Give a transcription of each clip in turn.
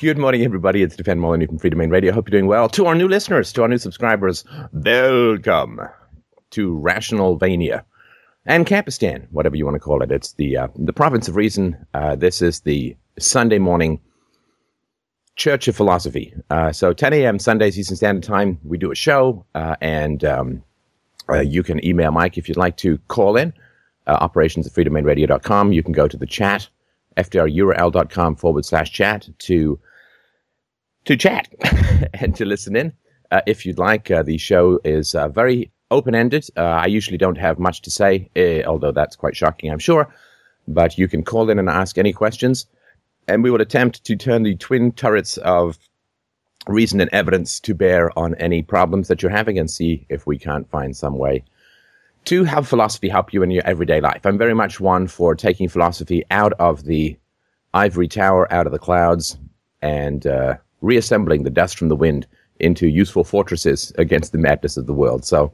Good morning, everybody. It's Stefan Molyneux from Freedomain Radio. Hope you're doing well. To our new listeners, to our new subscribers, welcome to Rationalvania and Campistan, whatever you want to call it. It's the uh, the province of reason. Uh, this is the Sunday morning Church of Philosophy. Uh, so 10 a.m. Sundays Eastern Standard Time, we do a show, uh, and um, uh, you can email Mike if you'd like to call in. Uh, operations at freedomainradio.com. You can go to the chat fdrurl.com forward slash chat to to chat and to listen in uh, if you'd like. Uh, the show is uh, very open ended. Uh, I usually don't have much to say, uh, although that's quite shocking, I'm sure. But you can call in and ask any questions, and we will attempt to turn the twin turrets of reason and evidence to bear on any problems that you're having and see if we can't find some way to have philosophy help you in your everyday life. I'm very much one for taking philosophy out of the ivory tower, out of the clouds, and uh, reassembling the dust from the wind into useful fortresses against the madness of the world. So,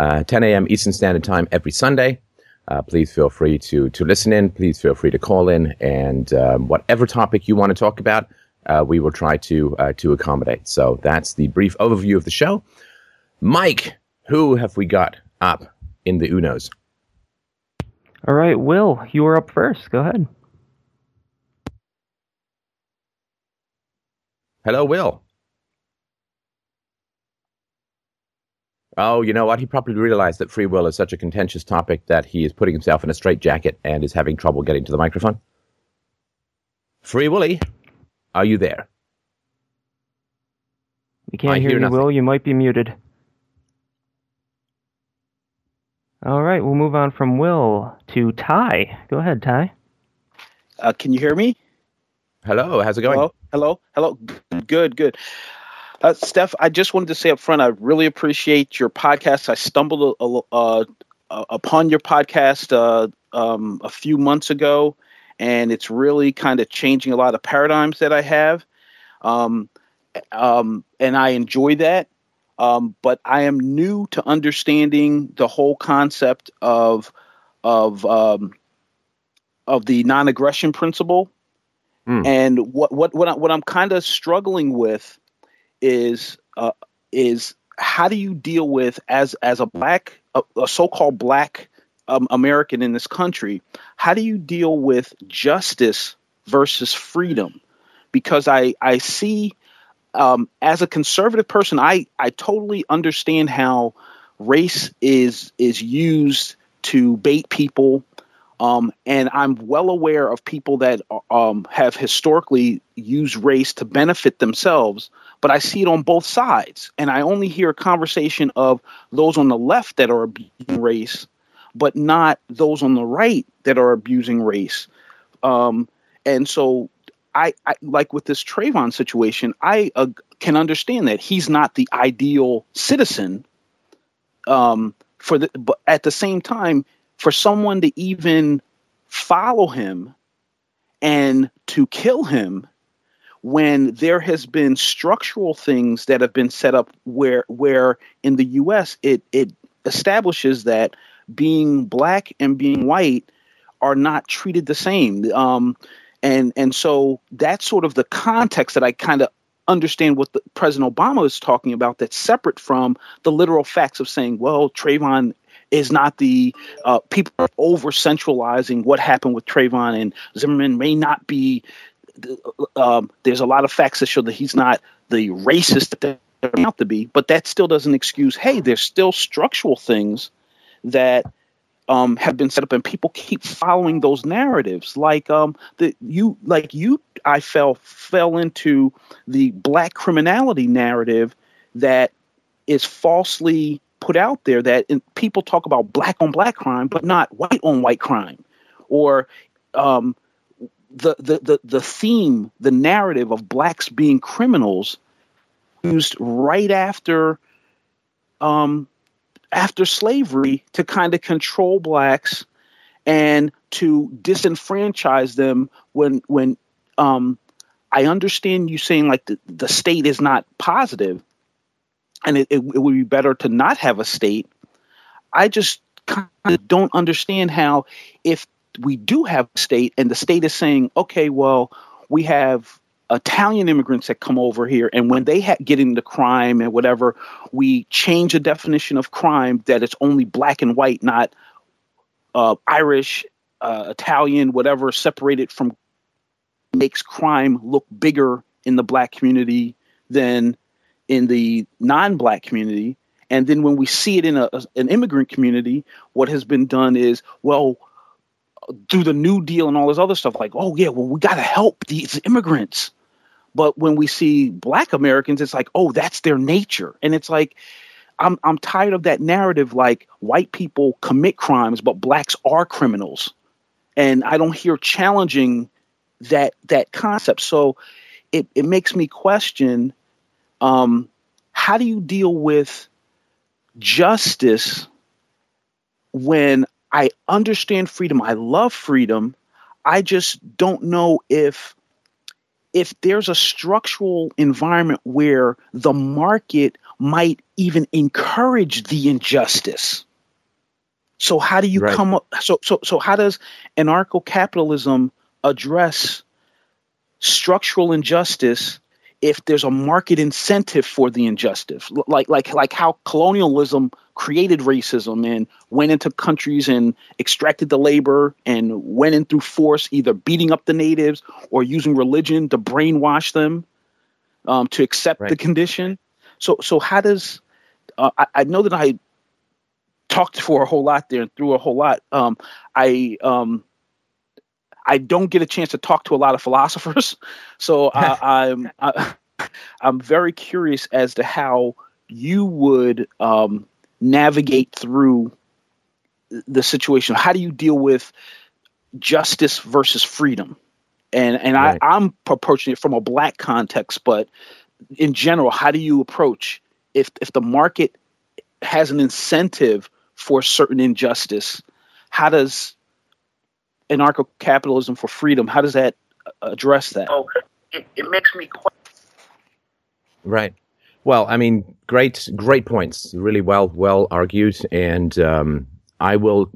uh, 10 a.m. Eastern Standard Time every Sunday. Uh, please feel free to to listen in. Please feel free to call in, and um, whatever topic you want to talk about, uh, we will try to uh, to accommodate. So that's the brief overview of the show. Mike, who have we got up in the Unos. All right, Will, you are up first. Go ahead. Hello, Will. Oh, you know what? He probably realized that free will is such a contentious topic that he is putting himself in a straitjacket and is having trouble getting to the microphone. Free Willy, are you there? We can't I hear, hear you. Will. You might be muted. All right, we'll move on from Will to Ty. Go ahead, Ty. Uh, can you hear me? Hello, how's it going? Hello, hello, hello. Good, good. Uh, Steph, I just wanted to say up front, I really appreciate your podcast. I stumbled uh, uh, upon your podcast uh, um, a few months ago, and it's really kind of changing a lot of paradigms that I have. Um, um, and I enjoy that. Um, but I am new to understanding the whole concept of of um, of the non-aggression principle. Mm. And what what what, I, what I'm kind of struggling with is uh, is how do you deal with as as a black a, a so-called black um, American in this country? How do you deal with justice versus freedom? Because I I see um, as a conservative person, I I totally understand how race is is used to bait people, um, and I'm well aware of people that um, have historically used race to benefit themselves. But I see it on both sides, and I only hear a conversation of those on the left that are abusing race, but not those on the right that are abusing race. Um, and so I, I, like with this Trayvon situation, I uh, can understand that he's not the ideal citizen. Um, for the, but at the same time, for someone to even follow him and to kill him when there has been structural things that have been set up where where in the US it it establishes that being black and being white are not treated the same. Um, and and so that's sort of the context that I kind of understand what the, President Obama is talking about. That's separate from the literal facts of saying, well, Trayvon is not the uh, people are over centralizing what happened with Trayvon and Zimmerman may not be. Um, there's a lot of facts that show that he's not the racist that they're out to be, but that still doesn't excuse. Hey, there's still structural things that um, have been set up, and people keep following those narratives. Like um, the you, like you, I fell fell into the black criminality narrative that is falsely put out there. That in, people talk about black on black crime, but not white on white crime, or um, the, the the the theme, the narrative of blacks being criminals, used right after um, after slavery to kind of control blacks and to disenfranchise them when when um, I understand you saying like the, the state is not positive and it, it, it would be better to not have a state. I just kind of don't understand how if we do have a state and the state is saying, okay, well, we have Italian immigrants that come over here, and when they ha- get into crime and whatever, we change the definition of crime that it's only black and white, not uh, Irish, uh, Italian, whatever, separated from makes crime look bigger in the black community than in the non-black community. And then when we see it in a, an immigrant community, what has been done is, well, through the New Deal and all this other stuff, like, oh yeah, well, we got to help these immigrants. But when we see black Americans, it's like, oh, that's their nature. And it's like, I'm I'm tired of that narrative like white people commit crimes, but blacks are criminals. And I don't hear challenging that that concept. So it, it makes me question um, how do you deal with justice when I understand freedom, I love freedom, I just don't know if if there's a structural environment where the market might even encourage the injustice. So how do you right. come up so so so how does anarcho-capitalism address structural injustice if there's a market incentive for the injustice. Like like like how colonialism created racism and went into countries and extracted the labor and went in through force either beating up the natives or using religion to brainwash them um, to accept right. the condition. So so how does uh, I, I, know that i talked for a whole lot there and through a whole lot. Um, i um, I don't get a chance to talk to a lot of philosophers, so I, I'm I, I'm very curious as to how you would um, navigate through the situation. How do you deal with justice versus freedom? And and right. I, I'm approaching it from a black context, but in general, how do you approach if if the market has an incentive for certain injustice? How does anarcho capitalism for freedom. How does that address that? Okay, it, it makes me quite. Right. Well, I mean, great, great points. Really well, well argued, and um, I will.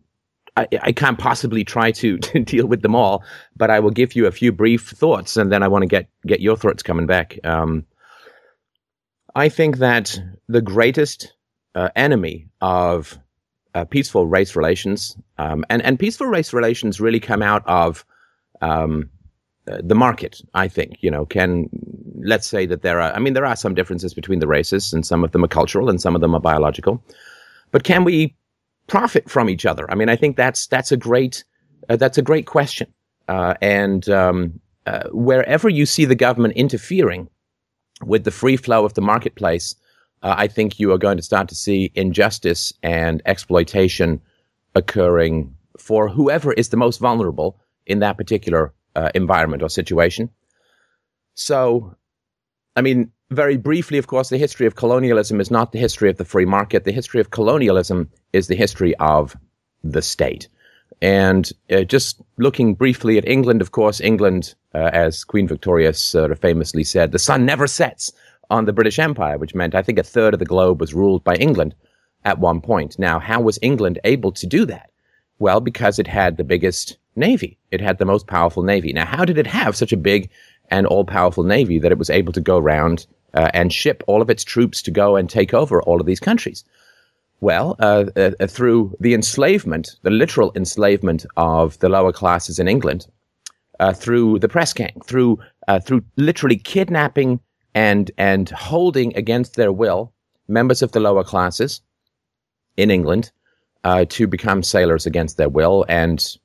I, I can't possibly try to, to deal with them all, but I will give you a few brief thoughts, and then I want to get get your thoughts coming back. Um, I think that the greatest uh, enemy of uh, peaceful race relations, um, and and peaceful race relations really come out of um, uh, the market. I think you know can let's say that there are. I mean, there are some differences between the races, and some of them are cultural, and some of them are biological. But can we profit from each other? I mean, I think that's that's a great uh, that's a great question. Uh, and um, uh, wherever you see the government interfering with the free flow of the marketplace, uh, I think you are going to start to see injustice and exploitation occurring for whoever is the most vulnerable in that particular uh, environment or situation. So, I mean, very briefly, of course, the history of colonialism is not the history of the free market. The history of colonialism is the history of the state. And uh, just looking briefly at England, of course, England, uh, as Queen Victoria famously said, the sun never sets on the British Empire, which meant I think a third of the globe was ruled by England at one point. Now, how was England able to do that? Well, because it had the biggest navy. It had the most powerful navy. Now, how did it have such a big and all powerful navy that it was able to go around uh, and ship all of its troops to go and take over all of these countries? Well, uh, uh, through the enslavement, the literal enslavement of the lower classes in England, uh, through the press gang, through uh, through literally kidnapping and and holding against their will members of the lower classes in England uh, to become sailors against their will, and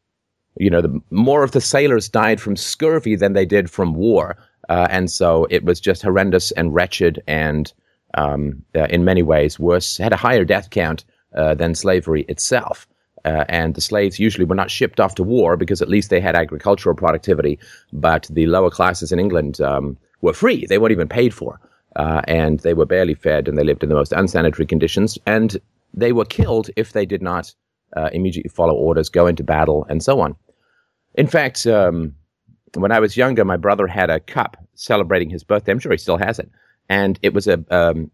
you know, the more of the sailors died from scurvy than they did from war, uh, and so it was just horrendous and wretched, and um, uh, in many ways worse, had a higher death count uh, than slavery itself. Uh, and the slaves usually were not shipped off to war because at least they had agricultural productivity, but the lower classes in England um, were free. They weren't even paid for. Uh, and they were barely fed and they lived in the most unsanitary conditions. And they were killed if they did not uh, immediately follow orders, go into battle, and so on. In fact, um, when I was younger, my brother had a cup celebrating his birthday. I'm sure he still has it. And it was a, um,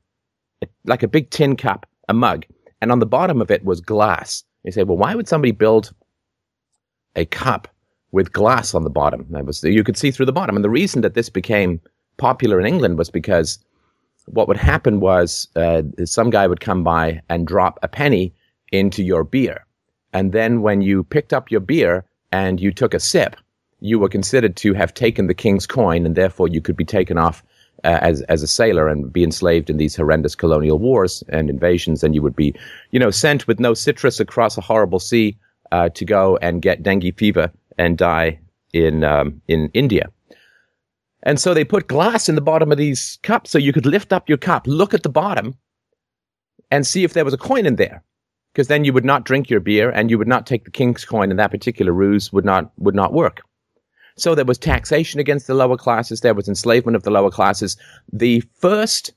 a like a big tin cup, a mug. And on the bottom of it was glass. You say, well, why would somebody build a cup with glass on the bottom. That was you could see through the bottom. And the reason that this became popular in England was because what would happen was uh, some guy would come by and drop a penny into your beer, and then when you picked up your beer and you took a sip, you were considered to have taken the king's coin, and therefore you could be taken off uh, as as a sailor and be enslaved in these horrendous colonial wars and invasions, and you would be, you know, sent with no citrus across a horrible sea uh, to go and get dengue fever and die in um, in India. And so they put glass in the bottom of these cups so you could lift up your cup, look at the bottom, and see if there was a coin in there. Because then you would not drink your beer and you would not take the king's coin, and that particular ruse would not would not work. So there was taxation against the lower classes, there was enslavement of the lower classes. The first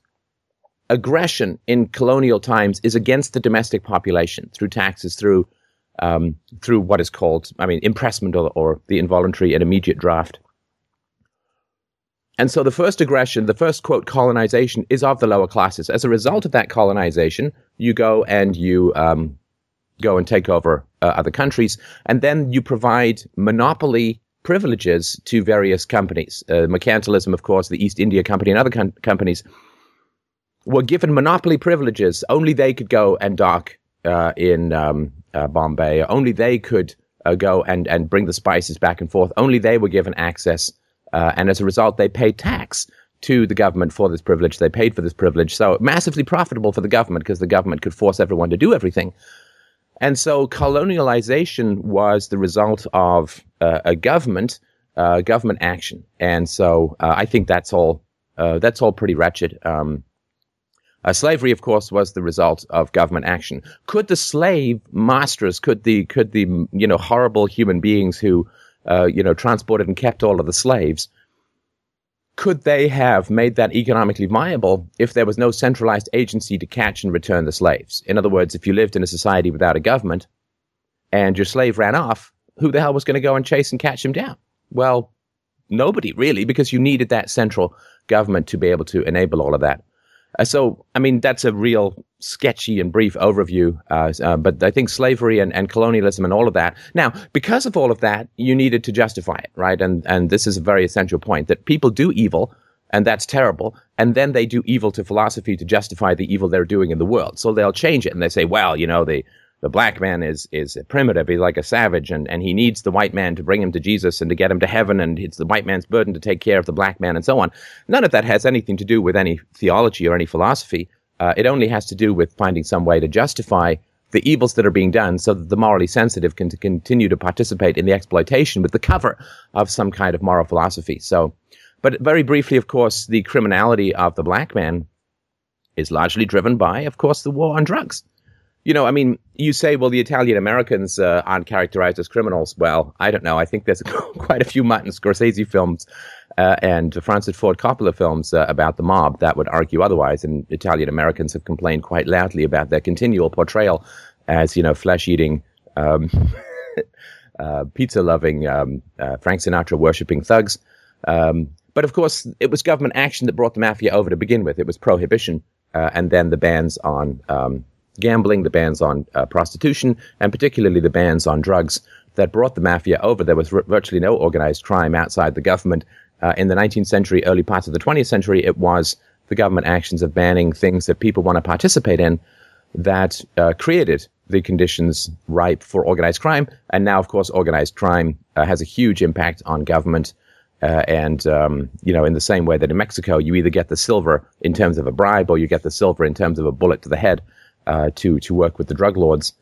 aggression in colonial times is against the domestic population through taxes, through um, through what is called, I mean, impressment or, or the involuntary and immediate draft. And so the first aggression, the first quote colonization is of the lower classes. As a result of that colonization, you go and you um, go and take over uh, other countries, and then you provide monopoly privileges to various companies. Uh, mercantilism, of course, the East India Company and other com- companies were given monopoly privileges. Only they could go and dock uh, in um, uh, Bombay. Only they could uh, go and, and bring the spices back and forth. Only they were given access. Uh, and as a result, they paid tax to the government for this privilege. They paid for this privilege. So massively profitable for the government because the government could force everyone to do everything. And so colonialization was the result of uh, a government, uh, government action. And so uh, I think that's all, uh, that's all pretty wretched. Um, uh, slavery, of course, was the result of government action. Could the slave masters, could the could the you know horrible human beings who uh, you know transported and kept all of the slaves, could they have made that economically viable if there was no centralized agency to catch and return the slaves? In other words, if you lived in a society without a government and your slave ran off, who the hell was going to go and chase and catch him down? Well, nobody really, because you needed that central government to be able to enable all of that. Uh, so, I mean, that's a real sketchy and brief overview. Uh, uh, but I think slavery and, and colonialism and all of that. Now, because of all of that, you needed to justify it, right? And and this is a very essential point that people do evil, and that's terrible. And then they do evil to philosophy to justify the evil they're doing in the world. So they'll change it and they say, well, you know, the the black man is is primitive. He's like a savage, and, and he needs the white man to bring him to Jesus and to get him to heaven, and it's the white man's burden to take care of the black man, and so on. None of that has anything to do with any theology or any philosophy. Uh, it only has to do with finding some way to justify the evils that are being done, so that the morally sensitive can continue to participate in the exploitation with the cover of some kind of moral philosophy. So, but very briefly, of course, the criminality of the black man is largely driven by, of course, the war on drugs you know, I mean, you say, well, the Italian Americans uh, aren't characterized as criminals. Well, I don't know. I think there's quite a few Martin Scorsese films uh, and Francis Ford Coppola films uh, about the mob that would argue otherwise. And Italian Americans have complained quite loudly about their continual portrayal as, you know, flesh eating, um, uh, pizza loving, um, uh, Frank Sinatra worshipping thugs. Um, but of course, it was government action that brought the mafia over to begin with. It was prohibition uh, and then the bans on um, gambling, the bans on uh, prostitution, and particularly the bans on drugs that brought the mafia over. There was r- virtually no organized crime outside the government. Uh, in the 19th century, early parts of the 20th century, it was the government actions of banning things that people want to participate in that uh, created the conditions ripe for organized crime. And now, of course, organized crime uh, has a huge impact on government. Uh, and um, you know, in the same way that in Mexico, you either get the silver in terms of a bribe, or you get the silver in terms of a bullet to the head uh, to to work with the drug lords.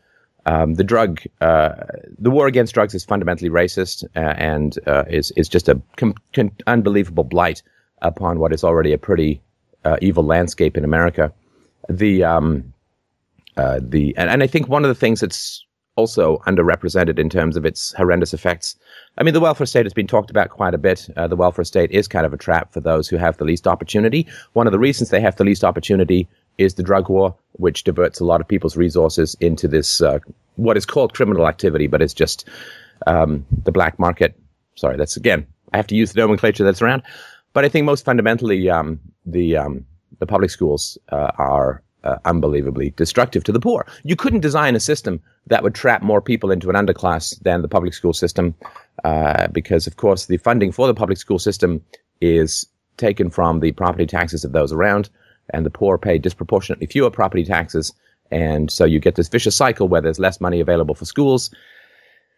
Um, the drug, uh, the war against drugs is fundamentally racist uh, and uh, is is just a com- con- unbelievable blight upon what is already a pretty evil landscape in America. The um, the and, and I think one of the things that's also underrepresented in terms of its horrendous effects. I mean, the welfare state has been talked about quite a bit. Uh, the welfare state is kind of a trap for those who have the least opportunity. One of the reasons they have the least opportunity is the drug war, which diverts a lot of people's resources into this uh, what is called criminal activity, but it's just um, the black market. Sorry, that's again I have to use the nomenclature that's around, but I think most fundamentally um, the um, the public schools uh, are uh, unbelievably destructive to the poor. You couldn't design a system that would trap more people into an underclass than the public school system, uh, because of course the funding for the public school system is taken from the property taxes of those around, and the poor pay disproportionately fewer property taxes, and so you get this vicious cycle where there's less money available for schools.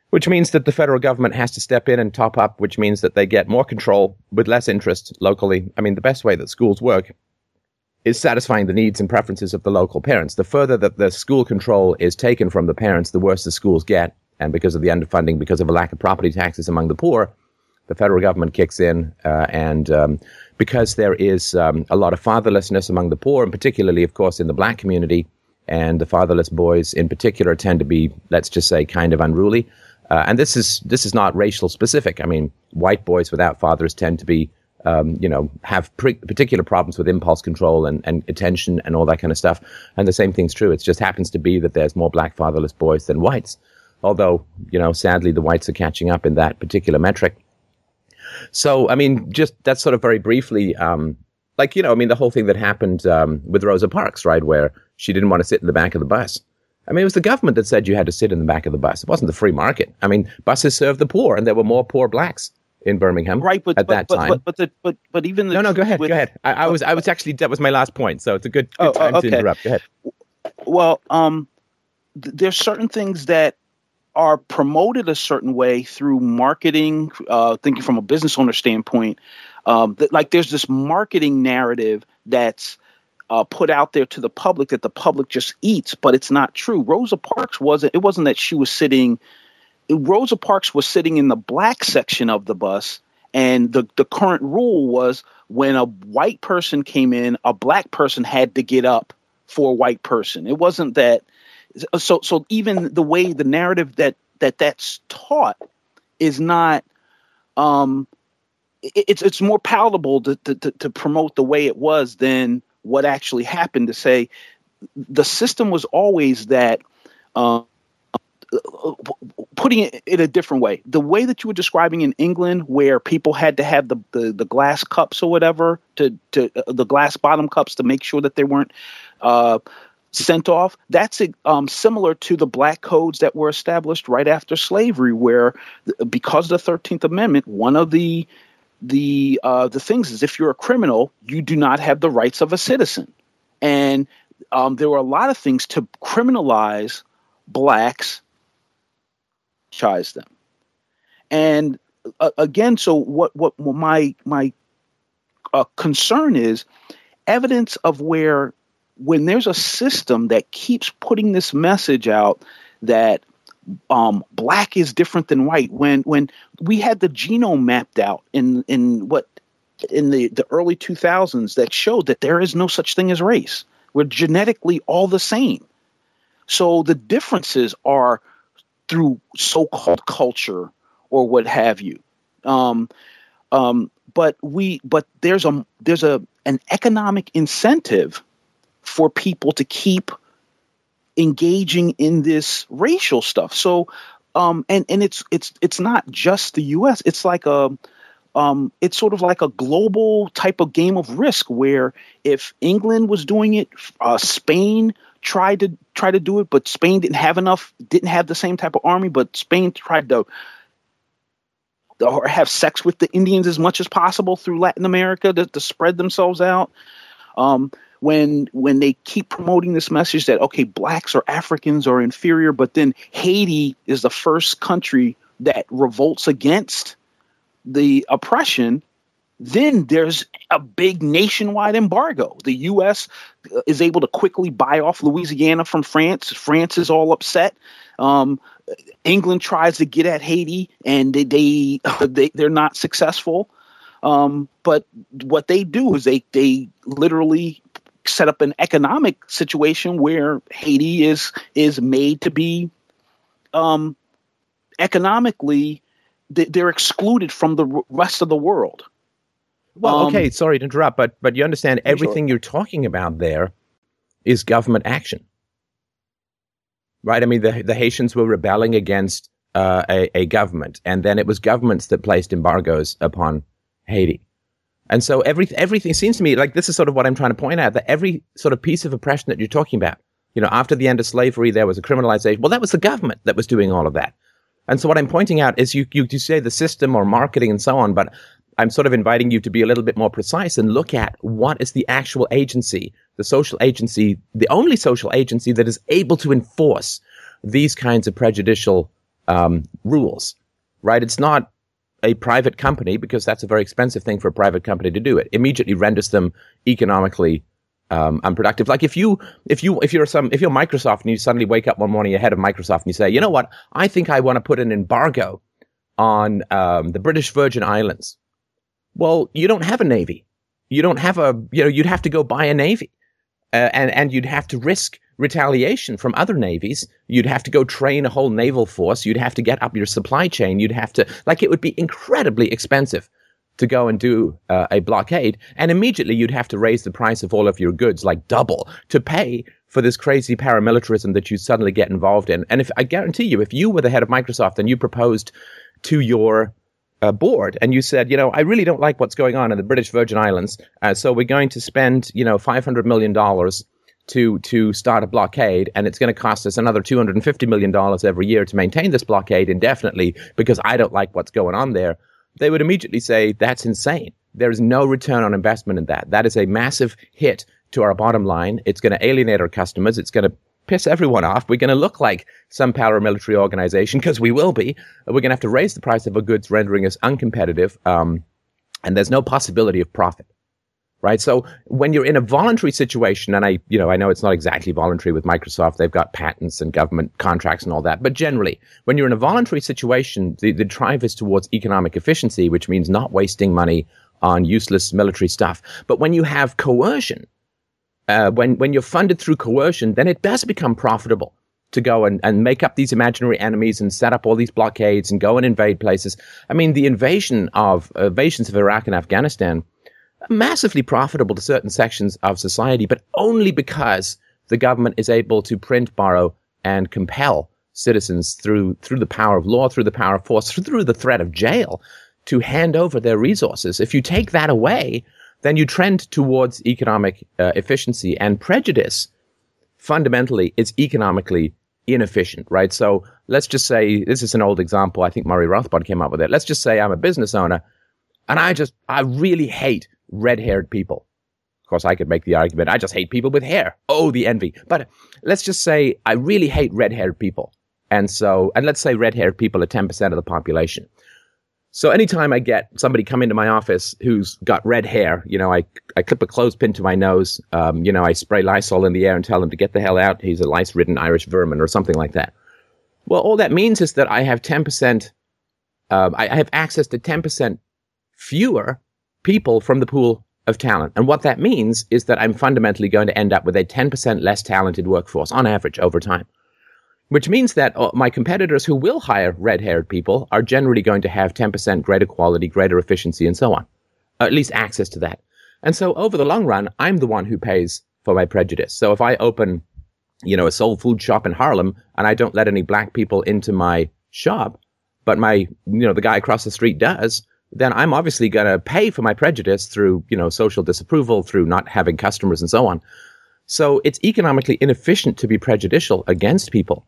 Which means that the federal government has to step in and top up, which means that they get more control with less interest locally. I mean, the best way that schools work is satisfying the needs and preferences of the local parents. The further that the school control is taken from the parents, the worse the schools get. And because of the underfunding, because of a lack of property taxes among the poor, the federal government kicks in. Uh, and um, because there is um, a lot of fatherlessness among the poor, and particularly, of course, in the black community, and the fatherless boys in particular tend to be, let's just say, kind of unruly. Uh, and this is this is not racial specific. I mean, white boys without fathers tend to be um, you know, have pre- particular problems with impulse control and, and attention and all that kind of stuff. And the same thing's true. It just happens to be that there's more black fatherless boys than whites. Although, you know, sadly, the whites are catching up in that particular metric. So, I mean, just that's sort of very briefly, um, like, you know, I mean, the whole thing that happened um, with Rosa Parks, right, where she didn't want to sit in the back of the bus. I mean, it was the government that said you had to sit in the back of the bus. It wasn't the free market. I mean, buses served the poor, and there were more poor blacks in Birmingham, right? But at but, that but, time, but but, the, but but even the no, no, go ahead, with, go ahead. I, I, was I was actually that was my last point, so it's a good, good Oh, time okay. to interrupt. Go ahead. Well, um, th- there's certain things that are promoted a certain way through marketing. Uh, thinking from a business owner standpoint, um, that like there's this marketing narrative that's uh, put out there to the public that the public just eats, but it's not true. Rosa Parks wasn't. It wasn't that she was sitting. Rosa Parks was sitting in the black section of the bus, and the the current rule was when a white person came in, a black person had to get up for a white person. It wasn't that. So so even the way the narrative that that that's taught is not. Um, it- it's it's more palatable to, to to promote the way it was than what actually happened. To say the system was always that. Um, putting it in a different way, the way that you were describing in England, where people had to have the, the, the glass cups or whatever to to uh, the glass bottom cups to make sure that they weren't uh, sent off. That's um, similar to the black codes that were established right after slavery, where because of the Thirteenth Amendment, one of the the uh, the things is if you're a criminal, you do not have the rights of a citizen, and um, there were a lot of things to criminalize blacks chastise them. And uh, again, so what? What my my uh, concern is evidence of where when there's a system that keeps putting this message out that um, black is different than white. When when we had the genome mapped out in in what in the, the early 2000s that showed that there is no such thing as race. We're genetically all the same. So the differences are through so-called culture or what have you. Um, um, but we, but there's a there's a an economic incentive for people to keep engaging in this racial stuff. So, um, and and it's it's it's not just the U.S. It's like a um, it's sort of like a global type of game of risk where if England was doing it, uh, Spain tried to try to do it, but Spain didn't have enough, didn't have the same type of army, but Spain tried to or have sex with the Indians as much as possible through Latin America to, to spread themselves out. Um, when when they keep promoting this message that okay, blacks or Africans are inferior, but then Haiti is the first country that revolts against the oppression, then there's a big nationwide embargo. The U.S. is able to quickly buy off Louisiana from France. France is all upset. Um, England tries to get at Haiti, and they, they, they they're not successful. Um, but what they do is they they literally set up an economic situation where Haiti is is made to be um, economically they're excluded from the rest of the world. Well, Um, okay, sorry to interrupt, but but you understand sure. everything you're talking about there is government action, right? I mean, the the Haitians were rebelling against uh, a, a government, and then it was governments that placed embargoes upon Haiti. And so every everything seems to me like this is sort of what I'm trying to point out that every sort of piece of oppression that you're talking about, you know, after the end of slavery, there was a criminalization. Well, that was the government that was doing all of that. And so what I'm pointing out is you, you, you say the system or marketing and so on, but I'm sort of inviting you to be a little bit more precise and look at what is the actual agency, the social agency, the only social agency that is able to enforce these kinds of prejudicial um, rules, right? It's not a private company because that's a very expensive thing for a private company to do. It immediately renders them economically um, unproductive. Like if you if you if you're some if you're Microsoft and you suddenly wake up one morning ahead of Microsoft and you say, you know what, I think I want to put an embargo on um, the British Virgin Islands. Well, you don't have a navy. You don't have a you know you'd have to go buy a navy, uh, and and you'd have to risk retaliation from other navies. You'd have to go train a whole naval force. You'd have to get up your supply chain. You'd have to, like, it would be incredibly expensive to go and do uh, a blockade. And immediately you'd have to raise the price of all of your goods, like double, to pay for this crazy paramilitarism that you suddenly get involved in. And if I guarantee you, if you were the head of Microsoft and you proposed to your uh, board and you said, you know, I really don't like what's going on in the British Virgin Islands, uh, so we're going to spend, you know, five hundred million dollars to to start a blockade, and it's going to cost us another two hundred and fifty million dollars every year to maintain this blockade indefinitely because I don't like what's going on there. They would immediately say that's insane. There is no return on investment in that. That is a massive hit to our bottom line. It's going to alienate our customers. It's going to piss everyone off. We're going to look like some paramilitary organization because we will be. We're going to have to raise the price of our goods, rendering us uncompetitive. Um, and there's no possibility of profit right? So when you're in a voluntary situation, and I, you know, I know it's not exactly voluntary with Microsoft, they've got patents and government contracts and all that, but generally, when you're in a voluntary situation, the, the drive is towards economic efficiency, which means not wasting money on useless military stuff. But when you have coercion, uh, when when you're funded through coercion, then it does become profitable to go and, and make up these imaginary enemies and set up all these blockades and go and invade places. I mean, the invasion of invasions of Iraq and Afghanistan massively profitable to certain sections of society, but only because the government is able to print, borrow, and compel citizens through through the power of law, through the power of force, through the threat of jail, to hand over their resources. If you take that away, then you trend towards economic uh, efficiency and prejudice. Fundamentally, is economically inefficient, right? So let's just say this is an old example. I think Murray Rothbard came up with it. Let's just say I'm a business owner, and I just I really hate red haired people. Of course, I could make the argument, I just hate people with hair. Oh, the envy. But let's just say I really hate red haired people. And so, and let's say red haired people are 10% of the population. So anytime I get somebody come into my office who's got red hair, you know, I, I clip a clothespin to my nose, um, you know, I spray Lysol in the air and tell him to get the hell out. He's a lice ridden Irish vermin or something like that. Well, all that means is that I have 10%, um, I, I have access to 10% fewer people from the pool of talent. And what that means is that I'm fundamentally going to end up with a 10% less talented workforce on average over time. Which means that uh, my competitors who will hire red haired people are generally going to have 10% greater quality, greater efficiency, and so on. at least access to that. And so over the long run, I'm the one who pays for my prejudice. So if I open, you know, a soul food shop in Harlem and I don't let any black people into my shop, but my, you know, the guy across the street does, then I'm obviously going to pay for my prejudice through, you know, social disapproval, through not having customers and so on. So it's economically inefficient to be prejudicial against people.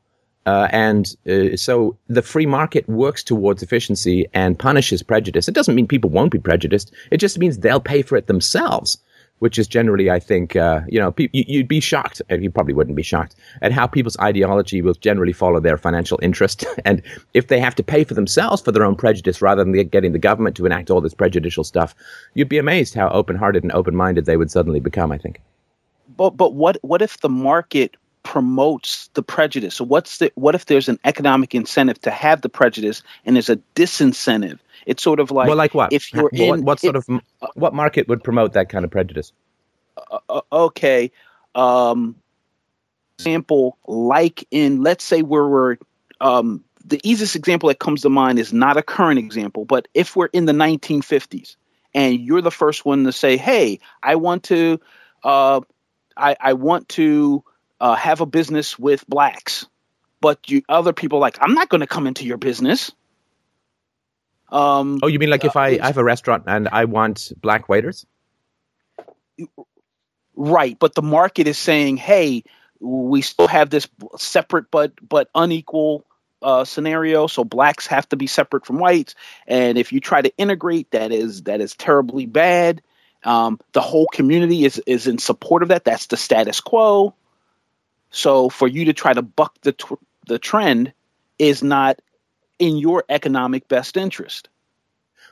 Uh, and uh, so the free market works towards efficiency and punishes prejudice. It doesn't mean people won't be prejudiced. It just means they'll pay for it themselves which is generally, I think, uh, you know, pe- you'd be shocked, and you probably wouldn't be shocked, at how people's ideology will generally follow their financial interest. and if they have to pay for themselves for their own prejudice rather than getting the government to enact all this prejudicial stuff, you'd be amazed how open hearted and open minded they would suddenly become, I think. But, but what, what if the market promotes the prejudice? So what's the, what if there's an economic incentive to have the prejudice and there's a disincentive? It's sort of like well, like what? If you're what, in what sort of what market would promote that kind of prejudice? Uh, uh, okay, um, example like in let's say where we're um, the easiest example that comes to mind is not a current example, but if we're in the 1950s and you're the first one to say, "Hey, I want to, uh, I, I want to uh, have a business with blacks," but you other people like, "I'm not going to come into your business." Um, Oh, you mean like if Uh, I, I have a restaurant and I want black waiters? Right, but the market is saying, "Hey, we still have this separate but but unequal uh, scenario. So blacks have to be separate from whites, and if you try to integrate, that is that is terribly bad. Um, the whole community is is in support of that. That's the status quo. So for you to try to buck the tr- the trend is not in your economic best interest.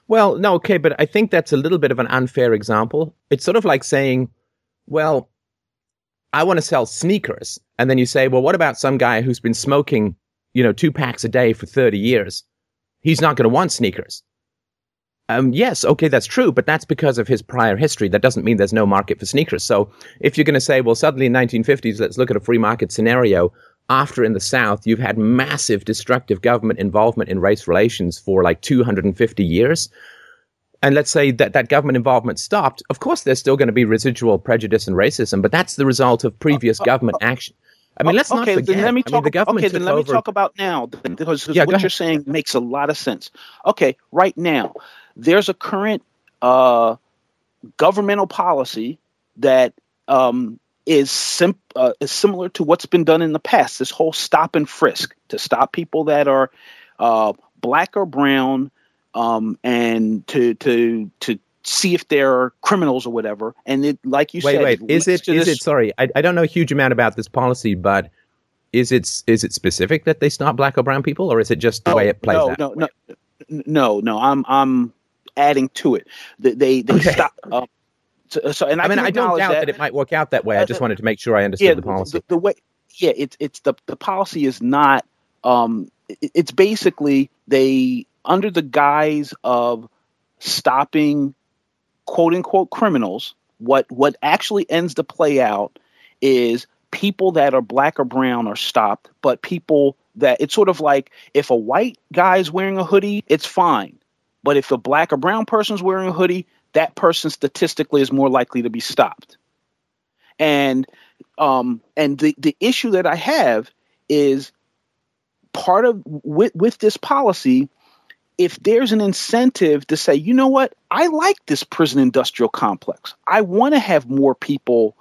Well, no, okay, but I think that's a little bit of an unfair example. It's sort of like saying, well, I want to sell sneakers. And then you say, well, what about some guy who's been smoking, you know, two packs a day for 30 years? He's not going to want sneakers. Um, yes, okay, that's true, but that's because of his prior history. That doesn't mean there's no market for sneakers. So if you're going to say, well, suddenly in 1950s, let's look at a free market scenario. After in the South, you've had massive destructive government involvement in race relations for like 250 years. And let's say that that government involvement stopped. Of course, there's still going to be residual prejudice and racism, but that's the result of previous government action. I mean, let's not okay, forget. Then let me I talk. mean, the government okay, then let me over- talk about now because, because Yeah, what you're saying makes a lot of sense. Okay, right now there's a current uh, governmental policy that um, is sim- uh, is similar to what's been done in the past. This whole stop and frisk to stop people that are uh, black or brown, um, and to to to see if they're criminals or whatever. And it, like you wait, said, wait. Is it? Is this- it? Sorry, I, I don't know a huge amount about this policy, but is it? Is it specific that they stop black or brown people, or is it just the way it plays no, out? No, no, no, no. I'm I'm adding to it. They they, they Okay. stop. Um, so, so, and I, I mean, I don't doubt that. that. it might work out that way. I just wanted to make sure I understood yeah, the policy. The, the way, yeah, it's it's the the policy is not. Um, it- it's basically they under the guise of stopping quote unquote criminals. What what actually ends to play out is people that are black or brown are stopped, but people that it's sort of like if a white guy is wearing a hoodie, it's fine. But if a black or brown person's wearing a hoodie, that person statistically is more likely to be stopped. And um, and the, the issue that I have is part of with, with this policy, if there's an incentive to say, you know what, I like this prison industrial complex. I want to have more people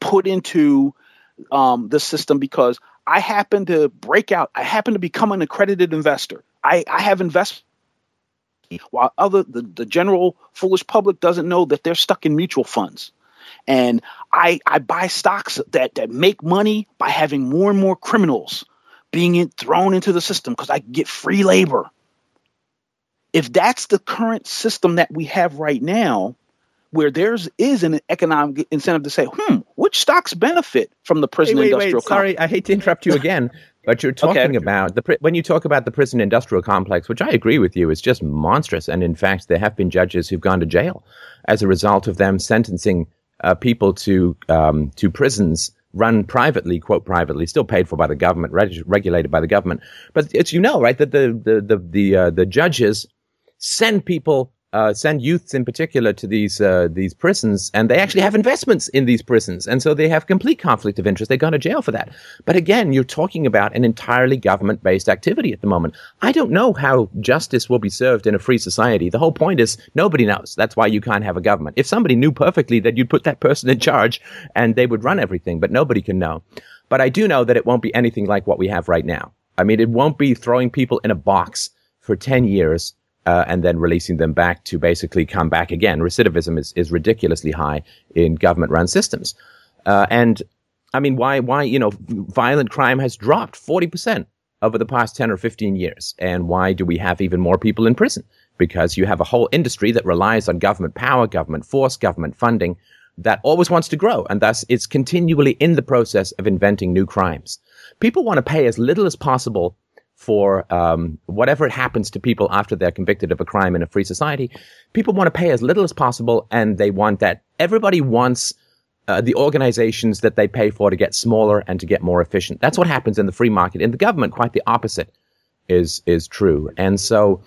put into um, the system because I happen to break out. I happen to become an accredited investor. I, I have investment while other the, the general foolish public doesn't know that they're stuck in mutual funds and I, I buy stocks that, that make money by having more and more criminals being in, thrown into the system because I get free labor. If that's the current system that we have right now, where there's is an economic incentive to say, hmm, which stocks benefit from the prison wait, wait, industrial wait. Sorry, I hate to interrupt you again, but you're Okay. talking about the when you talk about the prison industrial complex, which I agree with you, is just monstrous. And in fact, there have been judges who've gone to jail as a result of them sentencing uh, people to um, to prisons run privately, quote privately, still paid for by the government, reg- regulated by the government. But it's you know right that the the the the, uh, the judges send people. Uh, send youths in particular to these uh, these prisons, and they actually have investments in these prisons, and so they have complete conflict of interest. They go to jail for that. But again, you're talking about an entirely government-based activity at the moment. I don't know how justice will be served in a free society. The whole point is nobody knows. That's why you can't have a government. If somebody knew perfectly that you'd put that person in charge and they would run everything, but nobody can know. But I do know that it won't be anything like what we have right now. I mean, it won't be throwing people in a box for 10 years uh, and then releasing them back to basically come back again. Recidivism is, is ridiculously high in government run systems. Uh, and I mean, why, why, you know, violent crime has dropped 40% over the past 10 or 15 years. And why do we have even more people in prison? Because you have a whole industry that relies on government power, government force, government funding that always wants to grow. And thus it's continually in the process of inventing new crimes. People want to pay as little as possible for um, whatever happens to people after they're convicted of a crime in a free society. People want to pay as little as possible, and they want that. Everybody wants uh, the organizations that they pay for to get smaller and to get more efficient. That's what happens in the free market. In the government, quite the opposite is is true. And so,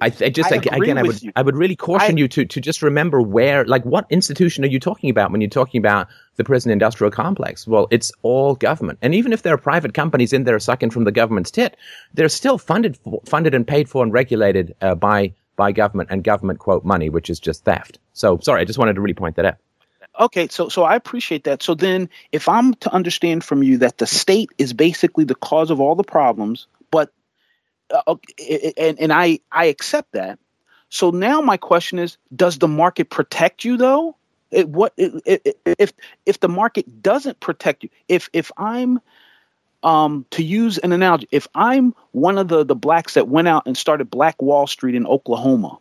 I, I just I ag- again, I would you. I would really caution I- you to to just remember where, like, what institution are you talking about when you're talking about the prison industrial complex? Well, it's all government, and even if there are private companies in there sucking from the government's tit, they're still funded for, funded and paid for and regulated uh, by by government and government quote money, which is just theft. So sorry, I just wanted to really point that out. Okay, so so I appreciate that. So then, if I'm to understand from you that the state is basically the cause of all the problems, uh, and and I I accept that. So now my question is, does the market protect you though? It, what it, it, if if the market doesn't protect you? If if I'm um, to use an analogy, if I'm one of the the blacks that went out and started Black Wall Street in Oklahoma,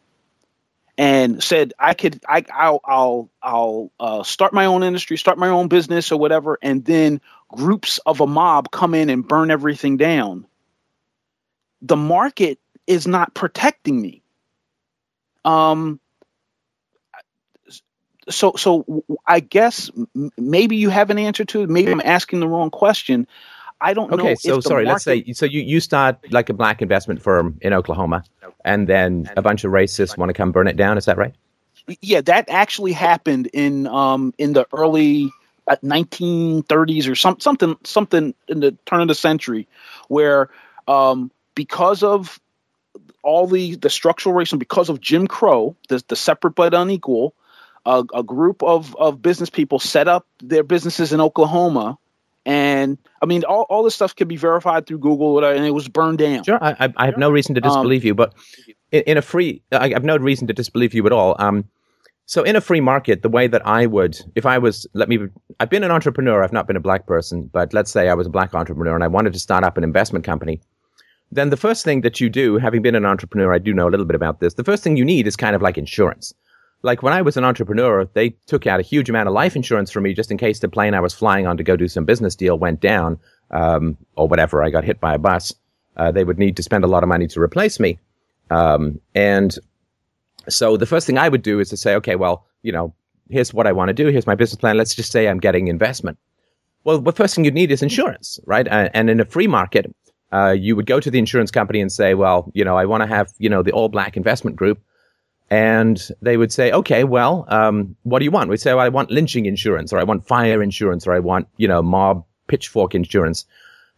and said I could I I'll I'll I'll uh, start my own industry, start my own business or whatever, and then groups of a mob come in and burn everything down. The market is not protecting me. Um. So so I guess maybe you have an answer to it. Maybe I'm asking the wrong question. I don't know. Okay, so sorry, let's say so you, you start like a black investment firm in Oklahoma, and then a bunch of racists want to come burn it down. Is that right? yeah that actually happened in um in the early uh, 1930s or some, something something in the turn of the century where um because of all the the structural racism because of Jim Crow the the separate but unequal a, a group of of business people set up their businesses in Oklahoma and I mean all, all this stuff can be verified through Google whatever, and it was burned down Sure, I, I, have no reason to Um, disbelieve you, but in, in a free, I have no reason to disbelieve you at all. Um, so in a free market, the way that I would, if I was, let me, I've been an entrepreneur. I've not been a black person, but let's say I was a black entrepreneur and I wanted to start up an investment company. Then the first thing that you do, having been an entrepreneur, I do know a little bit about this. The first thing you need is kind of like insurance. Like when I was an entrepreneur, they took out a huge amount of life insurance for me just in case the plane I was flying on to go do some business deal went down, um, or whatever. I got hit by a bus. Uh, they would need to spend a lot of money to replace me. Um, and so the first thing I would do is to say, okay, well, you know, here's what I want to do. Here's my business plan. Let's just say I'm getting investment. Well, the first thing you need is insurance, right? Uh, and in a free market, uh, you would go to the insurance company and say, well, you know, I want to have, you know, the all black investment group. And they would say, okay, well, um, what do you want? We'd say, well, I want lynching insurance or I want fire insurance or I want, you know, mob pitchfork insurance.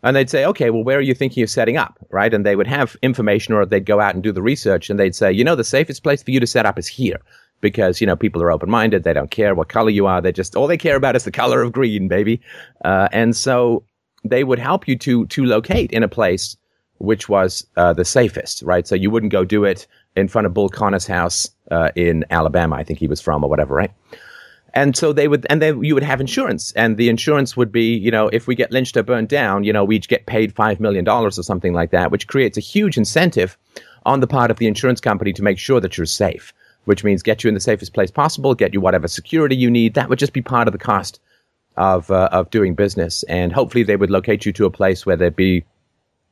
And they'd say, okay, well, where are you thinking of setting up? Right. And they would have information or they'd go out and do the research and they'd say, you know, the safest place for you to set up is here because, you know, people are open minded. They don't care what color you are. They just, all they care about is the color of green, baby. Uh, and so they would help you to, to locate in a place which was uh, the safest, right? So you wouldn't go do it in front of Bull Connor's house uh, in Alabama, I think he was from, or whatever, right? And so they would, and then you would have insurance, and the insurance would be, you know, if we get lynched or burned down, you know, we each get paid five million dollars or something like that, which creates a huge incentive on the part of the insurance company to make sure that you're safe. Which means get you in the safest place possible, get you whatever security you need. That would just be part of the cost of uh, of doing business, and hopefully they would locate you to a place where there'd be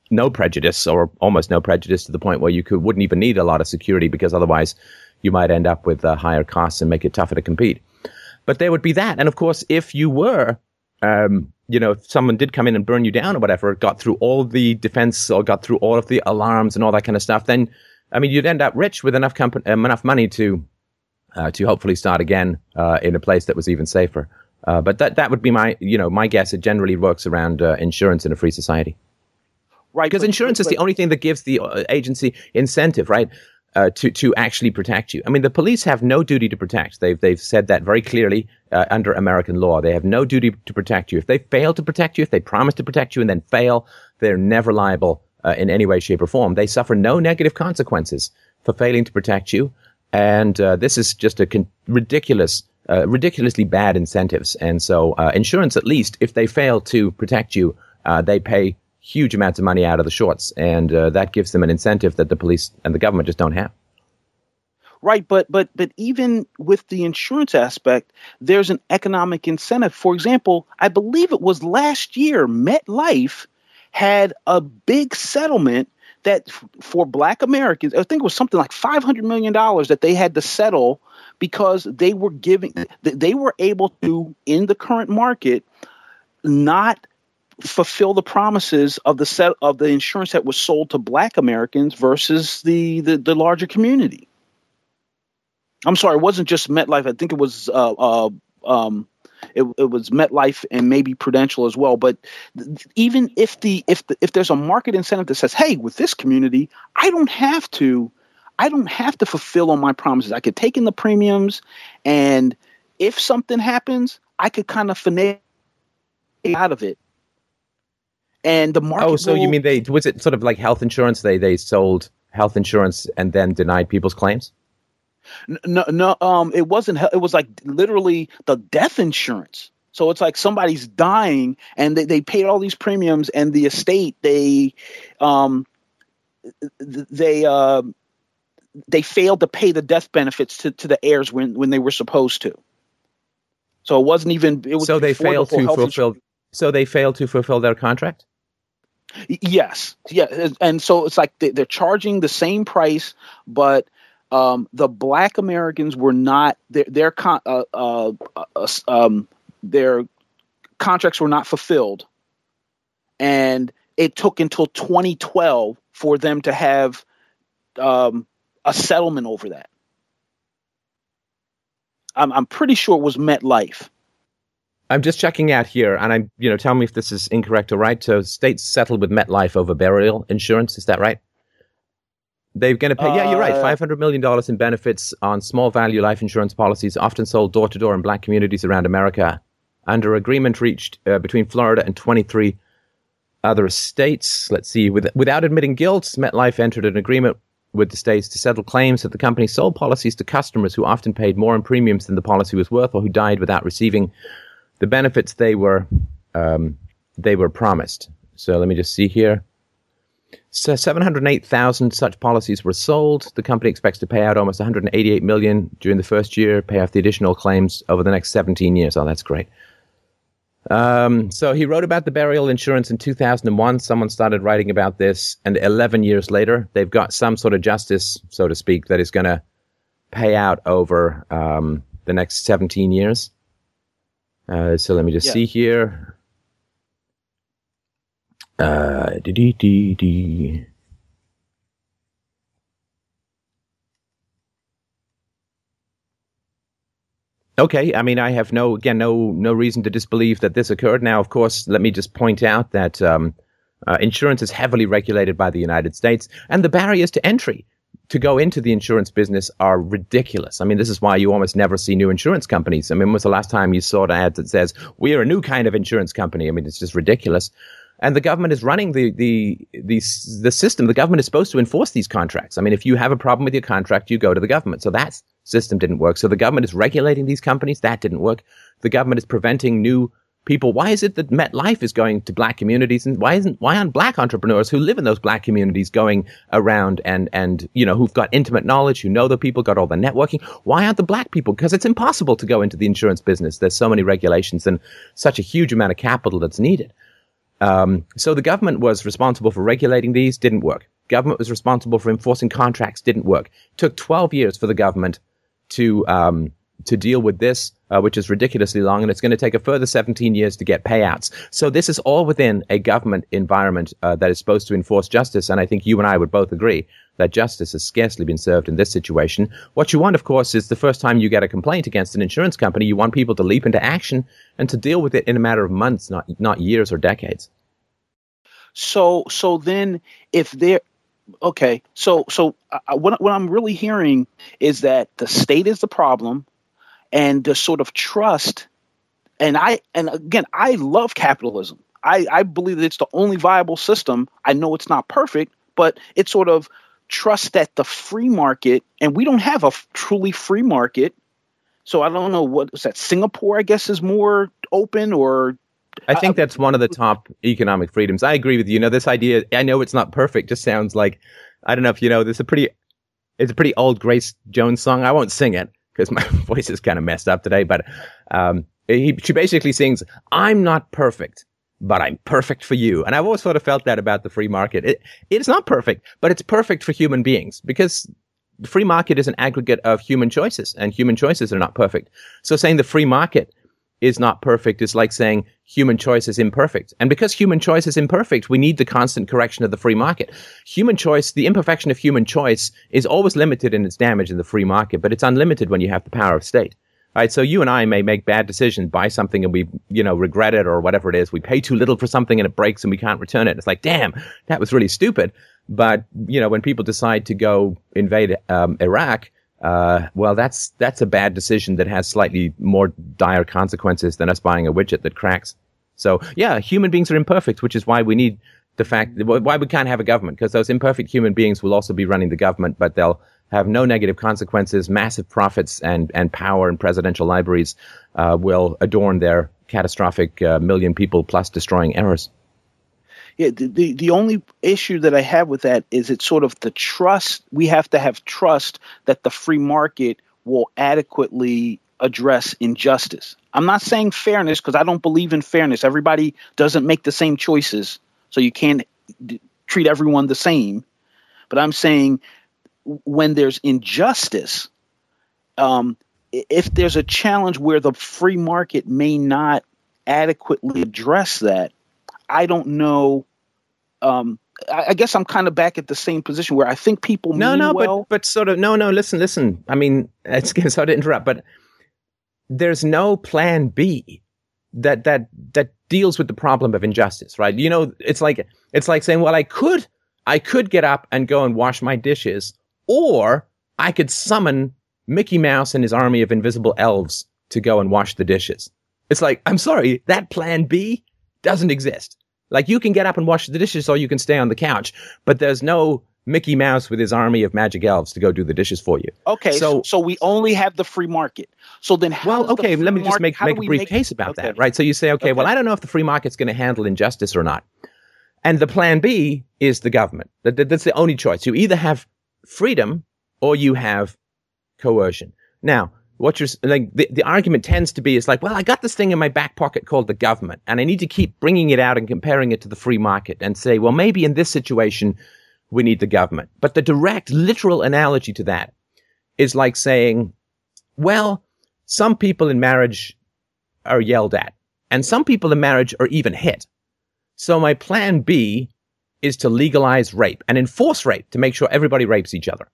no prejudice or almost no prejudice to the point where you could wouldn't even need a lot of security because otherwise you might end up with uh, higher costs and make it tougher to compete. But there would be that, and of course, if you were, um, you know, if someone did come in and burn you down or whatever, got through all the defense or got through all of the alarms and all that kind of stuff, then I mean, you'd end up rich with enough um, enough money to uh, to hopefully start again uh, in a place that was even safer. Uh, but that that would be my you know my guess. It generally works around uh, insurance in a free society right? because but- insurance is the only thing that gives the uh, agency incentive, right? Uh, to to actually protect you. I mean, the police have no duty to protect. They've they've said that very clearly uh, under American law. They have no duty to protect you. If they fail to protect you, if they promise to protect you and then fail, they're never liable uh, in any way, shape, or form. They suffer no negative consequences for failing to protect you. And uh, this is just a con- ridiculous, uh, ridiculously bad incentives. And so, uh, insurance, at least, if they fail to protect you, uh, they pay huge amounts of money out of the shorts, and uh, that gives them an incentive that the police and the government just don't have. Right, but but but even with the insurance aspect, there's an economic incentive. For example, I believe it was last year, MetLife had a big settlement that for Black Americans, I think it was something like five hundred million dollars that they had to settle because they were giving, they were able to in the current market not fulfill the promises of the set of the insurance that was sold to black Americans versus the the, the larger community. I'm sorry, it wasn't just MetLife. I think it was uh, uh, um, it, it was MetLife and maybe Prudential as well. But th- even if the if the, if there's a market incentive that says, "Hey, with this community, I don't have to, I don't have to fulfill on my promises. I could take in the premiums, and if something happens, I could kind of finagle out of it." And the market. Oh, so will- you mean they was it sort of like health insurance? They they sold health insurance and then denied people's claims. No no um it wasn't it was like literally the death insurance so it's like somebody's dying and they, they paid all these premiums and the estate they um they uh they failed to pay the death benefits to, to the heirs when when they were supposed to so it wasn't even it was So they before the failed to fulfill. So they failed to fulfill their contract. Yes, yeah, and- so it's like they, they're charging the same price, but um, the Black Americans were not their their con- uh, uh, uh, um, their contracts were not fulfilled, and it took until 2012 for them to have um, a settlement over that. I'm I'm pretty sure it was MetLife. I'm just checking out here, and I'm you know tell me if this is incorrect or right. So states settled with MetLife over burial insurance. Is that right? They're going to pay. yeah, you're right. Uh, Five hundred million dollars in benefits on small value life insurance policies, often sold door to door in black communities around America, under agreement reached uh, between Florida and 23 other states. Let's see. With, without admitting guilt, MetLife entered an agreement with the states to settle claims that the company sold policies to customers who often paid more in premiums than the policy was worth, or who died without receiving the benefits they were um, they were promised. So let me just see here. So 708,000 such policies were sold. The company expects to pay out almost 188 million during the first year, pay off the additional claims over the next 17 years. Oh, that's great. Um, so he wrote about the burial insurance in 2001. Someone started writing about this, and 11 years later, they've got some sort of justice, so to speak, that is going to pay out over um, the next 17 years. Uh, so let me just Yeah. see here. Uh, dee dee dee. Okay, I mean, I have no again no no reason to disbelieve that this occurred. Now, of course, let me just point out that um, uh, insurance is heavily regulated by the United States, and the barriers to entry to go into the insurance business are ridiculous. I mean, this is why you almost never see new insurance companies. I mean, when was the last time you saw an ad that says we are a new kind of insurance company? I mean, it's just ridiculous. And the government is running the the the the system. The government is supposed to enforce these contracts. I mean, if you have a problem with your contract, you go to the government. So that system didn't work. So the government is regulating these companies. That didn't work. The government is preventing new people. Why is it that MetLife is going to black communities, and why isn't why aren't black entrepreneurs who live in those black communities going around and and you know who've got intimate knowledge, who know the people, got all the networking? Why aren't the black people? Because it's impossible to go into the insurance business. There's so many regulations and such a huge amount of capital that's needed. Um, so the government was responsible for regulating these, didn't work. Government was responsible for enforcing contracts, didn't work. Took 12 years for the government to um, to deal with this, uh, which is ridiculously long, and it's going to take a further 17 years to get payouts. So this is all within a government environment uh, that is supposed to enforce justice, and I think you and I would both agree that justice has scarcely been served in this situation. What you want, of course, is the first time you get a complaint against an insurance company, you want people to leap into action and to deal with it in a matter of months, not not years or decades. So so then if they're okay, so so what what I'm really hearing is that the state is the problem, and the sort of trust, and I and again I love capitalism. I I believe that it's the only viable system. I know it's not perfect, but it's sort of trust that the free market, and we don't have a f- truly free market. So I don't know what is that. Singapore, I guess, is more open or I think that's one of the top economic freedoms. I agree with you. You know, this idea, I know it's not perfect, just sounds like, I don't know if you know, this is a pretty, it's a pretty old Grace Jones song. I won't sing it because my voice is kind of messed up today, but um, he, she basically sings, I'm not perfect, but I'm perfect for you. And I've always sort of felt that about the free market. It, it's not perfect, but it's perfect for human beings because the free market is an aggregate of human choices and human choices are not perfect. So saying the free market is not perfect is like saying human choice is imperfect. And because human choice is imperfect, we need the constant correction of the free market. Human choice, the imperfection of human choice is always limited in its damage in the free market, but it's unlimited when you have the power of state. Right, so you and I may make bad decisions, buy something and we, you know, regret it or whatever it is. We pay too little for something and it breaks and we can't return it. It's like, damn, that was really stupid. But you know, when people decide to go invade um, Iraq, uh, well, that's that's a bad decision that has slightly more dire consequences than us buying a widget that cracks. So yeah, human beings are imperfect, which is why we need the fact why we can't have a government because those imperfect human beings will also be running the government, but they'll have no negative consequences, massive profits and and power and presidential libraries uh, will adorn their catastrophic uh, million people plus destroying errors. The, the only issue that I have with that is it's sort of the trust. We have to have trust that the free market will adequately address injustice. I'm not saying fairness because I don't believe in fairness. Everybody doesn't make the same choices, so you can't d- treat everyone the same. But I'm saying when there's injustice, um, if there's a challenge where the free market may not adequately address that, I don't know. Um, I, I guess I'm kind of back at the same position where I think people no, no, well. but but sort of no, no. Listen, listen. I mean, it's sorry to interrupt, but there's no plan B that that that deals with the problem of injustice, right? You know, it's like it's like saying, well, I could I could get up and go and wash my dishes, or I could summon Mickey Mouse and his army of invisible elves to go and wash the dishes. It's like, I'm sorry, that plan B doesn't exist. Like you can get up and wash the dishes or you can stay on the couch, but there's no Mickey Mouse with his army of magic elves to go do the dishes for you. Okay, so so we only have the free market. So then, how Well, okay, let me just make, make a brief make- case about okay. that, right? So you say, okay, well, I don't know if the free market's going to handle injustice or not. And the plan B is the government. That, that- that's the only choice. You either have freedom or you have coercion. Now, what you're like, the, the argument tends to be is like, well, I got this thing in my back pocket called the government, and I need to keep bringing it out and comparing it to the free market and say, well, maybe in this situation, we need the government. But the direct, literal analogy to that is like saying, well, some people in marriage are yelled at, and some people in marriage are even hit. So my plan B is to legalize rape and enforce rape to make sure everybody rapes each other.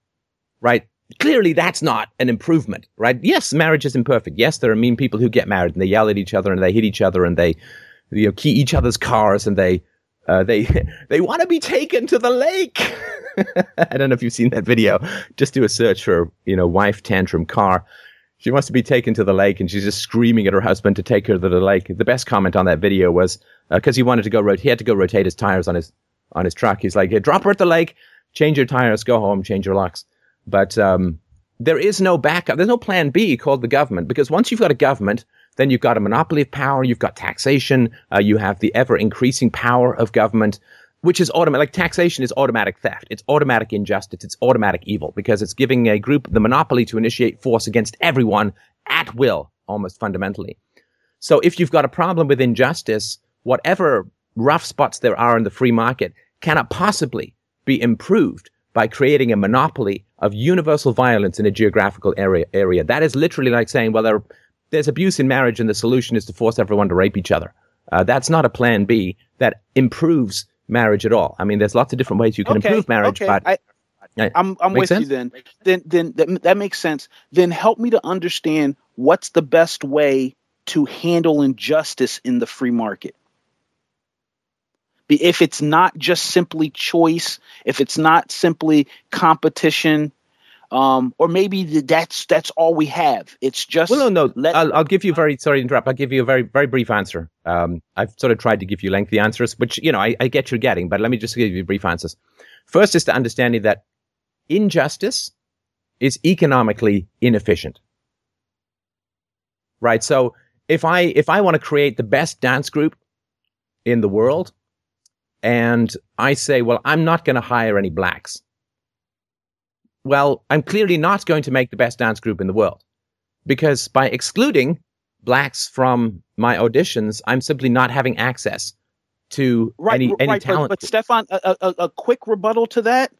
Right? Clearly that's not an improvement, right? Yes, marriage is imperfect. Yes, there are mean people who get married and they yell at each other and they hit each other and they you know key each other's cars and they uh, they they want to be taken to the lake. I don't know if you've seen that video. Just do a search for you know wife tantrum car. She wants to be taken to the lake, and she's just screaming at her husband to take her to the lake. The best comment on that video was because he wanted to go. He had to go rotate his tires on his on his truck. He's like, "Drop her at the lake, change your tires, go home, change your locks." But um, there is no backup. There's no plan B called the government because once you've got a government, then you've got a monopoly of power. You've got taxation. Uh, you have the ever increasing power of government, which is automatic. Like taxation is automatic theft. It's automatic injustice. It's automatic evil because it's giving a group the monopoly to initiate force against everyone at will, almost fundamentally. So if you've got a problem with injustice, whatever rough spots there are in the free market cannot possibly be improved by creating a monopoly of universal violence in a geographical area. area. That is literally like saying, well, there, there's abuse in marriage and the solution is to force everyone to rape each other. Uh, that's not a plan B that improves marriage at all. I mean, there's lots of different ways you can Okay, improve marriage, okay, but I- I'm I'm with you then. Then then that, that makes sense. Then help me to understand what's the best way to handle injustice in the free market. If it's not just simply choice, if it's not simply competition, um, or maybe that's that's all we have. It's just Well, no, no. let- I'll, I'll give you very sorry to interrupt. I'll give you a very, very brief answer. Um, I've sort of tried to give you lengthy answers, which you know I, I get you're getting, but let me just give you brief answers. First is the understanding that injustice is economically inefficient. Right. So if I if I want to create the best dance group in the world, and I say, well, I'm not going to hire any blacks. Well, I'm clearly not going to make the best dance group in the world because by excluding blacks from my auditions, I'm simply not having access to right, any, any right. talent. But, but Stefan, a, a, a- a quick rebuttal to that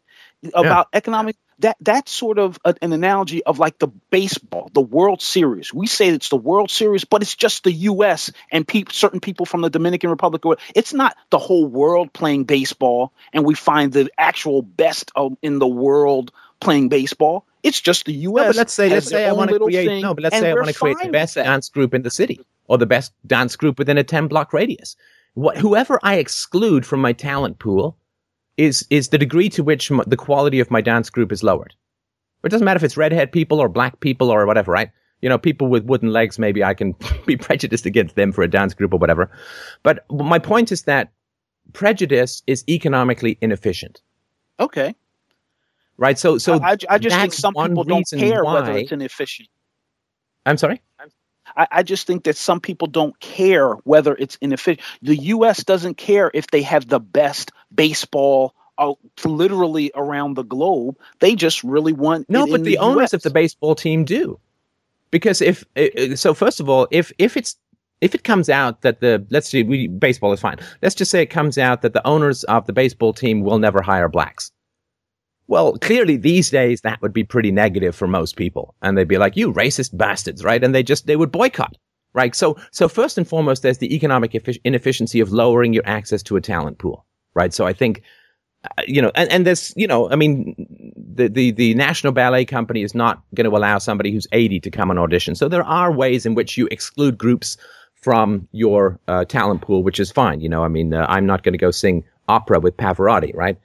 about economic. That that's sort of a, an analogy of like the baseball, the World Series. We say it's the World Series, but it's just the U.S. and pe- certain people from the Dominican Republic. It's not the whole world playing baseball, and we find the actual best of, in the world playing baseball. It's just the U.S. No, but let's say let's say I want to create thing, no, but let's say I want to create the best dance group in the city or the best dance group within a ten block radius. What, whoever I exclude from my talent pool is is the degree to which m- the quality of my dance group is lowered. It doesn't matter if it's redhead people or black people or whatever, right? You know, people with wooden legs, maybe I can be prejudiced against them for a dance group or whatever. But my point is that prejudice is economically inefficient. Okay. Right. So, so I, I just think some people don't care why, whether it's inefficient. I'm sorry. I, I, just think that some people don't care whether it's inefficient. The U.S. doesn't care if they have the best baseball uh, literally around the globe. They just really want no, but the, the owners of the baseball team do, because if so, first of all, if if it's if it comes out that the let's see, we, baseball is fine. Let's just say it comes out that the owners of the baseball team will never hire blacks. Well, clearly these days that would be pretty negative for most people. And they'd be like, you racist bastards, right? And they just, they would boycott, right? So, so first and foremost, there's the economic inefficiency of lowering your access to a talent pool, right? So I think, uh, you know, and, and there's, you know, I mean, the, the, the National Ballet Company is not going to allow somebody who's 80 to come and audition. So there are ways in which you exclude groups from your uh, talent pool, which is fine. You know, I mean, uh, I'm not going to go sing opera with Pavarotti, right?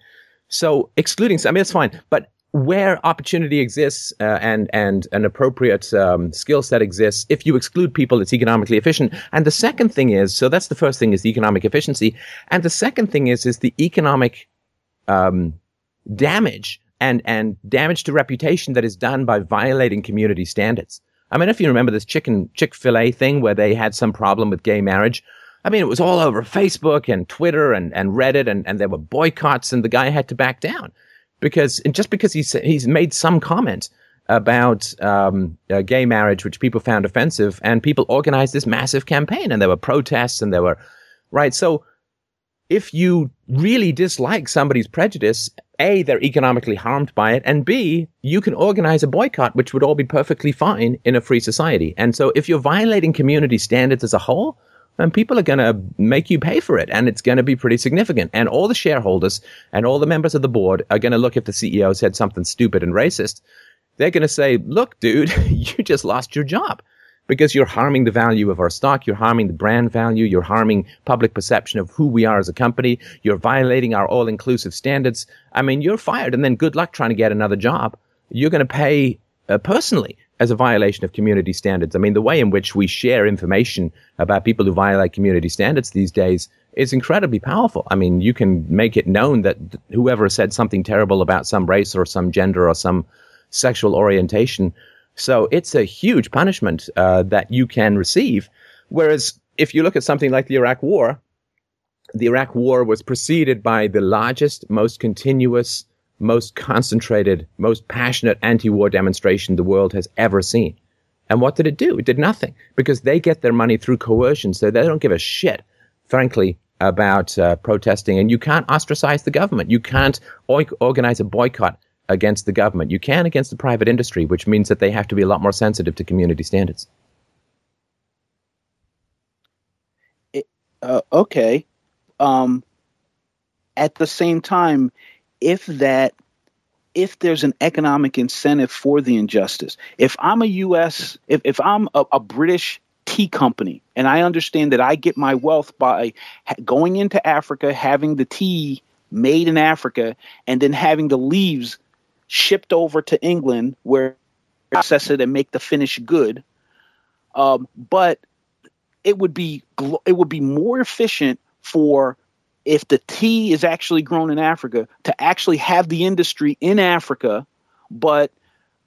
So excluding, I mean, it's fine, but where opportunity exists uh, and and an appropriate um, skill set exists, if you exclude people, it's economically efficient. And the second thing is, so that's the first thing is the economic efficiency, and the second thing is is the economic um, damage and and damage to reputation that is done by violating community standards. I mean, if you remember this chicken Chick Fil A thing where they had some problem with gay marriage, I mean, it was all over Facebook and Twitter and, and Reddit, and, and there were boycotts, and the guy had to back down because just because he's he's made some comment about um, uh, gay marriage, which people found offensive, and people organized this massive campaign, and there were protests, and there were right. So, if you really dislike somebody's prejudice, a they're economically harmed by it, and b you can organize a boycott, which would all be perfectly fine in a free society. And so, if you're violating community standards as a whole, and people are going to make you pay for it and it's going to be pretty significant. And all the shareholders and all the members of the board are going to look if the ceo said something stupid and racist. They're going to say look dude you just lost your job because you're harming the value of our stock you're harming the brand value you're harming public perception of who we are as a company you're violating our all-inclusive standards. I mean you're fired and then good luck trying to get another job. You're going to pay uh, personally as a violation of community standards. I mean, the way in which we share information about people who violate community standards these days is incredibly powerful. I mean, you can make it known that whoever said something terrible about some race or some gender or some sexual orientation. So it's a huge punishment uh, that you can receive. Whereas if you look at something like the Iraq War, the Iraq War was preceded by the largest, most continuous most concentrated, most passionate anti war demonstration the world has ever seen. And what did it do? It did nothing because they get their money through coercion, so they don't give a shit, frankly, about uh, protesting. And you can't ostracize the government. You can't o- organize a boycott against the government. You can against the private industry, which means that they have to be a lot more sensitive to community standards. It, uh, okay. Um, at the same time, if that if there's an economic incentive for the injustice. If i'm a us if, if i'm a, a british tea company and i understand that i get my wealth by ha- going into africa having the tea made in africa and then having the leaves shipped over to england where process it and make the finish good um, but it would be gl- it would be more efficient for if the tea is actually grown in Africa, to actually have the industry in Africa, but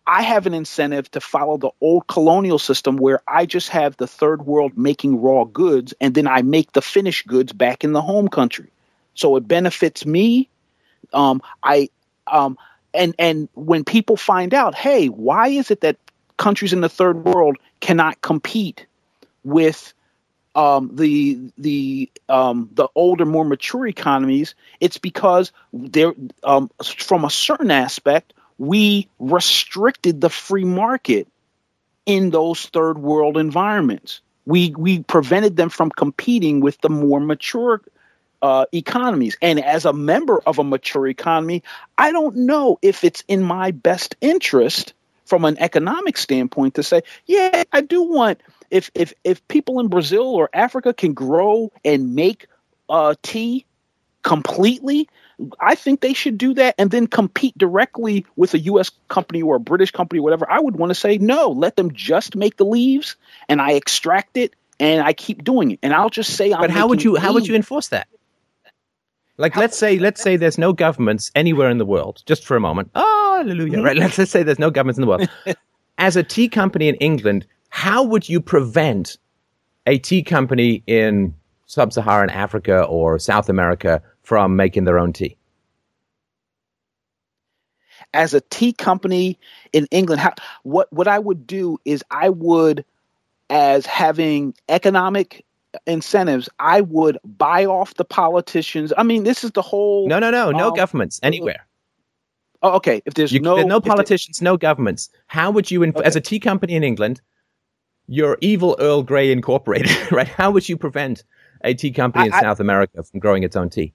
I have an incentive to follow the old colonial system where I just have the third world making raw goods and then I make the finished goods back in the home country. So it benefits me. Um, I um, and and when people find out, hey, why is it that countries in the third world cannot compete with um, the the um, the older, more mature economies, it's because they're um, from a certain aspect we restricted the free market in those third world environments. We we prevented them from competing with the more mature uh, economies. And as a member of a mature economy, I don't know if it's in my best interest from an economic standpoint to say, yeah, I do want if if if people in Brazil or Africa can grow and make uh, tea completely, I think they should do that and then compete directly with a U.S. company or a British company, or whatever. I would want to say no, let them just make the leaves, and I extract it and I keep doing it, and I'll just say. I'm but how would you how would you enforce that? Like how, let's say let's say there's no governments anywhere in the world. Just for a moment, oh hallelujah! Mm-hmm. Right? Let's, let's say there's no governments in the world. As a tea company in England, how would you prevent a tea company in sub-Saharan Africa or South America from making their own tea? As a tea company in England, how, what what I would do is I would, as having economic incentives, I would buy off the politicians. I mean, this is the whole. No, no, no, no um, governments anywhere. Oh, okay. If there's you, no, there's no politicians, no governments, how would you, inf- okay. as a tea company in England, you're evil Earl Grey Incorporated, right? How would you prevent a tea company in I, South America from growing its own tea?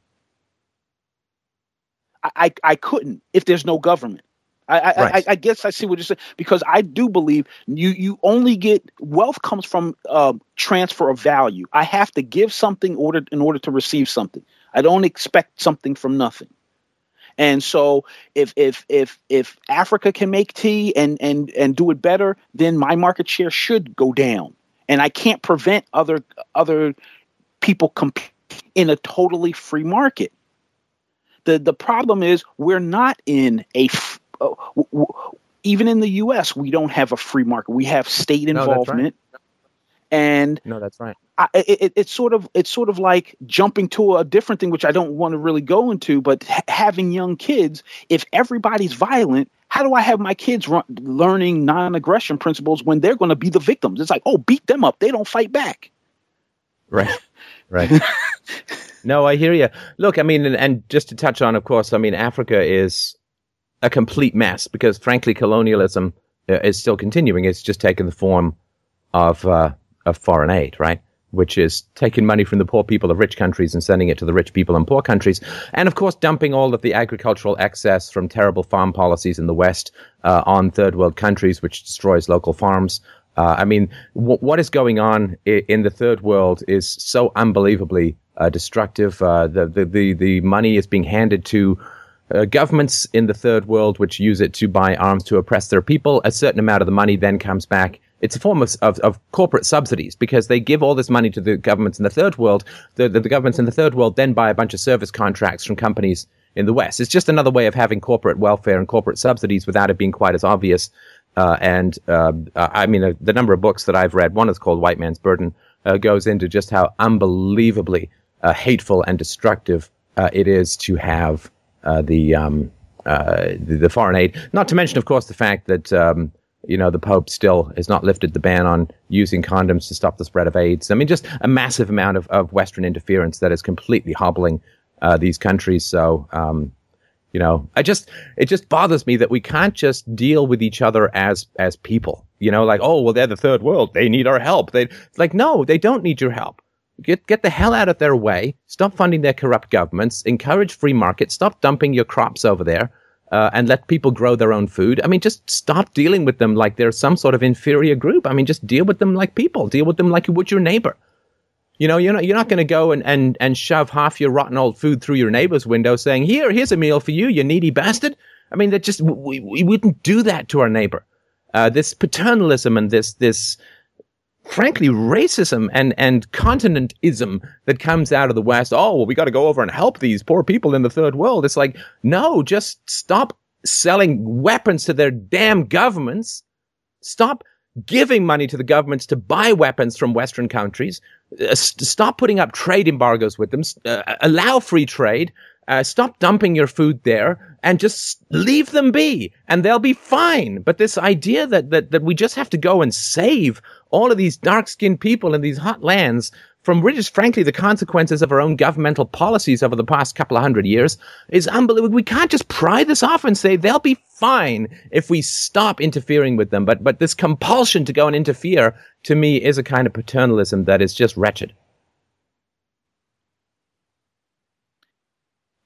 I, I couldn't if there's no government. I, right. I, I, guess I see what you're saying because I do believe you you only get wealth comes from uh, transfer of value. I have to give something order in order to receive something. I don't expect something from nothing. And so if if if if Africa can make tea and and and do it better, then my market share should go down. And I can't prevent other other people compete in a totally free market. The the problem is we're not in a f- uh, w- w- even in the U.S. we don't have a free market. We have state involvement. No, and no, that's right. I, it, it's sort of it's sort of like jumping to a different thing, which I don't want to really go into. But ha- having young kids, if everybody's violent, how do I have my kids run, learning non-aggression principles when they're going to be the victims? It's like, oh, beat them up; they don't fight back. Right, right. no, I hear you. Look, I mean, and, and just to touch on, of course, I mean, Africa is a complete mess because, frankly, colonialism uh, is still continuing. It's just taken the form of uh, of foreign aid, right? Which is taking money from the poor people of rich countries and sending it to the rich people in poor countries, and of course, dumping all of the agricultural excess from terrible farm policies in the West uh, on third world countries, which destroys local farms. Uh, I mean, w- what is going on I- in the third world is so unbelievably uh, destructive. Uh, the, the, the, the money is being handed to uh, governments in the third world, which use it to buy arms to oppress their people. A certain amount of the money then comes back. It's a form of, of, of corporate subsidies because they give all this money to the governments in the third world. The, the, the governments in the third world then buy a bunch of service contracts from companies in the West. It's just another way of having corporate welfare and corporate subsidies without it being quite as obvious. Uh, and uh, I mean, uh, the number of books that I've read, one is called White Man's Burden, uh, goes into just how unbelievably uh, hateful and destructive uh, it is to have the, um, the, the foreign aid. Not to mention, of course, the fact that um, you know the Pope still has not lifted the ban on using condoms to stop the spread of AIDS. I mean, just a massive amount of, of Western interference that is completely hobbling these countries. So. Um, you know, I just it just bothers me that we can't just deal with each other as as people. You know, like oh well, they're the third world. They need our help. They like no, they don't need your help. Get get the hell out of their way. Stop funding their corrupt governments. Encourage free markets. Stop dumping your crops over there. Uh, and let people grow their own food. I mean, just stop dealing with them like they're some sort of inferior group. I mean, just deal with them like people. Deal with them like you would your neighbor. You know, you're not you're not going to go and, and and shove half your rotten old food through your neighbor's window, saying, "Here, here's a meal for you, you needy bastard." I mean, that just we, we wouldn't do that to our neighbor. Uh, this paternalism and this this frankly racism and and continentism that comes out of the West. Oh, well, we got to go over and help these poor people in the third world. It's like, no, just stop selling weapons to their damn governments. Stop giving money to the governments to buy weapons from Western countries, uh, stop putting up trade embargoes with them, uh, allow free trade, uh, stop dumping your food there, and just leave them be, and they'll be fine. But this idea that, that, that we just have to go and save all of these dark skinned people in these hot lands from just frankly the consequences of our own governmental policies over the past couple of hundred years is unbelievable. We can't just pry this off and say they'll be fine if we stop interfering with them. But but this compulsion to go and interfere to me is a kind of paternalism that is just wretched.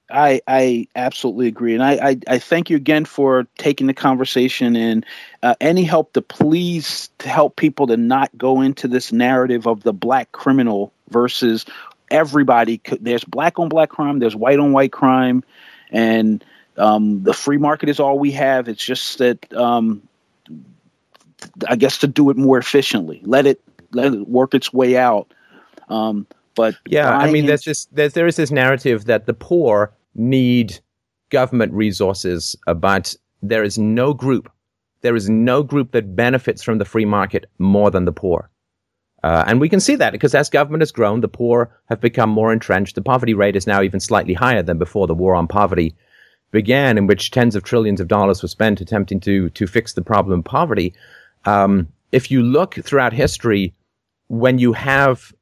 I I absolutely agree, and I, I, I thank you again for taking the conversation and uh, any help to please to help people to not go into this narrative of the black criminal versus everybody. There's black on black crime, there's white on white crime, and um, the free market is all we have. It's just that um, I guess to do it more efficiently, let it let it work its way out. Um, but yeah, I mean, there's this there's there is this narrative that the poor need government resources, uh, but there is no group, there is no group that benefits from the free market more than the poor. Uh, and we can see that because as government has grown, the poor have become more entrenched. The poverty rate is now even slightly higher than before the war on poverty began, in which tens of trillions of dollars were spent attempting to to fix the problem of poverty. Um, if you look throughout history, when you have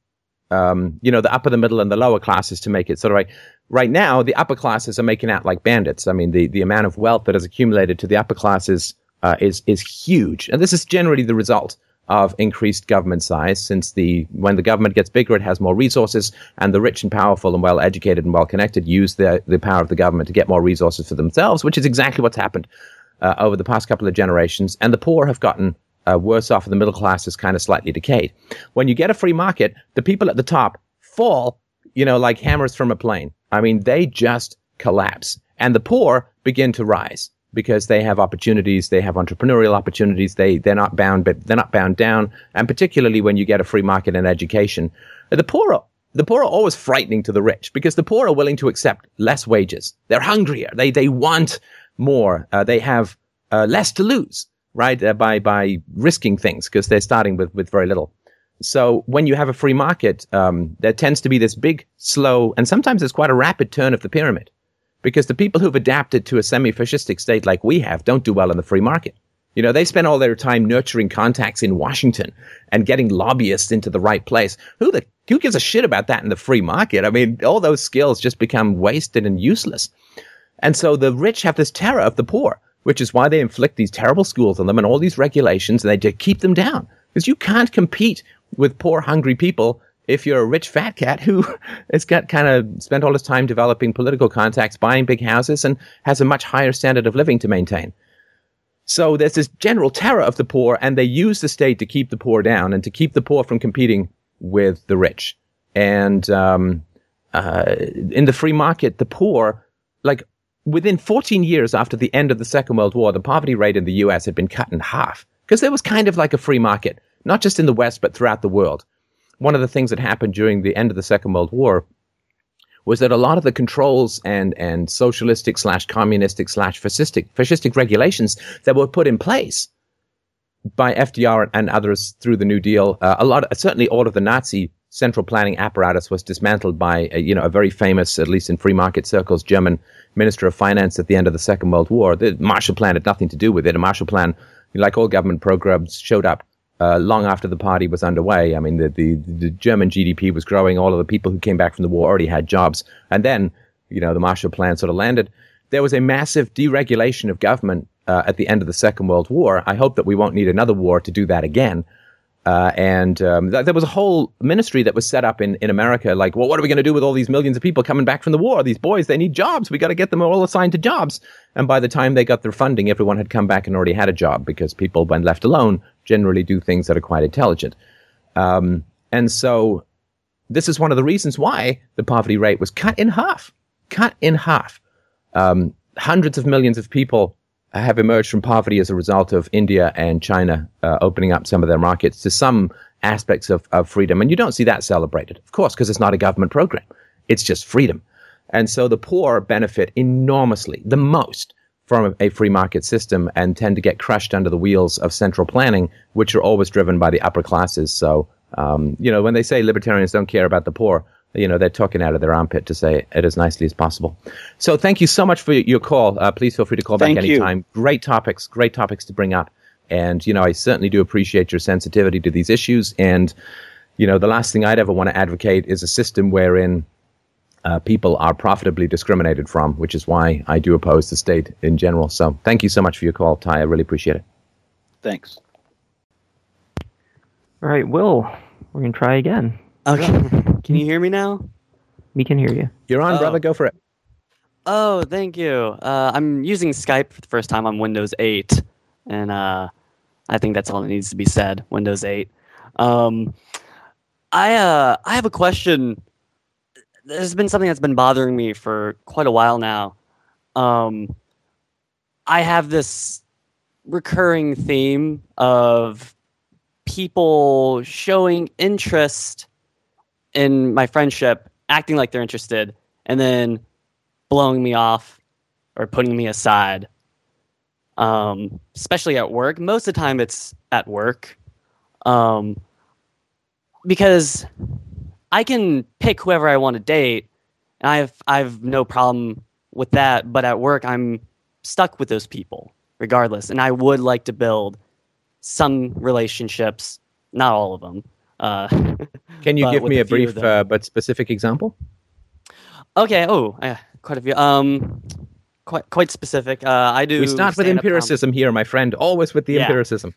um, you know, the upper, the middle, and the lower classes to make it sort of right. Right now, the upper classes are making out like bandits. I mean, the, the amount of wealth that has accumulated to the upper classes uh, is is huge, and this is generally the result of increased government size. Since the when the government gets bigger, it has more resources, and the rich and powerful and well educated and well connected use the the power of the government to get more resources for themselves, which is exactly what's happened uh, over the past couple of generations. And the poor have gotten uh, worse off, and the middle class is kind of slightly decayed. When you get a free market, the people at the top fall, you know, like hammers from a plane. I mean, they just collapse, and the poor begin to rise because they have opportunities, they have entrepreneurial opportunities, they they're not bound, but they're not bound down, and particularly when you get a free market in education, the poor. The poor are always frightening to the rich because the poor are willing to accept less wages. They're hungrier. They they want more. Uh, they have uh, less to lose right? Uh, by by risking things because they're starting with with very little. So when you have a free market, um, there tends to be this big, slow, and sometimes it's quite a rapid turn of the pyramid, because the people who've adapted to a semi-fascistic state like we have don't do well in the free market. You know, they spend all their time nurturing contacts in Washington and getting lobbyists into the right place. Who the who gives a shit about that in the free market? I mean, all those skills just become wasted and useless. And so the rich have this terror of the poor which is why they inflict these terrible schools on them and all these regulations and they to keep them down. Because you can't compete with poor, hungry people if you're a rich fat cat who has got kind of spent all his time developing political contacts, buying big houses, and has a much higher standard of living to maintain. So there's this general terror of the poor, and they use the state to keep the poor down and to keep the poor from competing with the rich. And um, uh, in the free market, the poor, like within 14 years after the end of the Second World War, the poverty rate in the US had been cut in half because there was kind of like a free market, not just in the West, but throughout the world. One of the things that happened during the end of the Second World War was that a lot of the controls and, and socialistic slash communistic slash fascistic, fascistic regulations that were put in place by FDR and others through the New Deal, uh, a lot, certainly all of the Nazi central planning apparatus was dismantled by, a, you know, a very famous, at least in free market circles, German Minister of Finance at the end of the Second World War. The Marshall Plan had nothing to do with it. A Marshall Plan, like all government programs, showed up uh, long after the party was underway. I mean, the, the, the German GDP was growing. All of the people who came back from the war already had jobs. And then, you know, the Marshall Plan sort of landed. There was a massive deregulation of government uh, at the end of the Second World War. I hope that we won't need another war to do that again. Uh, and um, th- there was a whole ministry that was set up in, in America, like, well, what are we going to do with all these millions of people coming back from the war? These boys, they need jobs. We got to get them all assigned to jobs. And by the time they got their funding, everyone had come back and already had a job because people, when left alone, generally do things that are quite intelligent. Um, and so this is one of the reasons why the poverty rate was cut in half. Cut in half. Um, hundreds of millions of people have emerged from poverty as a result of India and China uh, opening up some of their markets to some aspects of, of freedom. And you don't see that celebrated, of course, because it's not a government program. It's just freedom. And so the poor benefit enormously, the most, from a free market system and tend to get crushed under the wheels of central planning, which are always driven by the upper classes. So, um, you know, when they say libertarians don't care about the poor, you know, they're talking out of their armpit to say it as nicely as possible. So thank you so much for your call. Uh, please feel free to call thank back anytime. You. Great topics, great topics to bring up. And, you know, I certainly do appreciate your sensitivity to these issues. And, you know, the last thing I'd ever want to advocate is a system wherein uh, people are profitably discriminated from, which is why I do oppose the state in general. So thank you so much for your call, Ty. I really appreciate it. Thanks. All right, Will, we're going to try again. Okay. Can you hear me now? We can hear you. You're on, Oh. brother. Go for it. Oh, thank you. Uh, I'm using Skype for the first time on Windows 8, and uh, I think that's all that needs to be said. Windows 8. Um, I uh, I have a question. There's been something that's been bothering me for quite a while now. Um, I have this recurring theme of people showing interest in my friendship, acting like they're interested, and then blowing me off or putting me aside. Um, especially at work. Most of the time, it's at work. Um, because I can pick whoever I want to date, and I have I have no problem with that. But at work, I'm stuck with those people regardless, and I would like to build some relationships, not all of them. Uh, Can you give me a brief uh, but specific example? Okay. Oh, uh, quite a few. Um, quite quite specific. Uh, I do. we start with empiricism here, my friend. Always with the Yeah. empiricism.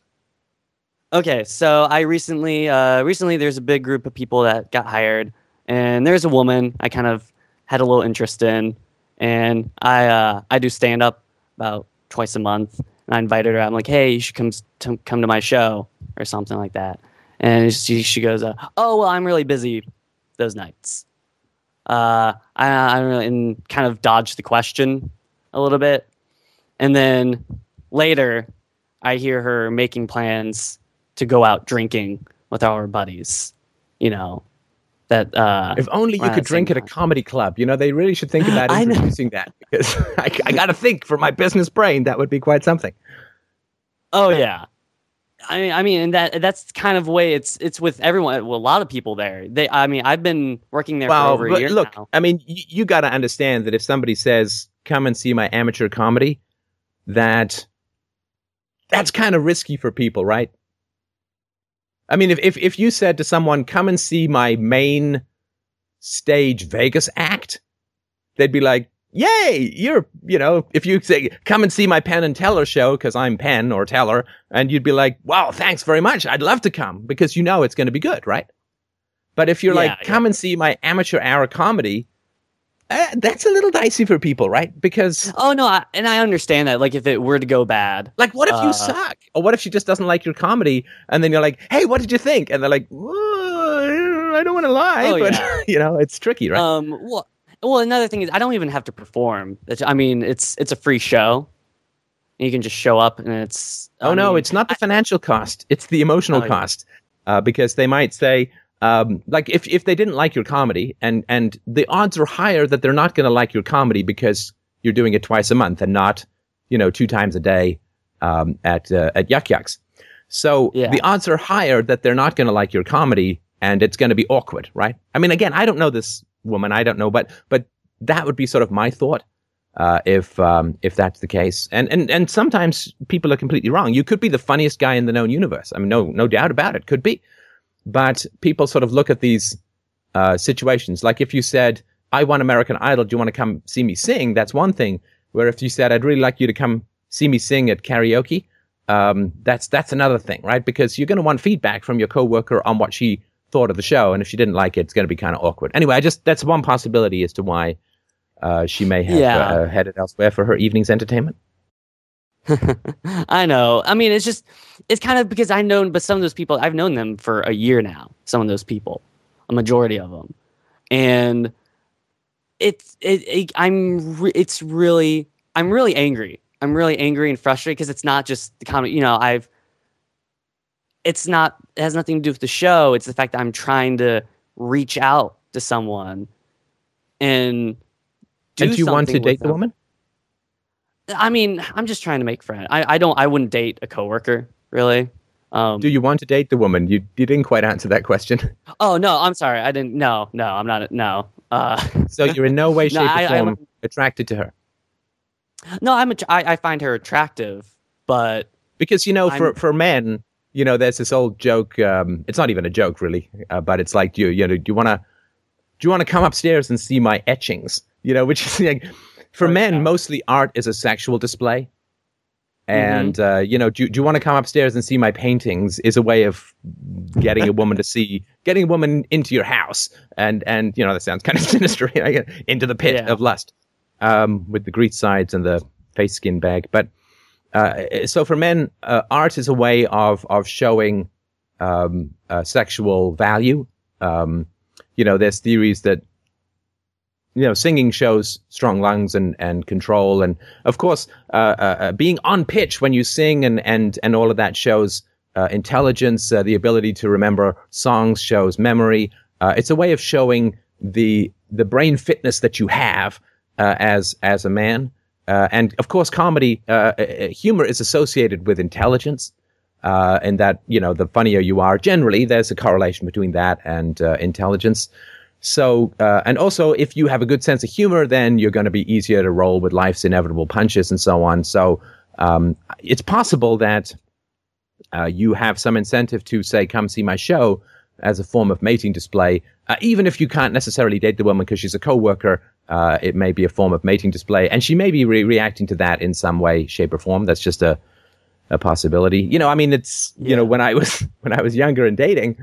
Okay, so I recently, uh, recently there's a big group of people that got hired, and there's a woman I kind of had a little interest in, and I uh, I do stand up about twice a month, and I invited her. I'm like, hey, you should come to, come to my show or something like that, and she she goes, uh, oh well, I'm really busy those nights. Uh, I I really and kind of dodge the question a little bit, and then later I hear her making plans to go out drinking with our buddies. You know, that uh If only you could drink at a comedy club. You know, they really should think about introducing that because I, I got to think for my business brain that would be quite something. oh yeah. I mean, I mean, and that that's kind of the way it's it's with everyone. Well, a lot of people there. They, I mean, I've been working there for over a year look, now. I mean, you, you got to understand that if somebody says, "Come and see my amateur comedy," that that's kind of risky for people, right? I mean, if, if if you said to someone, "Come and see my main stage Vegas act," they'd be like, "Yay! You're you know." If you say, "Come and see my Penn and Teller show," because I'm Penn or Teller, and you'd be like, "Wow, thanks very much. I'd love to come," because you know it's going to be good, right? But if you're Yeah, like, yeah. "Come and see my amateur hour comedy," uh, that's a little dicey for people, right? Because Oh no, I, and I understand that. Like, if it were to go bad, like, what if you Uh, suck? Or what if she just doesn't like your comedy? And then you're like, hey, what did you think? And they're like, I don't want to lie, Oh, but yeah. you know, it's tricky, right? um, well, well, another thing is I don't even have to perform. It's- I mean, it's it's a free show. You can just show up, and it's. oh I no, mean, it's not the financial cost; it's the emotional Oh, cost. Uh, because they might say, um, like, if if they didn't like your comedy, and and the odds are higher that they're not going to like your comedy because you're doing it twice a month and not, you know, two times a day um, at uh, at Yuk Yuk's. So Yeah. the odds are higher that they're not going to like your comedy, and it's going to be awkward, right? I mean, again, I don't know this woman, I don't know, but but that would be sort of my thought uh, if um, if that's the case. And and and sometimes people are completely wrong. You could be the funniest guy in the known universe. I mean, no no doubt about it. Could be, but people sort of look at these uh, situations. Like if you said, "I won American Idol. Do you want to come see me sing?" That's one thing. Where if you said, "I'd really like you to come see me sing at karaoke," um, that's that's another thing, right? Because you're going to want feedback from your coworker on what she thought of the show, and if she didn't like it, it's going to be kind of awkward. Anyway, I just that's one possibility as to why uh, she may have Yeah. uh, headed elsewhere for her evening's entertainment. I know. I mean, it's just it's kind of because I know, but some of those people I've known them for a year now. Some of those people, a majority of them, and it's it, it I'm re- it's really I'm really angry. I'm really angry and frustrated because it's not just the comedy. You know, I've it's not it has nothing to do with the show. It's the fact that I'm trying to reach out to someone and do and do you want to date the woman? I mean, I'm just trying to make friends. I, I don't. I wouldn't date a coworker, really. Um, Do you want to date the woman? You you didn't quite answer that question. oh no, I'm sorry. I didn't. No, no, I'm not. No. Uh, So you're in no way, shape, No, I- or I form wouldn't- attracted to her. no, I'm. A, I, I find her attractive, but Because you know, for for men, you know, there's this old joke. Um, it's not even a joke, really, uh, but it's like, do you, you know, do you want to, do you want to come upstairs and see my etchings? You know, which is like, for men, mostly art is a sexual display. And uh, you know, do, do you want to come upstairs and see my paintings? Is a way of getting a woman to see, getting a woman into your house, and and you know that sounds kind of sinister, into the pit Yeah. of lust, um, with the grease sides and the face skin bag. But uh, so for men, uh, art is a way of of showing um, uh, sexual value. Um, you know, there's theories that you know singing shows strong lungs and and control, and of course, uh, uh, uh, being on pitch when you sing and and and all of that shows intelligence. The ability to remember songs shows memory. It's a way of showing the the brain fitness that you have as as a man. Uh, and of course, comedy uh, uh, humor is associated with intelligence, uh, and that you know the funnier you are, generally there's a correlation between that and uh, intelligence. So, uh, and also if you have a good sense of humor, then you're going to be easier to roll with life's inevitable punches and so on. So, um, it's possible that uh, you have some incentive to say, "Come see my show." As a form of mating display, uh, even if you can't necessarily date the woman because she's a coworker, uh, it may be a form of mating display, and she may be re- reacting to that in some way, shape, or form. That's just a a possibility. You know, I mean, it's you know when I was when I was younger and dating,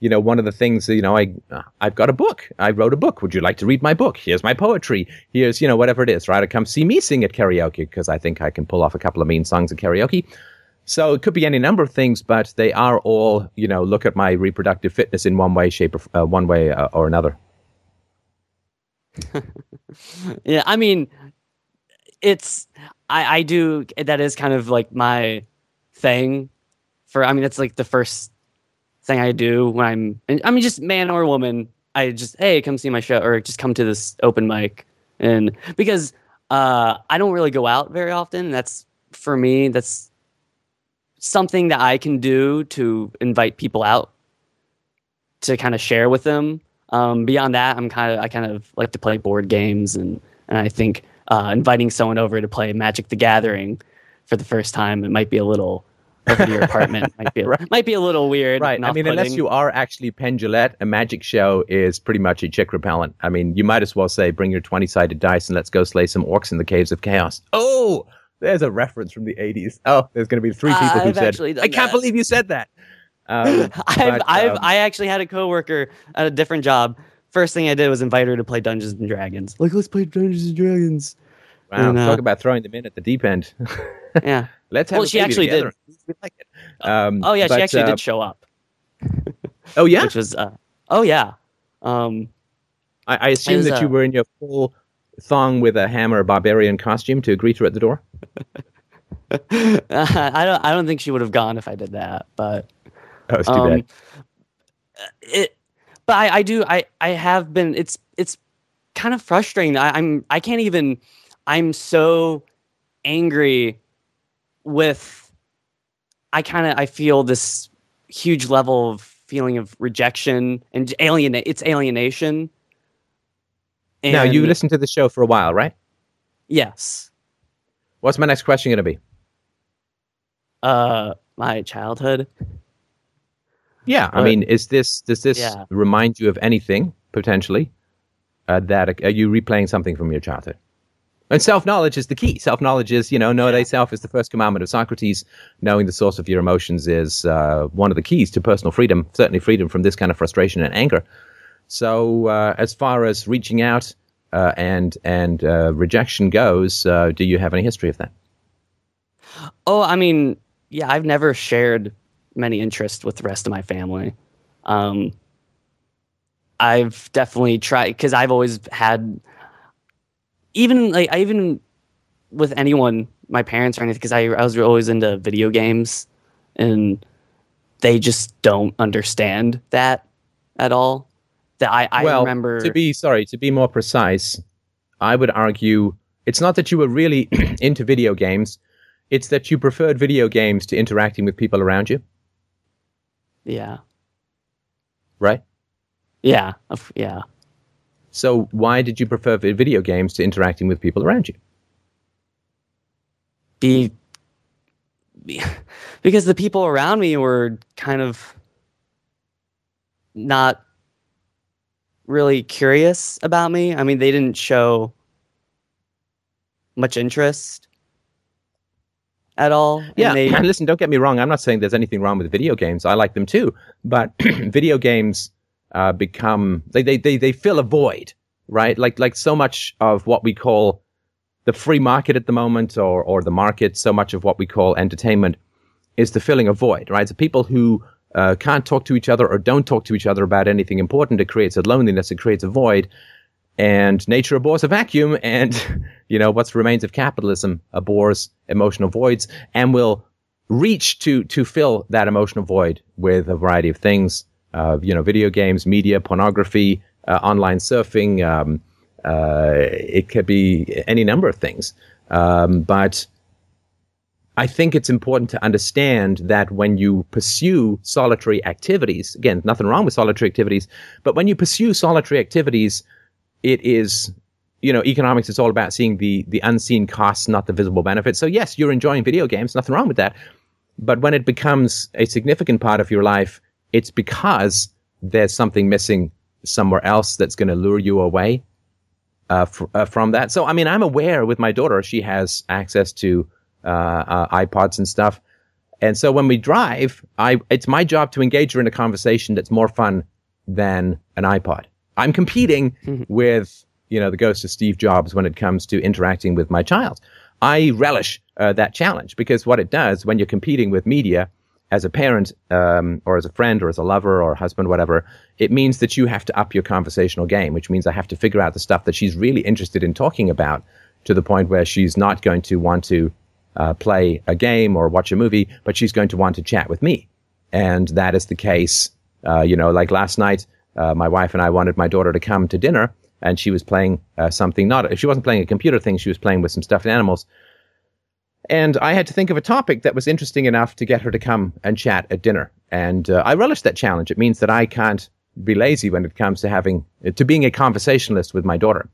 you know, one of the things you know, I uh, I've got a book. I wrote a book. Would you like to read my book? Here's my poetry. Here's you know whatever it is. Right, or come see me sing at karaoke because I think I can pull off a couple of mean songs at karaoke. So it could be any number of things, but they are all you know. Look at my reproductive fitness in one way, shape, or uh, one way uh, or another. Yeah, I mean, it's I I do that is kind of like my thing. For I mean, that's like the first thing I do when I'm. I mean, just man or woman. I just hey, come see my show or just come to this open mic, and because uh, I don't really go out very often. That's for me. That's something that I can do to invite people out to kind of share with them. Um, beyond that, I'm kind of I kind of like to play board games, and and I think uh, inviting someone over to play Magic the Gathering for the first time it might be a little over to your apartment might be a, Right. might be a little weird. Right. I mean, unless you are actually Penn Jillette, a magic show is pretty much a chick repellent. I mean, you might as well say, bring your 20 sided dice and let's go slay some orcs in the caves of chaos. Oh, there's a reference from the 80s. Oh, there's going to be three Uh, people who I've said, I can't that." believe you said that. Um, I've, but, I've um, I actually had a coworker at a different job. First thing I did was invite her to play Dungeons and Dragons. Like, let's play Dungeons and Dragons. wow, and, uh, talk about throwing them in at the deep end. Yeah. let's have Well, a she actually together. did. Like it. Um, Oh yeah, but, she actually uh, did show up. Oh, yeah? Which was uh, oh yeah. Um, I, I assume was, that you uh, were in your full thong with a hammer barbarian costume to greet her at the door. I don't I don't think she would have gone if I did that, but Oh, it's too um, bad. it but I, I do I I have been it's it's kind of frustrating. I, I'm I can't even I'm so angry with I kind of I feel this huge level of feeling of rejection and alienate it's alienation. now, you And- listened to the show for a while, right? Yes. What's my next question going to be? Uh my childhood. Yeah, I mean, is this does this Yeah. remind you of anything potentially? Uh, that are you replaying something from your childhood? And self knowledge is the key. Self knowledge is, you know, know thyself is the first commandment of Socrates. Knowing the source of your emotions is uh, one of the keys to personal freedom. Certainly, freedom from this kind of frustration and anger. So, uh, as far as reaching out uh, and and uh, rejection goes, uh, do you have any history of that? Oh, I mean, yeah, I've never shared many interests with the rest of my family. Um, I've definitely tried because I've always had, even like I even with anyone, my parents or anything, because I I was always into video games, and they just don't understand that at all. That I I well, remember to be sorry, to be more precise, I would argue it's not that you were really into video games; it's that you preferred video games to interacting with people around you, yeah right? yeah yeah. So why did you prefer video games to interacting with people around you? be because the people around me were kind of not really curious about me. I mean, they didn't show much interest at all. and Yeah, they- and listen, don't get me wrong. I'm not saying there's anything wrong with video games. I like them too, but video games uh, become they, they they they fill a void, right? Like like so much of what we call the free market at the moment, or or the market. So much of what we call entertainment is the filling a void, right? So people who uh, can't talk to each other or don't talk to each other about anything important, it creates a loneliness, it creates a void. And nature abhors a vacuum, and you know what remains of capitalism abhors emotional voids, and will reach to to fill that emotional void with a variety of things. Uh, you know, video games, media, pornography, uh, online surfing. Um, uh, it could be any number of things, um, but I think it's important to understand that when you pursue solitary activities, again, nothing wrong with solitary activities, but when you pursue solitary activities, it is, you know, economics is all about seeing the the unseen costs, not the visible benefits. So yes, you're enjoying video games, nothing wrong with that. But when it becomes a significant part of your life, it's because there's something missing somewhere else that's going to lure you away uh, fr- uh, from that. So, I mean, I'm aware with my daughter, she has access to uh, uh, iPods and stuff. And so when we drive, I it's my job to engage her in a conversation that's more fun than an iPod. I'm competing with you know the ghost of Steve Jobs when it comes to interacting with my child. I relish uh, that challenge because what it does when you're competing with media as a parent um, or as a friend or as a lover or husband, whatever, it means that you have to up your conversational game, which means I have to figure out the stuff that she's really interested in talking about to the point where she's not going to want to uh, play a game or watch a movie, but she's going to want to chat with me. And that is the case. Uh, you know, like last night, uh, my wife and I wanted my daughter to come to dinner, and she was playing uh, something. Not she wasn't playing a computer thing; she was playing with some stuffed animals. And I had to think of a topic that was interesting enough to get her to come and chat at dinner. And uh, I relish that challenge. It means that I can't be lazy when it comes to having to being a conversationalist with my daughter.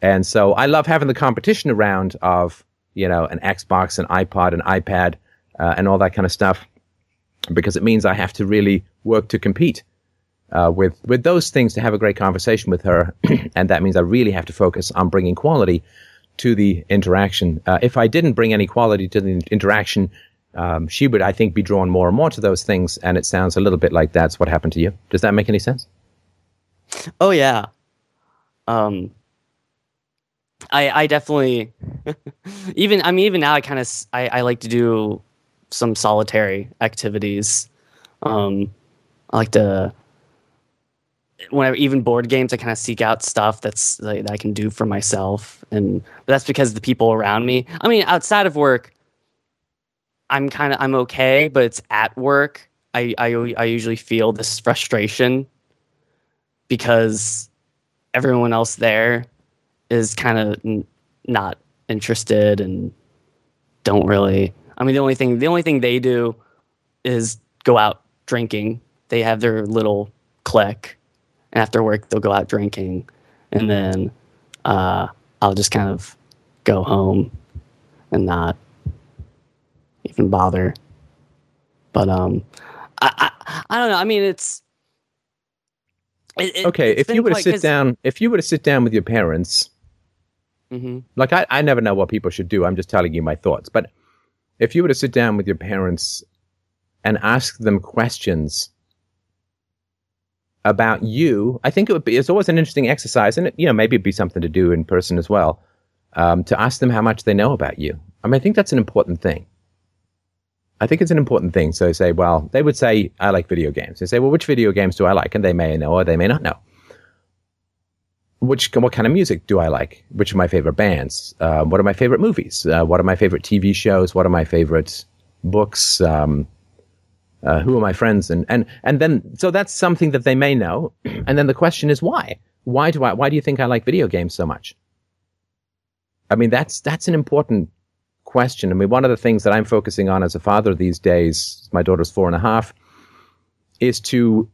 And so I love having the competition around of you know an Xbox, an iPod, an iPad, uh, and all that kind of stuff, because it means I have to really work to compete uh, with with those things to have a great conversation with her, and that means I really have to focus on bringing quality to the interaction. Uh, if I didn't bring any quality to the interaction, um, she would, I think, be drawn more and more to those things. And it sounds a little bit like that's what happened to you. Does that make any sense? Oh yeah. Um I I definitely even I mean even now I kind of I, I like to do some solitary activities. Um I like to whenever even board games I kind of seek out stuff that's like, that I can do for myself and that's because the people around me. I mean outside of work I'm kind of I'm okay, but it's at work I I I usually feel this frustration because everyone else there is kind of n- not interested and don't really i mean the only thing the only thing they do is go out drinking they have their little clique after work they'll go out drinking and then uh, i'll just kind of go home and not even bother but um i i, I don't know i mean it's it- it- Okay, if you were to sit down, if you were to sit down with your parents, Mhm. like I, I never know what people should do. I'm just telling you my thoughts. But if you were to sit down with your parents and ask them questions about you, I think it would be. It's always an interesting exercise, and it, you know maybe it'd be something to do in person as well. Um, to ask them how much they know about you. I mean, I think that's an important thing. I think it's an important thing. So say, well, they would say, I like video games. They say, well, which video games do I like? And they may know or they may not know. Which, what kind of music do I like? Which are my favorite bands? Uh, what are my favorite movies? Uh, what are my favorite TV shows? What are my favorite books? Um, uh, who are my friends? And, and, and then, so that's something that they may know. And then the question is why? Why do I, why do you think I like video games so much? I mean, that's, that's an important question. I mean, one of the things that I'm focusing on as a father these days, my daughter's four and a half, is to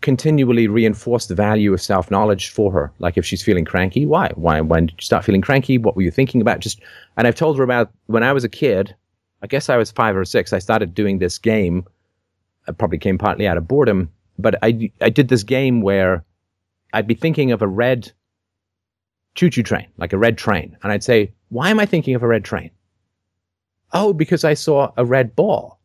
continually reinforce the value of self knowledge for her. Like if she's feeling cranky, why? Why? When did you start feeling cranky? What were you thinking about? Just, and I've told her about when I was a kid. I guess I was five or six. I started doing this game. I probably came partly out of boredom, but I I did this game where I'd be thinking of a red choo-choo train, like a red train, and I'd say, "Why am I thinking of a red train?" Oh, because I saw a red ball,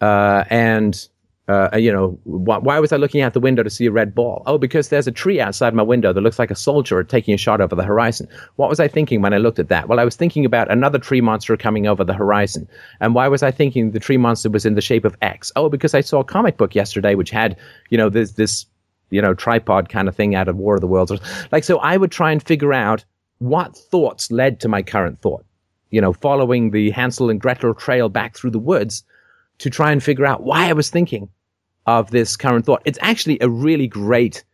uh, and uh, you know, why, why, was I looking out the window to see a red ball? Oh, because there's a tree outside my window that looks like a soldier taking a shot over the horizon. What was I thinking when I looked at that? Well, I was thinking about another tree monster coming over the horizon. And why was I thinking the tree monster was in the shape of X? Oh, because I saw a comic book yesterday which had, you know, this, this, you know, tripod kind of thing out of War of the Worlds. Like, so I would try and figure out what thoughts led to my current thought. You know, following the Hansel and Gretel trail back through the woods to try and figure out why I was thinking of this current thought. It's actually a really great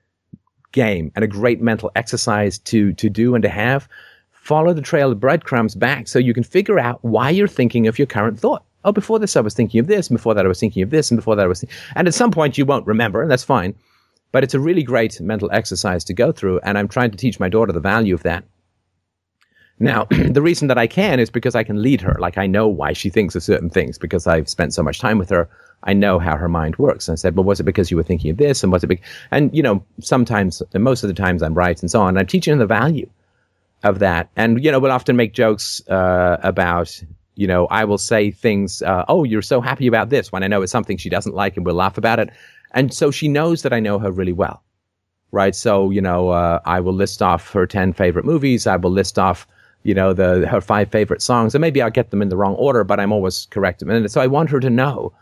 game and a great mental exercise to to do and to have. Follow the trail of breadcrumbs back so you can figure out why you're thinking of your current thought. Oh, before this I was thinking of this, and before that I was thinking of this, and before that I was, th- and at some point you won't remember, and that's fine. But it's a really great mental exercise to go through, and I'm trying to teach my daughter the value of that. Now, the reason that I can is because I can lead her. Like I know why she thinks of certain things because I've spent so much time with her. I know how her mind works. And I said, well, was it because you were thinking of this? And was it big? And, you know, sometimes, most of the times I'm right and so on. I'm teaching the value of that. And, you know, we'll often make jokes uh, about, you know, I will say things, uh, oh, you're so happy about this when I know it's something she doesn't like and we'll laugh about it. And so she knows that I know her really well. Right. So, you know, uh, I will list off her 10 favorite movies. I will list off, you know, the her five favorite songs. And maybe I'll get them in the wrong order, but I'm always correct. And so I want her to know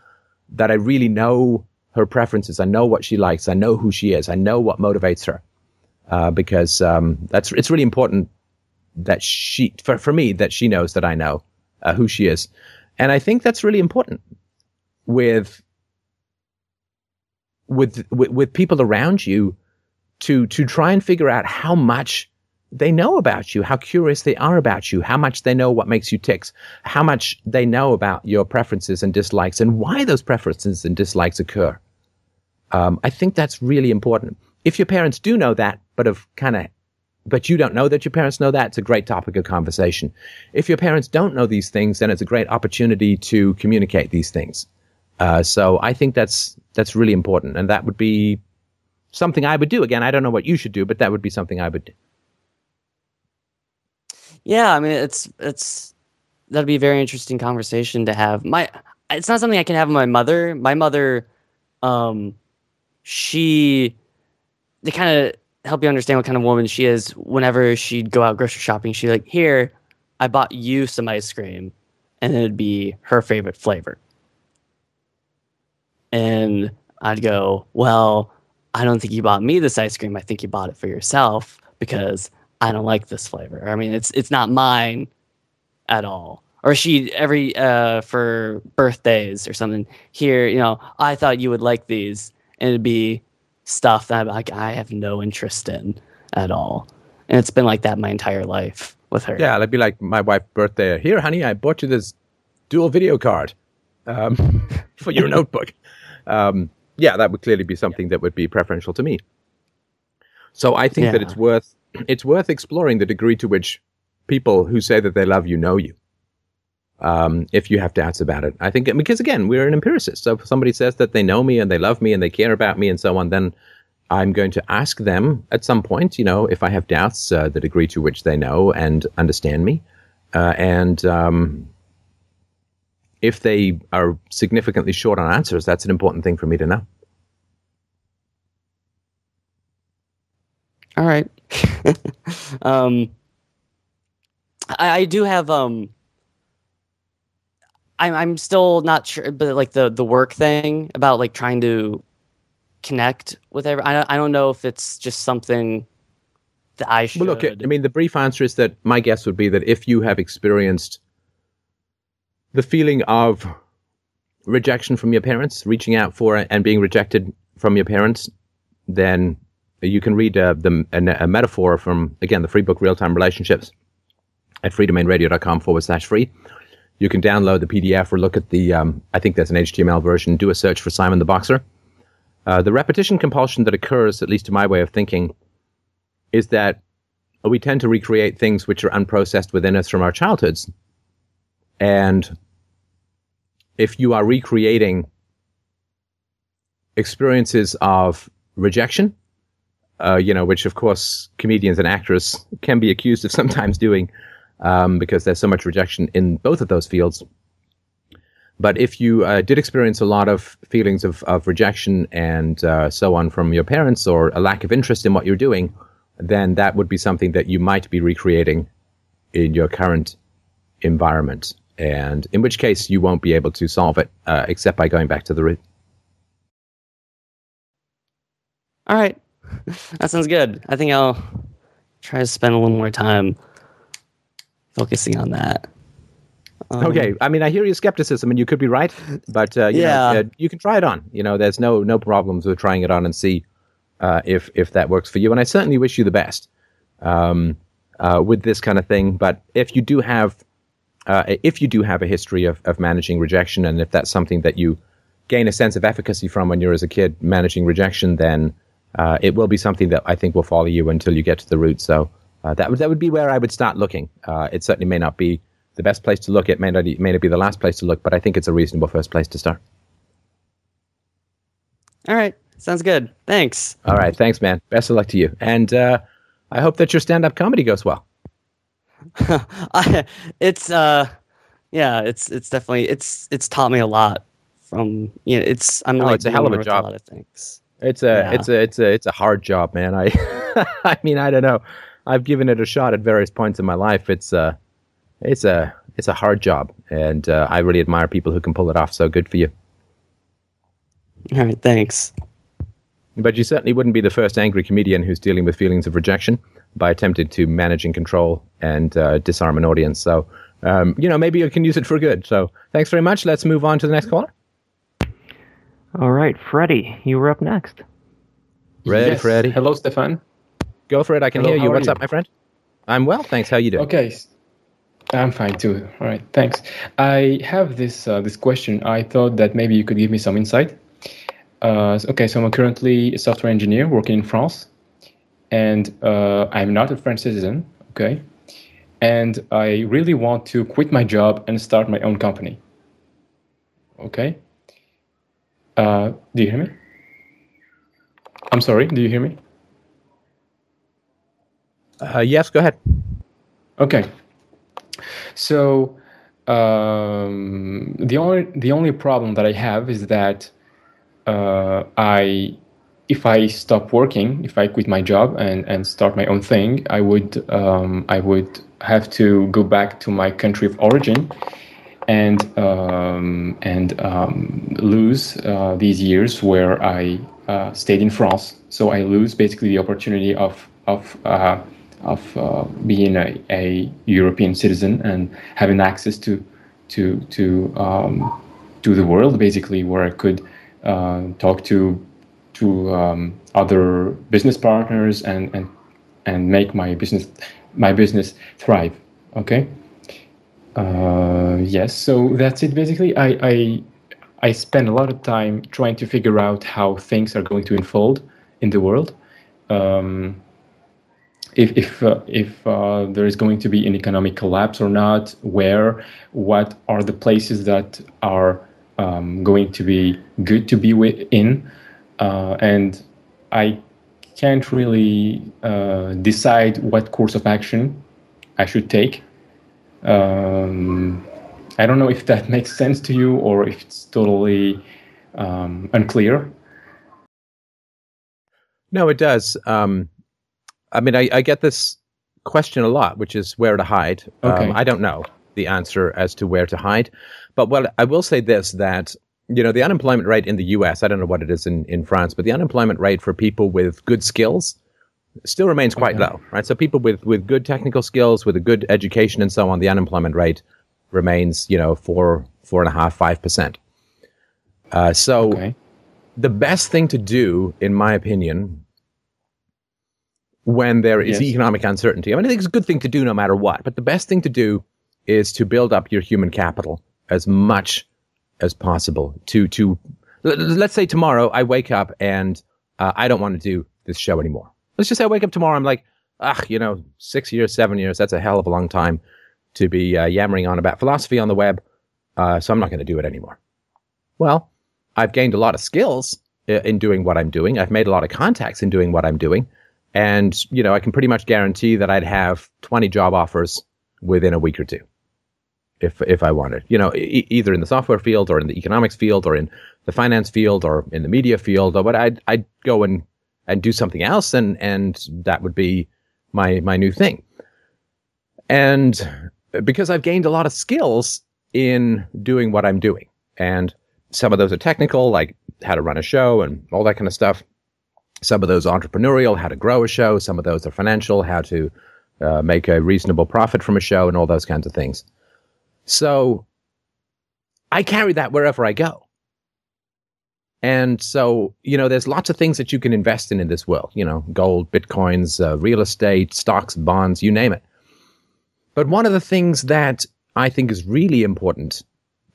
that I really know her preferences. I know what she likes. I know who she is. I know what motivates her. Uh, because um, that's it's really important that she for, for me that she knows that I know uh, who she is, and I think that's really important with with with, with people around you to to try and figure out how much they know about you, how curious they are about you, how much they know what makes you ticks, how much they know about your preferences and dislikes, and why those preferences and dislikes occur. Um, I think that's really important. If your parents do know that, but have kind of, but you don't know that your parents know that, it's a great topic of conversation. If your parents don't know these things, then it's a great opportunity to communicate these things. Uh, so I think that's that's really important, and that would be something I would do. Again, I don't know what you should do, but that would be something I would do. Yeah, I mean it's it's that'd be a very interesting conversation to have. My it's not something I can have with my mother. My mother, um, she they kind of help you understand what kind of woman she is. Whenever she'd go out grocery shopping, she'd like, "Here, I bought you some ice cream," and it'd be her favorite flavor. And I'd go, "Well, I don't think you bought me this ice cream. I think you bought it for yourself because." I don't like this flavor. I mean, it's it's not mine at all. Or she every uh for birthdays or something. Here, you know, I thought you would like these, and it'd be stuff that I'm like I have no interest in at all. And it's been like that my entire life with her. Yeah, it'd be like my wife's birthday. Here, honey, I bought you this dual video card um, for your notebook. Um, yeah, that would clearly be something that would be preferential to me. So I think Yeah. that it's worth it's worth exploring the degree to which people who say that they love you know you. Um, if you have doubts about it, I think because again we're an empiricist. So if somebody says that they know me and they love me and they care about me and so on, then I'm going to ask them at some point, you know, if I have doubts, uh, the degree to which they know and understand me, uh, and um, if they are significantly short on answers, that's an important thing for me to know. All right. um, I, I do have um. I'm I'm still not sure, but like the the work thing about like trying to connect with every. I I don't know if it's just something that I should. Well, look, I mean, the brief answer is that my guess would be that if you have experienced the feeling of rejection from your parents, reaching out for it and being rejected from your parents, then you can read uh, the, a, a metaphor from, again, the free book Real Time Relationships at freedomainradio.com forward slash free. You can download the PDF or look at the, um, I think there's an HTML version, do a search for Simon the Boxer. Uh, the repetition compulsion that occurs, at least to my way of thinking, is that we tend to recreate things which are unprocessed within us from our childhoods. And if you are recreating experiences of rejection, uh, you know, which of course comedians and actors can be accused of sometimes doing um, because there's so much rejection in both of those fields. But if you uh, did experience a lot of feelings of, of rejection and uh, so on from your parents or a lack of interest in what you're doing, then that would be something that you might be recreating in your current environment. And in which case, you won't be able to solve it uh, except by going back to the root. All right. That sounds good. I think I'll try to spend a little more time focusing on that. Um, okay, I mean, I hear your skepticism, and you could be right, but uh, you Yeah. know, uh, you can try it on. You know, there's no no problems with trying it on and see uh, if if that works for you. And I certainly wish you the best um, uh, with this kind of thing. But if you do have uh, if you do have a history of, of managing rejection, and if that's something that you gain a sense of efficacy from when you're as a kid managing rejection, then uh, it will be something that I think will follow you until you get to the root. So uh, that would that would be where I would start looking. Uh, it certainly may not be the best place to look. It may not may not be the last place to look, but I think it's a reasonable first place to start. All right. Sounds good. Thanks. All right, thanks, man. Best of luck to you, and uh, I hope that your stand-up comedy goes well. I, it's uh yeah it's it's definitely it's it's taught me a lot from you know it's i'm Oh, like it's a hell of a job. a lot of things It's a Yeah. it's a it's a it's a hard job, man. I I mean, I don't know. I've given it a shot at various points in my life. It's a it's a it's a hard job, and uh, I really admire people who can pull it off. So good for you. all right thanks But you certainly wouldn't be the first angry comedian who's dealing with feelings of rejection by attempting to manage and control and uh, disarm an audience. So, um, you know, maybe you can use it for good. So, thanks very much. Let's move on to the next caller. All right, Freddie, you were up next. Ready, Yes. Freddie? Hello, Stefan. Go for it. I can Hello, hear you. What's you? up, my friend? I'm well, thanks. How you doing? Okay, I'm fine too. All right, thanks. I have this uh, this question. I thought that maybe you could give me some insight. Uh, okay, so I'm currently a software engineer working in France, and uh, I'm not a French citizen. Okay, and I really want to quit my job and start my own company. Okay. Uh, do you hear me? I'm sorry. Do you hear me? Uh, yes, go ahead. Okay. So um, the only the only problem that I have is that uh, I if I stop working, if I quit my job and, and start my own thing, I would um, I would have to go back to my country of origin and um, and um, lose uh, these years where I uh, stayed in France. So I lose basically the opportunity of of uh, of uh, being a, a European citizen and having access to to to um, to the world basically, where I could uh, talk to to um, other business partners and and and make my business my business thrive. Okay. Uh, yes, so that's it basically. I, I I spend a lot of time trying to figure out how things are going to unfold in the world. Um, if if uh, if uh, there is going to be an economic collapse or not, where, what are the places that are um, going to be good to be in, uh, and I can't really uh, decide what course of action I should take. Um, I don't know if that makes sense to you or if it's totally um, unclear. No, it does. Um, I mean, I, I get this question a lot, which is where to hide. Okay. Um, I don't know the answer as to where to hide, but what I will say this that you know the unemployment rate in the U.S. I don't know what it is in in France, but the unemployment rate for people with good skills still remains quite Okay. low, right? So people with with good technical skills, with a good education, and so on, the unemployment rate remains you know four four and a half five percent. Uh, so Okay. the best thing to do, in my opinion, when there is Yes. economic uncertainty, I mean, I think it's a good thing to do no matter what, but the best thing to do is to build up your human capital as much as possible. To to let's say tomorrow I wake up and uh, I don't want to do this show anymore. Let's just say I wake up tomorrow. I'm like, ah, you know, six years, seven years. That's a hell of a long time to be uh, yammering on about philosophy on the web. Uh, so I'm not going to do it anymore. Well, I've gained a lot of skills uh, in doing what I'm doing. I've made a lot of contacts in doing what I'm doing. And, you know, I can pretty much guarantee that I'd have 20 job offers within a week or two if if I wanted. You know, e- either in the software field or in the economics field or in the finance field or in the media field or what I'd I'd go and and do something else and and that would be my my new thing. And because I've gained a lot of skills in doing what I'm doing. And some of those are technical, like how to run a show and all that kind of stuff. Some of those entrepreneurial, how to grow a show. Some of those are financial, how to uh, make a reasonable profit from a show and all those kinds of things. So I carry that wherever I go. And so, you know, there's lots of things that you can invest in in this world, you know, gold, bitcoins, uh, real estate, stocks, bonds, you name it. But one of the things that I think is really important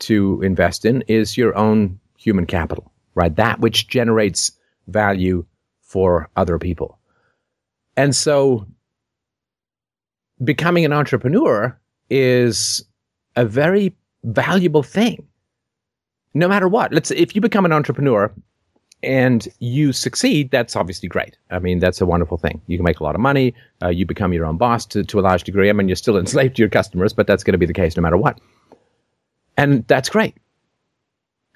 to invest in is your own human capital, right? That which generates value for other people. And so becoming an entrepreneur is a very valuable thing. No matter what. Let's if you become an entrepreneur and you succeed, that's obviously great. I mean, that's a wonderful thing. You can make a lot of money. Uh, you become your own boss to, to a large degree. I mean, you're still enslaved to your customers, but that's going to be the case no matter what. And that's great.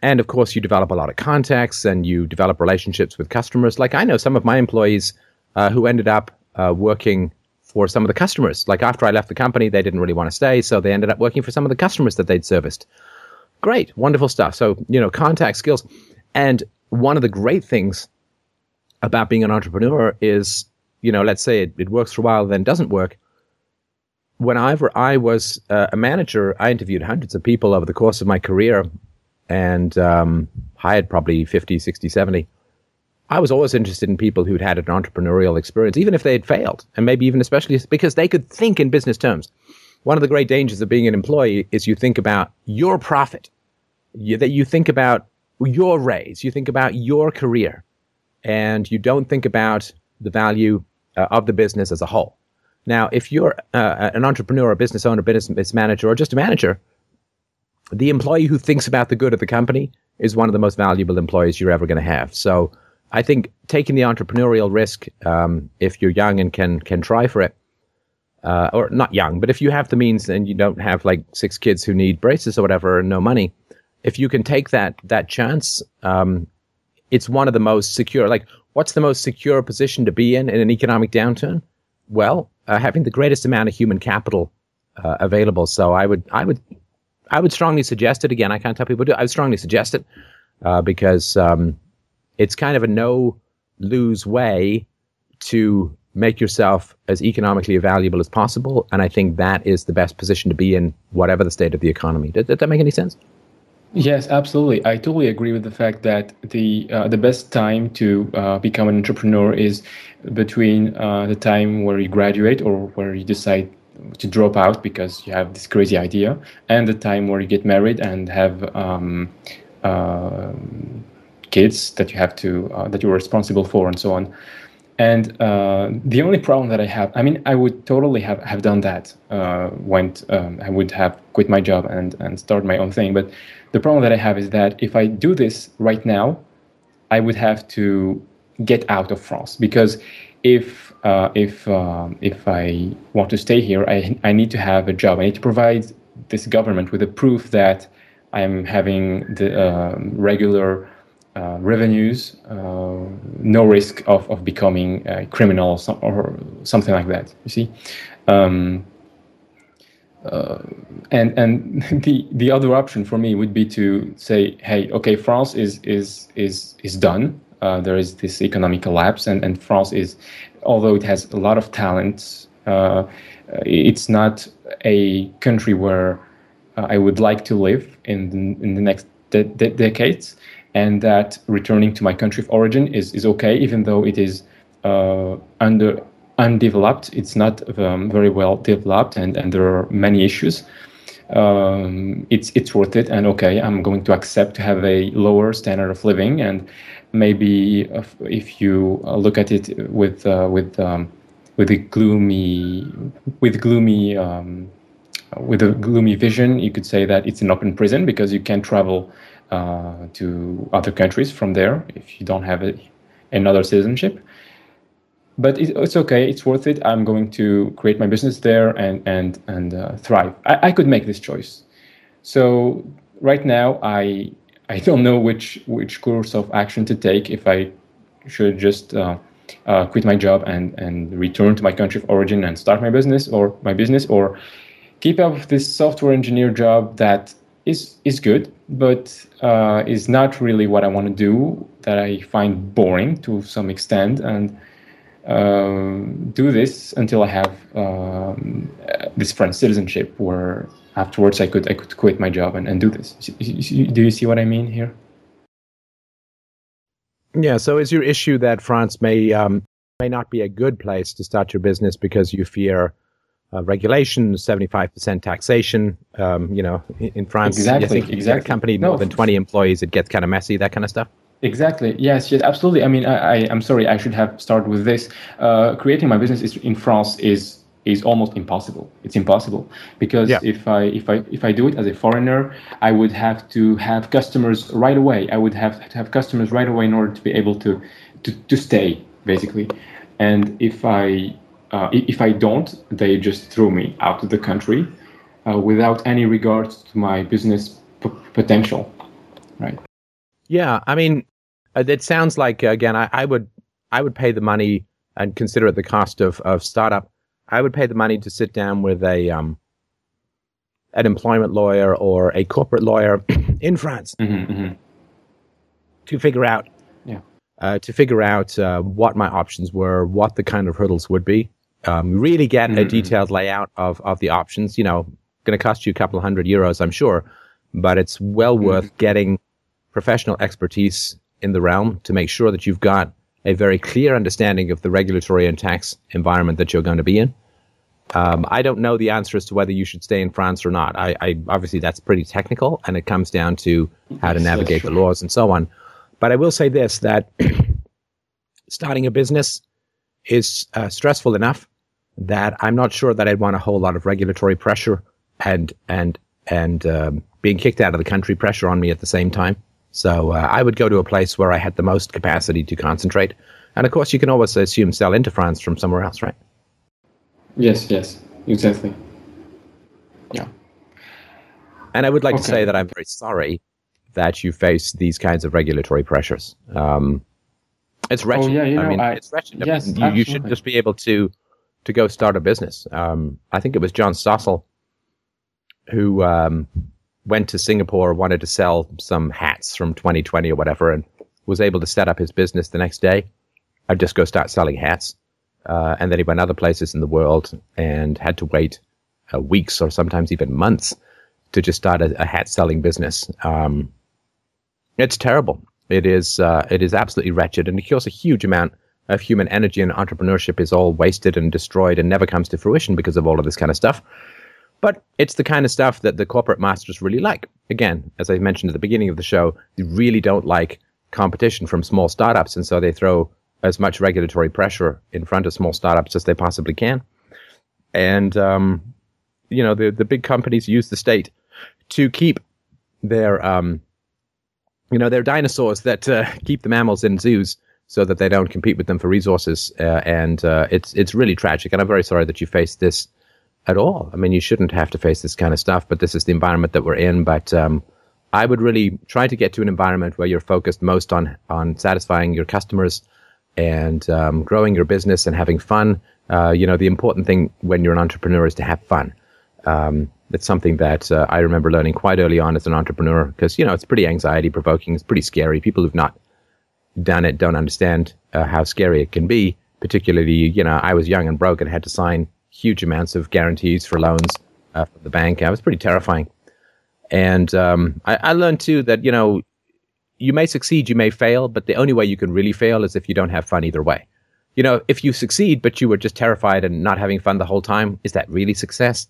And of course, you develop a lot of contacts and you develop relationships with customers. Like I know some of my employees uh, who ended up uh, working for some of the customers. Like after I left the company, they didn't really want to stay, so they ended up working for some of the customers that they'd serviced. Great, wonderful stuff. So, you know, contact skills. And one of the great things about being an entrepreneur is, you know, let's say it, it works for a while, then doesn't work. Whenever I was uh, a manager, I interviewed hundreds of people over the course of my career and um, hired probably 50, 60, 70. I was always interested in people who'd had an entrepreneurial experience, even if they had failed, and maybe even especially because they could think in business terms. One of the great dangers of being an employee is you think about your profit, you, that you think about your raise, you think about your career, and you don't think about the value uh, of the business as a whole. Now, if you're uh, an entrepreneur, a business owner, business manager, or just a manager, the employee who thinks about the good of the company is one of the most valuable employees you're ever going to have. So I think taking the entrepreneurial risk, um, if you're young and can can try for it, uh, or not young, but if you have the means and you don't have like six kids who need braces or whatever and no money, if you can take that that chance, um, it's one of the most secure. Like, what's the most secure position to be in in an economic downturn? Well, uh, having the greatest amount of human capital uh, available. So I would I would I would strongly suggest it. Again, I can't tell people to. I would strongly suggest it uh, because. Um, it's kind of a no lose way to make yourself as economically valuable as possible. And I think that is the best position to be in, whatever the state of the economy. Did, did that make any sense? Yes, absolutely. I totally agree with the fact that the uh, the best time to uh, become an entrepreneur is between uh, the time where you graduate or where you decide to drop out because you have this crazy idea, and the time where you get married and have um, uh, kids that you have to uh, that you're responsible for and so on and uh, the only problem that i have i mean i would totally have, have done that uh, went um, i would have quit my job and and start my own thing. But the problem that i have is that if i do this right now i would have to get out of france. Because if uh, if um, if i want to stay here I, I need to have a job. I need to provide this government with a proof that i'm having the um, regular uh, revenues, uh, no risk of, of becoming a criminal or, some, or something like that. You see, um, uh, and and the the other option for me would be to say, hey, okay, France is is is is done. Uh, there is this economic collapse, and and France is, although it has a lot of talent, uh, it's not a country where I would like to live in the, in the next de- de- decades and that returning to my country of origin is, is okay, even though it is uh, under undeveloped. It's not um, very well developed, and, and there are many issues. Um, it's it's worth it, and okay, I'm going to accept to have a lower standard of living, and maybe if, you look at it with uh, with um, with a gloomy with gloomy um, with a gloomy vision, you could say that it's an open prison because you can't travel uh, to other countries from there if you don't have a, another citizenship. But it, it's okay. It's worth it. I'm going to create my business there and and and uh, thrive. I, I could make this choice. So right now, I I don't know which which course of action to take. If I should just uh, uh, quit my job and and return to my country of origin and start my business or my business or keep up this software engineer job that is is good but uh, is not really what I want to do that I find boring to some extent and um, do this until I have um, this French citizenship where afterwards I could I could quit my job and, and do this. Do you see what I mean here? Yeah. So is your issue that France may um, may not be a good place to start your business because you fear uh, regulation, seventy five percent taxation? Um, you know, in, France, exactly, you think exactly. a company more No, than twenty employees, it gets kind of messy, that kind of stuff. Exactly. Yes. Yes. Absolutely. I mean, I, I I'm sorry. I should have started with this. Uh, creating my business is, in France is is almost impossible. It's impossible because Yeah. if I if I if I do it as a foreigner, I would have to have customers right away. I would have to have customers right away in order to be able to to, to stay basically. And if I uh, if I don't, they just throw me out of the country uh, without any regard to my business p- potential. Right. Yeah, I mean, uh, it sounds like again, I, I would I would pay the money and consider it the cost of of startup. I would pay the money to sit down with a um an employment lawyer or a corporate lawyer in France hmm hmm to figure out Yeah. uh, to figure out uh, what my options were, what the kind of hurdles would be. Um, really get a Mhm. detailed layout of of the options. You know, going to cost you a couple of hundred euros, I'm sure, but it's well worth getting professional expertise in the realm to make sure that you've got a very clear understanding of the regulatory and tax environment that you're going to be in. Um, I don't know the answer as to whether you should stay in France or not. I, I obviously that's pretty technical, and it comes down to how to navigate the laws and so on. But I will say this: that starting a business is uh, stressful enough that I'm not sure that I'd want a whole lot of regulatory pressure and and and um, being kicked out of the country pressure on me at the same time. So uh, I would go to a place where I had the most capacity to concentrate. And of course, you can always assume sell into France from somewhere else, right? Yes, yes, exactly. Yeah. And I would like to say that I'm very sorry that you face these kinds of regulatory pressures. Um, it's wretched. Oh, yeah, you I mean, I- it's wretched. I yes, mean, you, you should just be able to to go start a business. Um, I think it was John Stossel who um, went to Singapore, wanted to sell some hats from 2020 or whatever, and was able to set up his business the next day. I'd just go start selling hats. Uh, and then he went other places in the world and had to wait uh, weeks or sometimes even months to just start a, a hat selling business. Um, it's terrible. It is. Uh, it is absolutely wretched, and it course, a huge amount of human energy and entrepreneurship is all wasted and destroyed and never comes to fruition because of all of this kind of stuff. But it's the kind of stuff that the corporate masters really like. Again, as I mentioned at the beginning of the show, they really don't like competition from small startups, and so they throw as much regulatory pressure in front of small startups as they possibly can. And um, you know, the the big companies use the state to keep their um, you know, their dinosaurs that uh, keep the mammals in zoos so that they don't compete with them for resources. Uh, and uh, it's it's really tragic. And I'm very sorry that you face this at all. I mean, you shouldn't have to face this kind of stuff, but this is the environment that we're in. But um, I would really try to get to an environment where you're focused most on on satisfying your customers and um, growing your business and having fun. Uh, you know, the important thing when you're an entrepreneur is to have fun. Um, it's something that uh, I remember learning quite early on as an entrepreneur because you know it's pretty anxiety provoking. It's pretty scary. People who've not done it don't understand uh, how scary it can be. Particularly, you know, I was young and broke and had to sign huge amounts of guarantees for loans uh, from the bank. I was pretty terrifying. And um, I, I learned too that you know you may succeed, you may fail, but the only way you can really fail is if you don't have fun either way. You know, if you succeed but you were just terrified and not having fun the whole time, is that really success?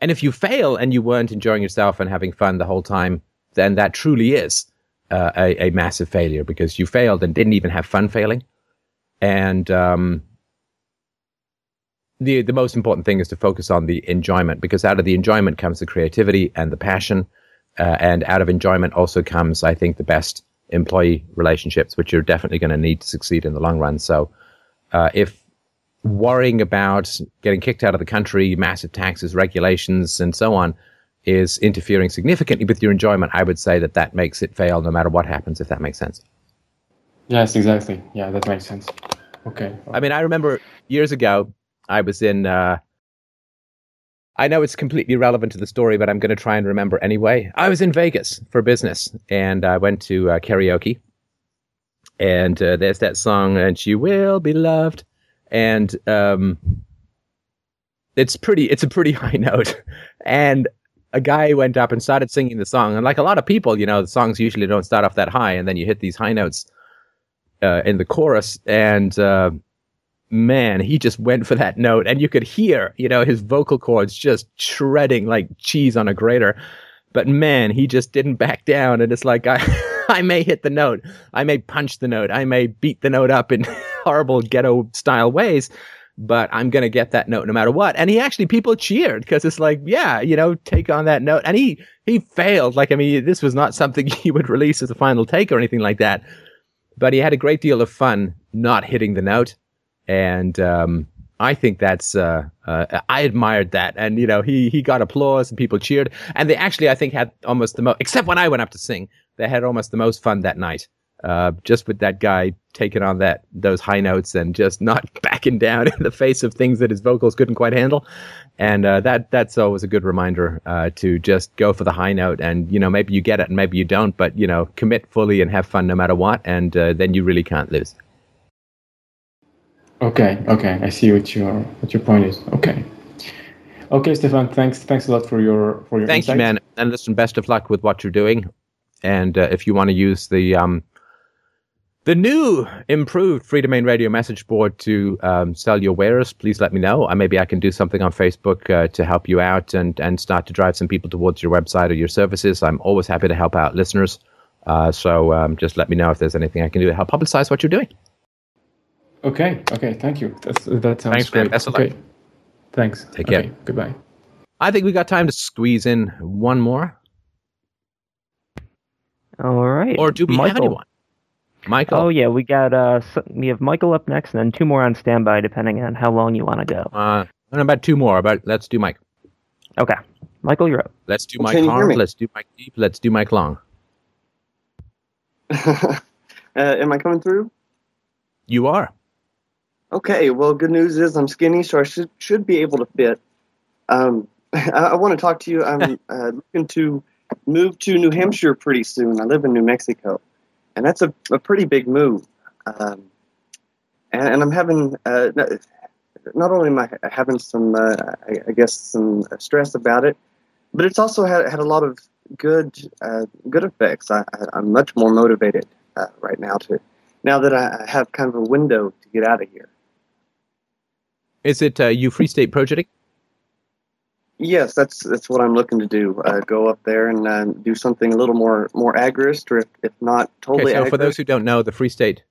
And if you fail and you weren't enjoying yourself and having fun the whole time, then that truly is uh, a, a massive failure because you failed and didn't even have fun failing. And um, the the most important thing is to focus on the enjoyment because out of the enjoyment comes the creativity and the passion Uh, and out of enjoyment also comes, I think, the best employee relationships, which you're definitely going to need to succeed in the long run. So, uh, if worrying about getting kicked out of the country, massive taxes, regulations, and so on is interfering significantly with your enjoyment, I would say that that makes it fail no matter what happens, if that makes sense. Yes, exactly. Yeah, that makes sense. Okay. I mean, I remember years ago, I was in. Uh, I know it's completely irrelevant to the story, but I'm going to try and remember anyway. I was in Vegas for business, and I went to uh, karaoke. And uh, there's that song, and she will be loved, and um, it's pretty. It's a pretty high note, and a guy went up and started singing the song, and like a lot of people, you know, the songs usually don't start off that high, and then you hit these high notes uh, in the chorus, and uh, man, he just went for that note, and you could hear, you know, his vocal cords just shredding like cheese on a grater. But man, he just didn't back down, and it's like I, I may hit the note, I may punch the note, I may beat the note up in horrible ghetto style ways, but I'm gonna get that note no matter what. And he actually, people cheered because it's like, yeah, you know, take on that note. And he he failed. Like I mean, this was not something he would release as a final take or anything like that. But he had a great deal of fun not hitting the note and um, I think that's uh, uh, I admired that, and you know he he got applause and people cheered, and they actually I think had almost the most, except when I went up to sing, they had almost the most fun that night, uh, just with that guy taking on that those high notes and just not backing down in the face of things that his vocals couldn't quite handle, and uh, that that's always a good reminder uh, to just go for the high note, and you know maybe you get it and maybe you don't, but you know commit fully and have fun no matter what, and uh, then you really can't lose. Okay, okay, I see what your what your point is. Okay, okay, Stefan, thanks, thanks a lot for your for your. Thank insight. you, man, and listen, best of luck with what you're doing, and uh, if you want to use the um, the new improved Freedomain Radio message board to um, sell your wares, please let me know. Uh, maybe I can do something on Facebook uh, to help you out and and start to drive some people towards your website or your services. I'm always happy to help out listeners. Uh, so um, just let me know if there's anything I can do to help publicize what you're doing. Okay, okay, thank you. That's, that sounds Thanks, man. great. Best of okay, thanks. Take care. Goodbye. I think we got time to squeeze in one more, All right. or do we have anyone? Michael. Oh yeah, we got uh, s we have Michael up next, and then two more on standby, depending on how long you want to go. Uh, and about two more, About let's do Mike. Okay, Michael, you're up. Let's do Well, Mike can hard. Let's do Mike deep. Let's do Mike long. uh, am I coming through? You are. Okay. Well, good news is I'm skinny, so I should should be able to fit. Um, I, I want to talk to you. I'm uh, looking to move to New Hampshire pretty soon. I live in New Mexico, and that's a, a pretty big move. Um, and, and I'm having uh, not, only am I having some, uh, I, I guess, some stress about it, but it's also had had a lot of good uh, good effects. I, I'm much more motivated uh, right now to now that I have kind of a window to get out of here. Is it uh, you Free State Project? Yes, that's that's what I'm looking to do. Uh, go up there and uh, do something a little more more agorist, or if, if not totally. Okay, so for those who don't know, the Free State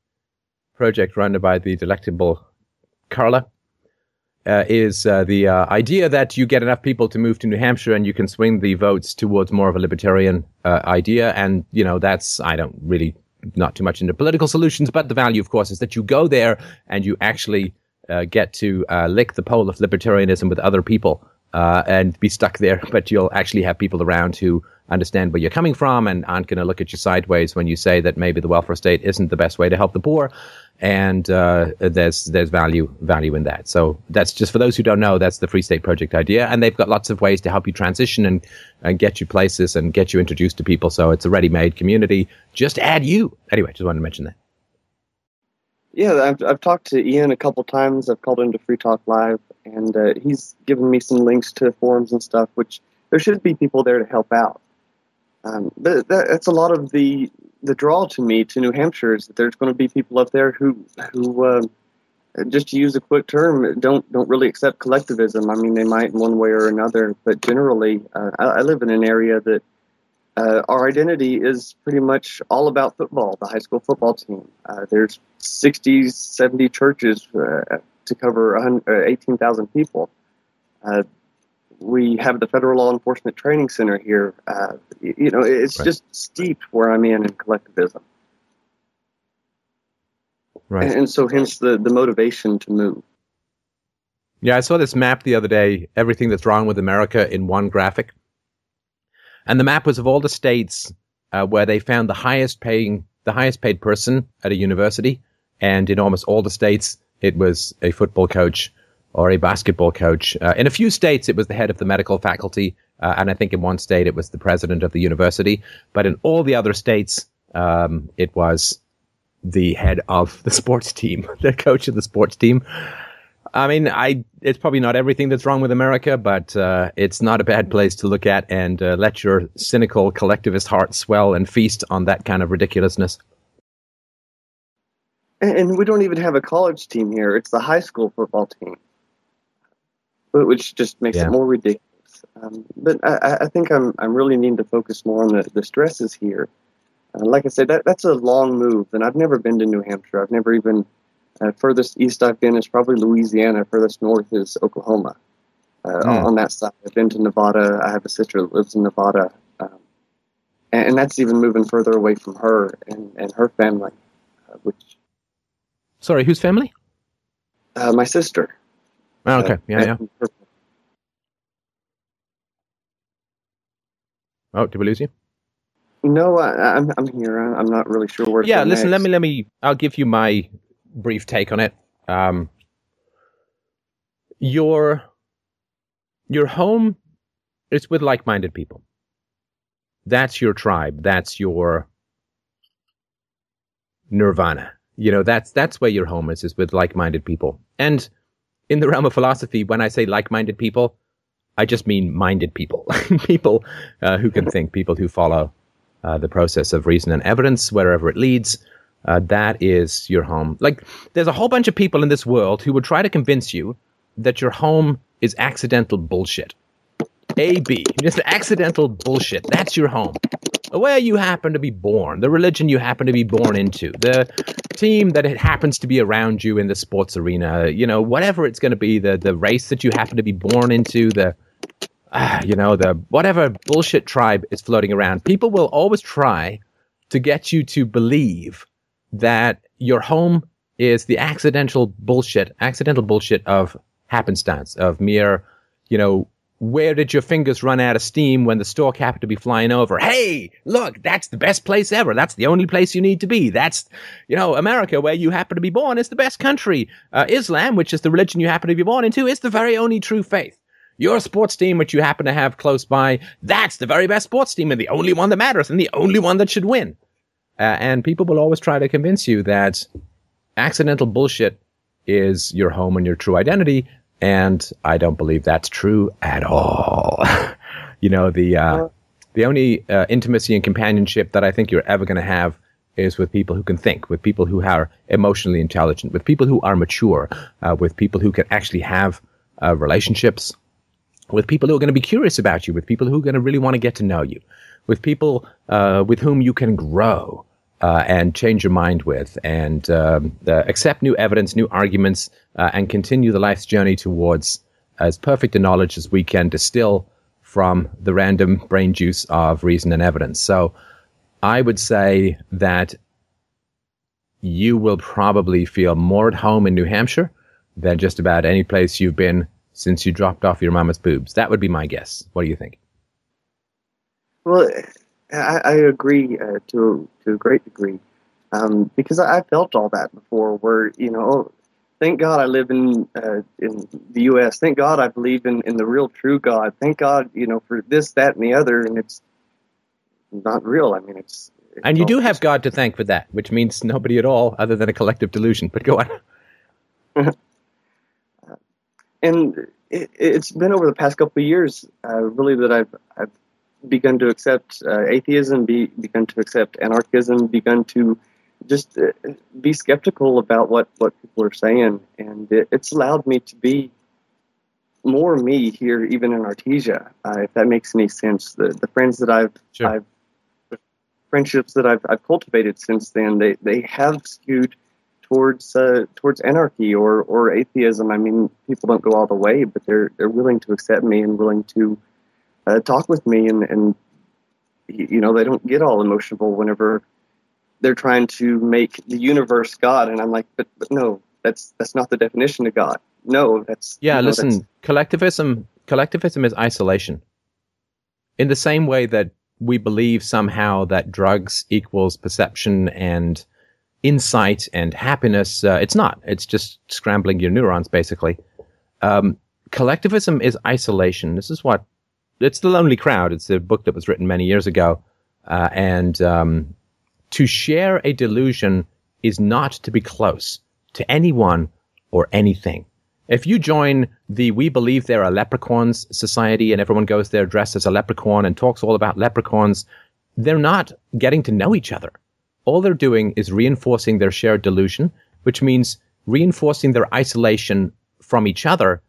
Project, run by the delectable Carla, uh, is uh, the uh, idea that you get enough people to move to New Hampshire and you can swing the votes towards more of a libertarian uh, idea. And, you know, that's, I don't really, not too much into political solutions, but the value, of course, is that you go there and you actually uh, get to uh, lick the pole of libertarianism with other people uh, and be stuck there. But you'll actually have people around who understand where you're coming from and aren't going to look at you sideways when you say that maybe the welfare state isn't the best way to help the poor. And uh, there's there's value value in that. So that's just for those who don't know. That's the Free State Project idea, and they've got lots of ways to help you transition and, and get you places and get you introduced to people. So it's a ready-made community. Just add you. Anyway, just wanted to mention that. Yeah, I've, I've talked to Ian a couple times. I've called into Free Talk Live, and uh, he's given me some links to forums and stuff, which there should be people there to help out. Um, but that, that's a lot of the the draw to me to New Hampshire is that there's going to be people up there who who uh, just to use a quick term don't don't really accept collectivism. I mean, they might in one way or another, but generally, uh, I, I live in an area that uh, our identity is pretty much all about football, the high school football team. Uh, there's 60, 70 churches uh, to cover 100 uh, 18,000 people. Uh, we have the Federal Law Enforcement Training Center here. Uh, you know, it's Right. just steeped where I'm in in collectivism, Right. and, and so hence the the motivation to move. Yeah, I saw this map the other day, everything that's wrong with America in one graphic. And the map was of all the states uh, where they found the highest paying the highest paid person at a university, and in almost all the states it was a football coach or a basketball coach. Uh, in a few states it was the head of the medical faculty, uh, and I think in one state it was the president of the university, but in all the other states um, it was the head of the sports team, the coach of the sports team. I mean, I it's probably not everything that's wrong with America, but uh, it's not a bad place to look at and uh, let your cynical collectivist heart swell and feast on that kind of ridiculousness. And, we don't even have a college team here; it's the high school football team, which just makes Yeah. it more ridiculous. Um, but I, I- think I'm I'm really needing to focus more on the, the stresses here. Uh, like I said, that that's a long move, and I've never been to New Hampshire. I've never even uh, furthest east I've been is probably Louisiana. Furthest north is Oklahoma. Uh, on, on that side, I've been to Nevada. I have a sister that lives in Nevada, um, and, and that's even moving further away from her and, and her family, uh, which Sorry, whose family? uh, my sister. Oh, okay, Uh, yeah, yeah. her- Oh, did we lose you? No, I, I'm I'm here. I'm not really sure where. Yeah, listen. Let me let me. I'll give you my brief take on it. Um, your your home is with like-minded people. That's your tribe. That's your nirvana. You know, that's that's where your home is. Is with like-minded people. And in the realm of philosophy, when I say like-minded people, I just mean minded people, people uh, who can think, people who follow uh, the process of reason and evidence wherever it leads. Uh, that is your home. Like, there's a whole bunch of people in this world who would try to convince you that your home is accidental bullshit. A, B, just accidental bullshit. That's your home. Where you happen to be born, the religion you happen to be born into, the team that it happens to be around you in the sports arena, you know, whatever it's going to be, the, the race that you happen to be born into, the, ah, you know, the whatever bullshit tribe is floating around. People will always try to get you to believe that your home is the accidental bullshit, accidental bullshit of happenstance, of mere, you know, where did your fingers run out of steam when the stork happened to be flying over? Hey, look, that's the best place ever. That's the only place you need to be. That's, you know, America, where you happen to be born, is the best country. Uh, Islam, which is the religion you happen to be born into, is the very only true faith. Your sports team, which you happen to have close by, that's the very best sports team and the only one that matters and the only one that should win. Uh, and people will always try to convince you that accidental bullshit is your home and your true identity. And I don't believe that's true at all. you know, the, uh, the only uh, intimacy and companionship that I think you're ever going to have is with people who can think, with people who are emotionally intelligent, with people who are mature, uh, with people who can actually have uh, relationships, with people who are going to be curious about you, with people who are going to really want to get to know you, with people uh, with whom you can grow uh, and change your mind with, and um, uh, accept new evidence, new arguments, uh, and continue the life's journey towards as perfect a knowledge as we can distill from the random brain juice of reason and evidence. So I would say that you will probably feel more at home in New Hampshire than just about any place you've been since you dropped off your mama's boobs. That would be my guess. What do you think? Well, I, I agree uh, to to a great degree um, because I, I felt all that before. Where you know, thank God I live in uh, in the U.S. Thank God I believe in, in the real true God. Thank God you know for this, that, and the other, and it's not real. I mean, it's, it's And you do have God to thank for that, which means nobody at all other than a collective delusion. But go on. and it, it's been over the past couple of years, uh, really, that I've I've begun to accept uh, atheism, be, begun to accept anarchism, begun to just uh, be skeptical about what what people are saying, and it, it's allowed me to be more me here, even in Artesia. Uh, if that makes any sense, the the friends that I've Sure. I've friendships that I've, I've cultivated since then, they they have skewed towards uh, towards anarchy or or atheism. I mean, people don't go all the way, but they're they're willing to accept me and willing to uh, talk with me, and and you know they don't get all emotional whenever they're trying to make the universe God, and I'm like, but but no, that's that's not the definition of God. No, that's Yeah, you know, listen, that's- collectivism collectivism is isolation. In the same way that we believe somehow that drugs equals perception and insight and happiness, uh, it's not. It's just scrambling your neurons, basically. Um, collectivism is isolation. This is what it's the Lonely Crowd. It's a book that was written many years ago, uh, and um, to share a delusion is not to be close to anyone or anything. If you join the We Believe There Are Leprechauns Society and everyone goes there dressed as a leprechaun and talks all about leprechauns, they're not getting to know each other. All they're doing is reinforcing their shared delusion, which means reinforcing their isolation from each other,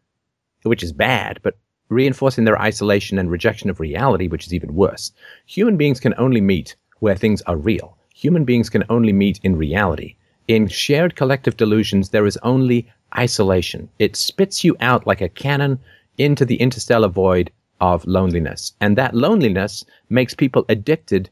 which is bad, but reinforcing their isolation and rejection of reality, which is even worse. Human beings can only meet where things are real. Human beings can only meet in reality. In shared collective delusions, there is only isolation. It spits you out like a cannon into the interstellar void of loneliness. And that loneliness makes people addicted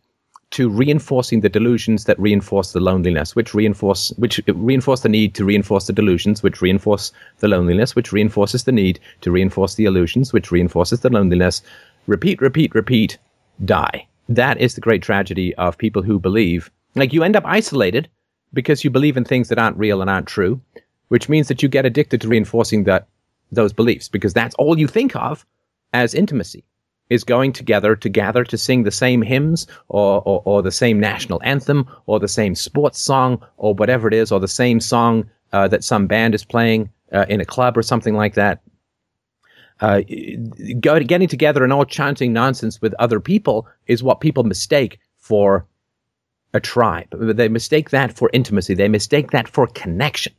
to reinforcing the delusions that reinforce the loneliness, which reinforce which reinforce the need to reinforce the delusions, which reinforce the loneliness, which reinforces the need to reinforce the illusions, which reinforces the loneliness. Repeat, repeat, repeat, die. That is the great tragedy of people who believe. Like you end up isolated because you believe in things that aren't real and aren't true, which means that you get addicted to reinforcing that those beliefs because that's all you think of as intimacy is going together to gather to sing the same hymns or, or, or the same national anthem or the same sports song or whatever it is or the same song uh, that some band is playing uh, in a club or something like that. Uh, go, getting together and all chanting nonsense with other people is what people mistake for a tribe. They mistake that for intimacy. They mistake that for connection.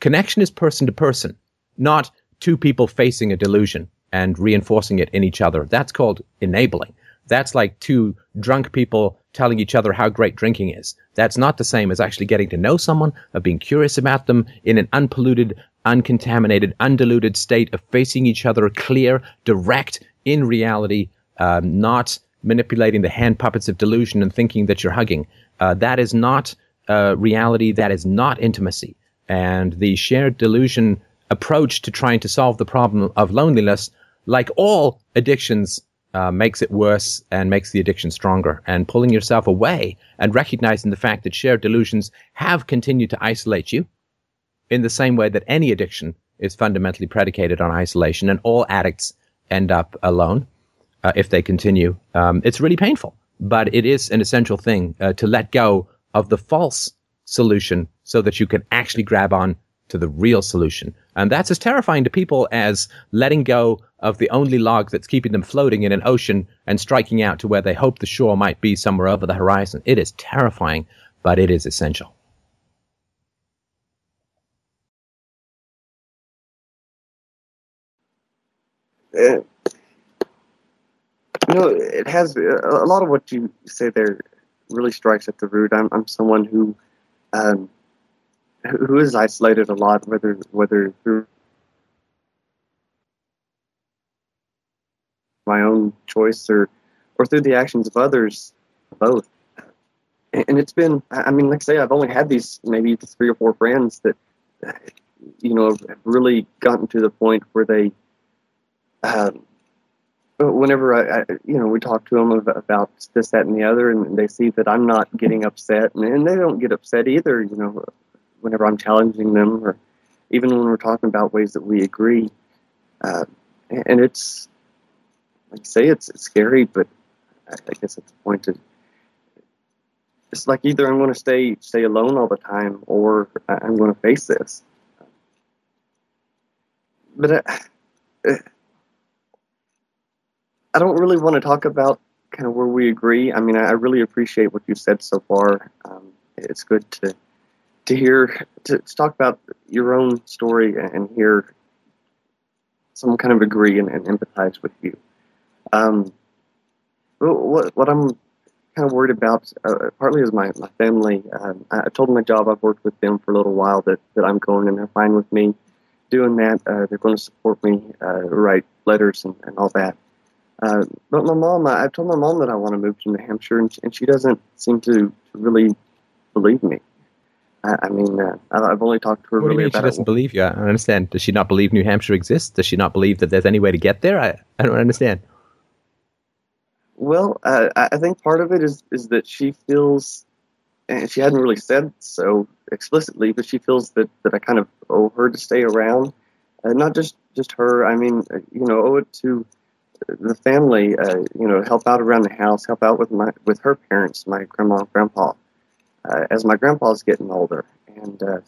Connection is person to person, not two people facing a delusion and reinforcing it in each other. That's called enabling. That's like two drunk people telling each other how great drinking is. That's not the same as actually getting to know someone, of being curious about them in an unpolluted, uncontaminated, undiluted state of facing each other clear, direct, in reality, um, not manipulating the hand puppets of delusion and thinking that you're hugging. Uh, that is not uh, reality. That is not intimacy. And the shared delusion approach to trying to solve the problem of loneliness, like all addictions, uh, makes it worse and makes the addiction stronger. And pulling yourself away and recognizing the fact that shared delusions have continued to isolate you in the same way that any addiction is fundamentally predicated on isolation, and all addicts end up alone uh, if they continue. Um, it's really painful, but it is an essential thing uh, to let go of the false solution so that you can actually grab on to the real solution. And that's as terrifying to people as letting go of the only log that's keeping them floating in an ocean and striking out to where they hope the shore might be somewhere over the horizon. It is terrifying, but it is essential. Uh, know, it has a lot of what you say there really strikes at the root. I'm, I'm someone who, um, who is isolated a lot, whether whether through my own choice or or through the actions of others, both. And it's been, I mean, like I say, I've only had these maybe three or four friends that, you know, have really gotten to the point where they, um, whenever I, I, you know, we talk to them about this, that, and the other, and they see that I'm not getting upset, and they don't get upset either, you know, whenever I'm challenging them, or even when we're talking about ways that we agree. Uh, and it's, like I say, it's, it's scary, but I guess at the point of, it's like either I'm going to stay stay alone all the time, or I'm going to face this. But I, I don't really want to talk about kind of where we agree. I mean, I really appreciate what you said so far. Um, it's good to to hear to, to, talk about your own story and hear someone kind of agree and, and empathize with you. Um, what what I'm kind of worried about, uh, partly is my, my family. Um, I, I told my job, I've worked with them for a little while, that, that I'm going and they're fine with me doing that. Uh, they're going to support me, uh, write letters and, and all that. Uh, but my mom, I, I told my mom that I want to move to New Hampshire, and, and she doesn't seem to really believe me. I, I mean, uh, I- I've only talked to her What do you really mean she doesn't it. believe you? I don't understand. Does she not believe New Hampshire exists? Does she not believe that there's any way to get there? I, I don't understand. Well, uh, I think part of it is is that she feels, and she hadn't really said so explicitly, but she feels that, that I kind of owe her to stay around, uh, not just just her. I mean, uh, you know, owe it to the family. Uh, you know, help out around the house, help out with my with her parents, my grandma and grandpa, uh, as my grandpa's getting older, and. Uh,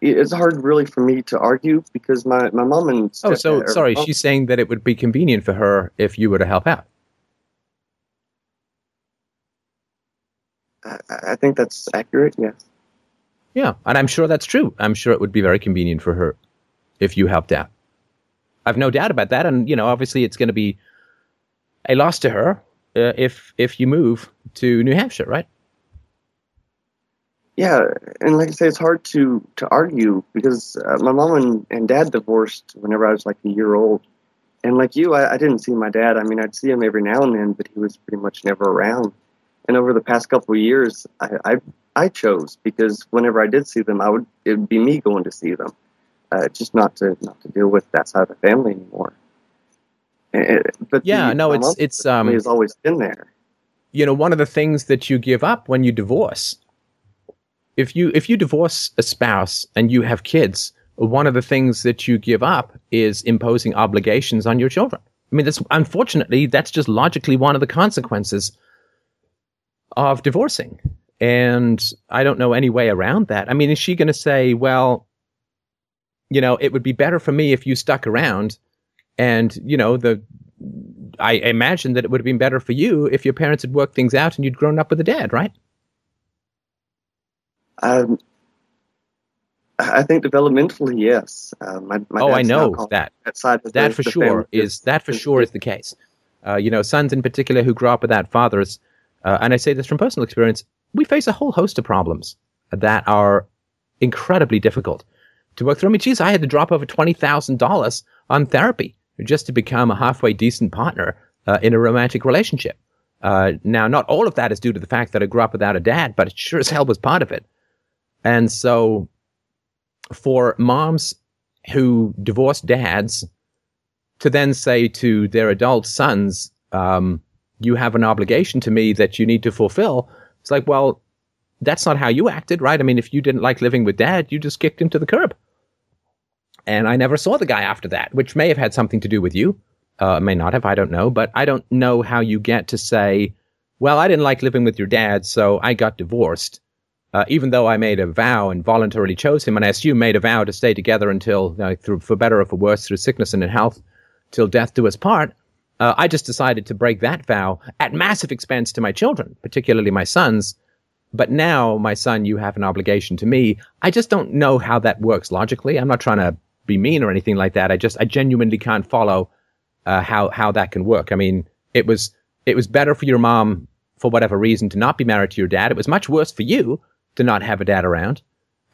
it's hard, really, for me to argue because my, my mom and Oh, so sorry. She's saying that it would be convenient for her if you were to help out. I, I think that's accurate. Yes. Yeah, and I'm sure that's true. I'm sure it would be very convenient for her if you helped out. I've no doubt about that, and you know, obviously, it's going to be a loss to her uh, if if you move to New Hampshire, right? Yeah, and like I say, it's hard to to argue because uh, my mom and, and dad divorced whenever I was like a year old, and like you, I, I didn't see my dad. I mean, I'd see him every now and then, but he was pretty much never around. And over the past couple of years, I, I I chose because whenever I did see them, I would it would be me going to see them, uh, just not to not to deal with that side of the family anymore. Eh, but Yeah, the- no, it's- it's, um, has always been there. you know one of the things that you give up when you divorce if you if you divorce a spouse and you have kids one of the things that you give up is imposing obligations on your children. I mean that's unfortunately that's just logically one of the consequences of divorcing. And i don't know any way around that. I mean is she going to say well you know it would be better for me if you stuck around and you know the I imagine that it would have been better for you if your parents had worked things out and you'd grown up with a dad, right? Um, I think developmentally, yes. Uh, my, my oh, I know that. that side of That the, for the sure is that for sure is the case. Uh, you know, sons in particular who grow up without fathers, uh, and I say this from personal experience, we face a whole host of problems that are incredibly difficult to work through. I mean, geez, I had to drop over twenty thousand dollars on therapy just to become a halfway decent partner uh, in a romantic relationship. Uh, now, not all of that is due to the fact that I grew up without a dad, but it sure as hell was part of it. And so, for moms who divorce dads to then say to their adult sons, um, you have an obligation to me that you need to fulfill. It's like, well, that's not how you acted, right? I mean, if you didn't like living with dad, you just kicked him to the curb. And I never saw the guy after that, which may have had something to do with you. Uh, may not have, I don't know. But I don't know how you get to say, well, I didn't like living with your dad, so I got divorced. Uh, even though I made a vow and voluntarily chose him, and I assume made a vow to stay together until, through, for better or for worse, through sickness and in health, till death do us part. Uh, I just decided to break that vow at massive expense to my children, particularly my sons. But now, my son, you have an obligation to me. I just don't know how that works logically. I'm not trying to be mean or anything like that. I just, I genuinely can't follow uh, how how that can work. I mean, it was it was better for your mom for whatever reason to not be married to your dad. It was much worse for you to not have a dad around.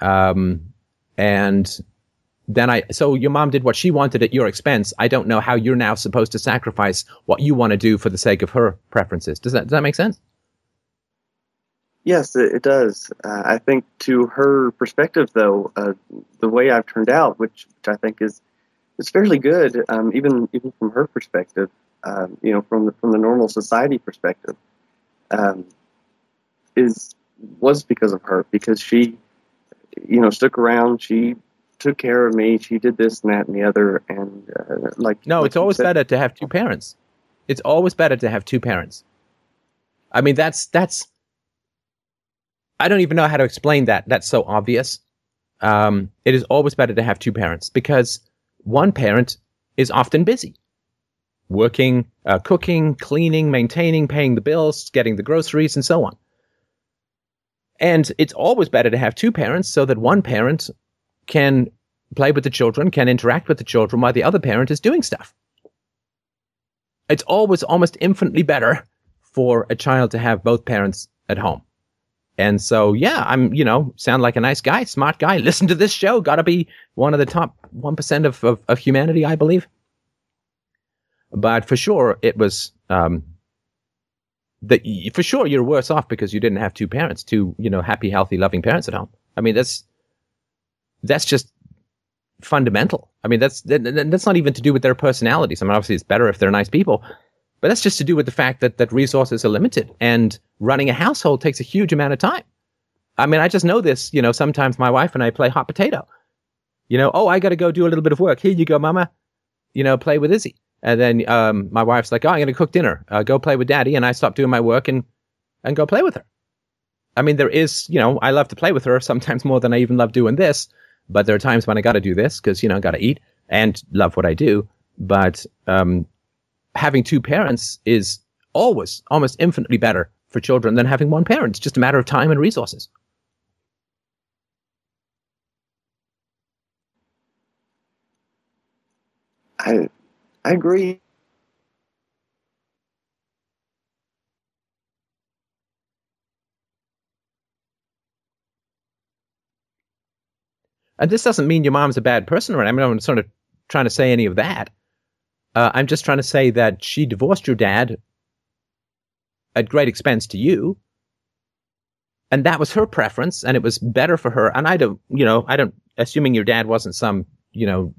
Um, and then I so your mom did what she wanted at your expense. I don't know how you're now supposed to sacrifice what you want to do for the sake of her preferences. Does that does that make sense? Yes, it, does. Uh, I think to her perspective, though, uh, the way I've turned out, which, which I think is is fairly good, um, even even from her perspective, um, you know, from the, from the normal society perspective, um, is was because of her because she, you know, stuck around. She took care of me. She did this and that and the other, and uh, like No, like it's always said- better to have two parents. It's always better to have two parents. I mean, that's that's. I don't even know how to explain that. That's so obvious. Um, it is always better to have two parents because one parent is often busy, working, uh, cooking, cleaning, maintaining, paying the bills, getting the groceries, and so on. And it's always better to have two parents so that one parent can play with the children, can interact with the children while the other parent is doing stuff. It's always almost infinitely better for a child to have both parents at home. And so, yeah, I'm, you know, sound like a nice guy, smart guy. Listen to this show. Got to be one of the top 1% of, of, of, humanity, I believe. But for sure, it was, um, that for sure you're worse off because you didn't have two parents, two, you know, happy, healthy, loving parents at home. I mean, that's, that's just fundamental. I mean, that's, that, that's not even to do with their personalities. I mean, obviously it's better if they're nice people, but that's just to do with the fact that, that resources are limited and running a household takes a huge amount of time. I mean, I just know this, you know, sometimes my wife and I play hot potato. You know, oh, I got to go do a little bit of work. Here you go, mama. You know, play with Izzy. And then um, my wife's like, oh, I'm going to cook dinner. Uh, go play with daddy. And I stop doing my work and, and go play with her. I mean, there is, you know, I love to play with her sometimes more than I even love doing this. But there are times when I got to do this because, you know, I got to eat and love what I do. But um, having two parents is always almost infinitely better for children than having one parent. It's just a matter of time and resources. I I agree. And this doesn't mean your mom's a bad person, right? I mean, I'm sort of trying to say any of that. Uh, I'm just trying to say that she divorced your dad at great expense to you. And that was her preference, and it was better for her. And I don't, you know, I don't, assuming your dad wasn't some, you know,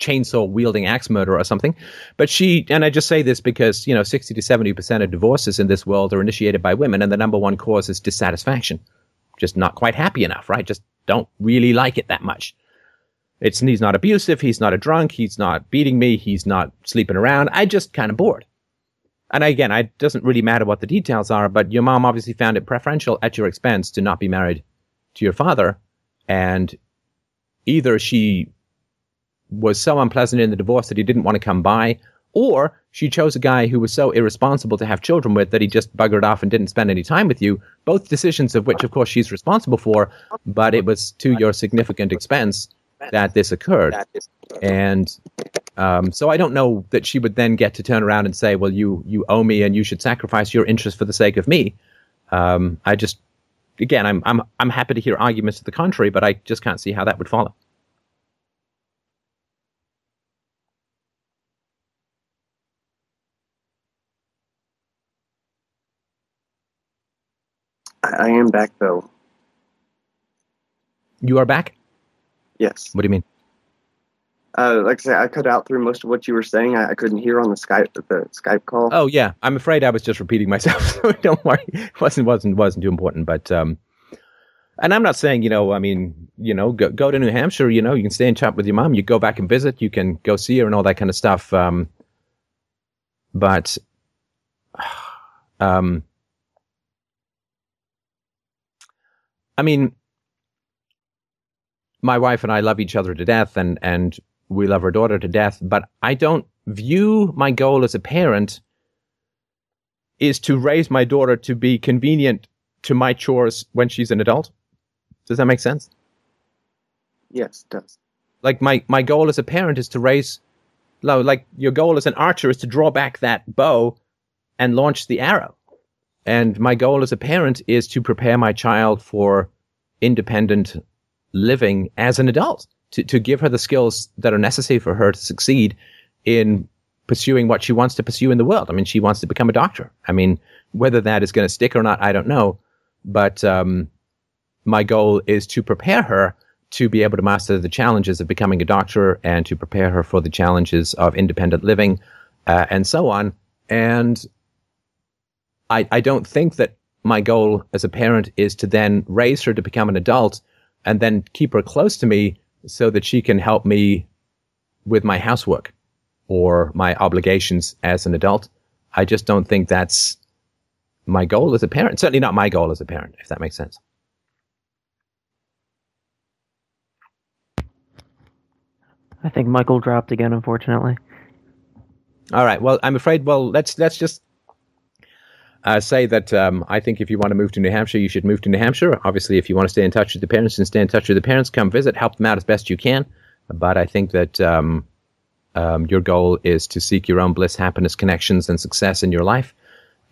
chainsaw wielding axe murderer or something. But she, and I just say this because, you know, 60 to 70% of divorces in this world are initiated by women, and the number one cause is dissatisfaction. Just not quite happy enough, right? Just don't really like it that much. It's, he's not abusive, he's not a drunk, he's not beating me, he's not sleeping around. I just kind of bored. And again, it doesn't really matter what the details are, but your mom obviously found it preferential at your expense to not be married to your father. And either she was so unpleasant in the divorce that he didn't want to come by, or she chose a guy who was so irresponsible to have children with that he just buggered off and didn't spend any time with you. Both decisions of which, of course, she's responsible for, but it was to your significant expense that this occurred. And um, so I don't know that she would then get to turn around and say, "Well, you you owe me, and you should sacrifice your interest for the sake of me." Um, I just, again, I'm I'm I'm happy to hear arguments to the contrary, but I just can't see how that would follow. I am back though. You are back? Yes. What do you mean? Uh, like I said, I cut out through most of what you were saying. I, I, couldn't hear on the Skype the Skype call. Oh yeah, I'm afraid I was just repeating myself. So don't worry, it wasn't wasn't wasn't too important. But um, and I'm not saying you know, I mean, you know, go go to New Hampshire. You know, you can stay in touch with your mom. You go back and visit. You can go see her and all that kind of stuff. Um, but um, I mean, my wife and I love each other to death, and and we love our daughter to death. But I don't view my goal as a parent is to raise my daughter to be convenient to my chores when she's an adult. Does that make sense? Yes, it does. Like my my goal as a parent is to raise, like your goal as an archer is to draw back that bow and launch the arrow. And my goal as a parent is to prepare my child for independent living as an adult, to, to give her the skills that are necessary for her to succeed in pursuing what she wants to pursue in the world. I mean, she wants to become a doctor. I mean, whether that is going to stick or not, I don't know. But um, my goal is to prepare her to be able to master the challenges of becoming a doctor and to prepare her for the challenges of independent living uh, and so on. And I, I don't think that my goal as a parent is to then raise her to become an adult and then keep her close to me so that she can help me with my housework or my obligations as an adult. I just don't think that's my goal as a parent. Certainly not my goal as a parent, if that makes sense. I think Michael dropped again, unfortunately. All right. Well, I'm afraid. Well, let's let's just uh, say that um, I think if you want to move to New Hampshire, you should move to New Hampshire. Obviously, if you want to stay in touch with the parents and stay in touch with the parents, come visit, help them out as best you can. But I think that um, um, your goal is to seek your own bliss, happiness, connections, and success in your life.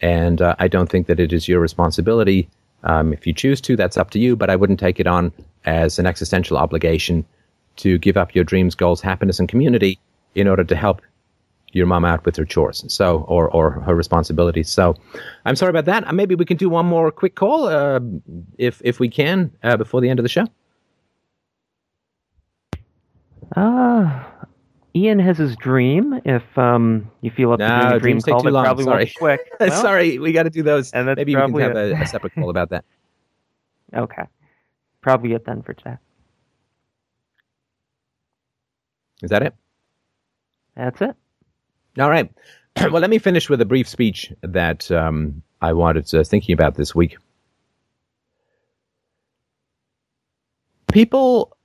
And uh, I don't think that it is your responsibility. Um, if you choose to, that's up to you, but I wouldn't take it on as an existential obligation to give up your dreams, goals, happiness, and community in order to help your mom out with her chores so or or her responsibilities so i'm sorry about that maybe we can do one more quick call uh, if if we can uh, before the end of the show Uh, Ian has his dream. If um you feel up to No, doing a dream call, too that long, probably sorry. won't quick. Well, sorry we got to do those and that's maybe we can have a, a separate call about that Okay. Probably it then for today. is that it That's it. All right. well, let me finish with a brief speech that um, I wanted uh, thinking about this week. People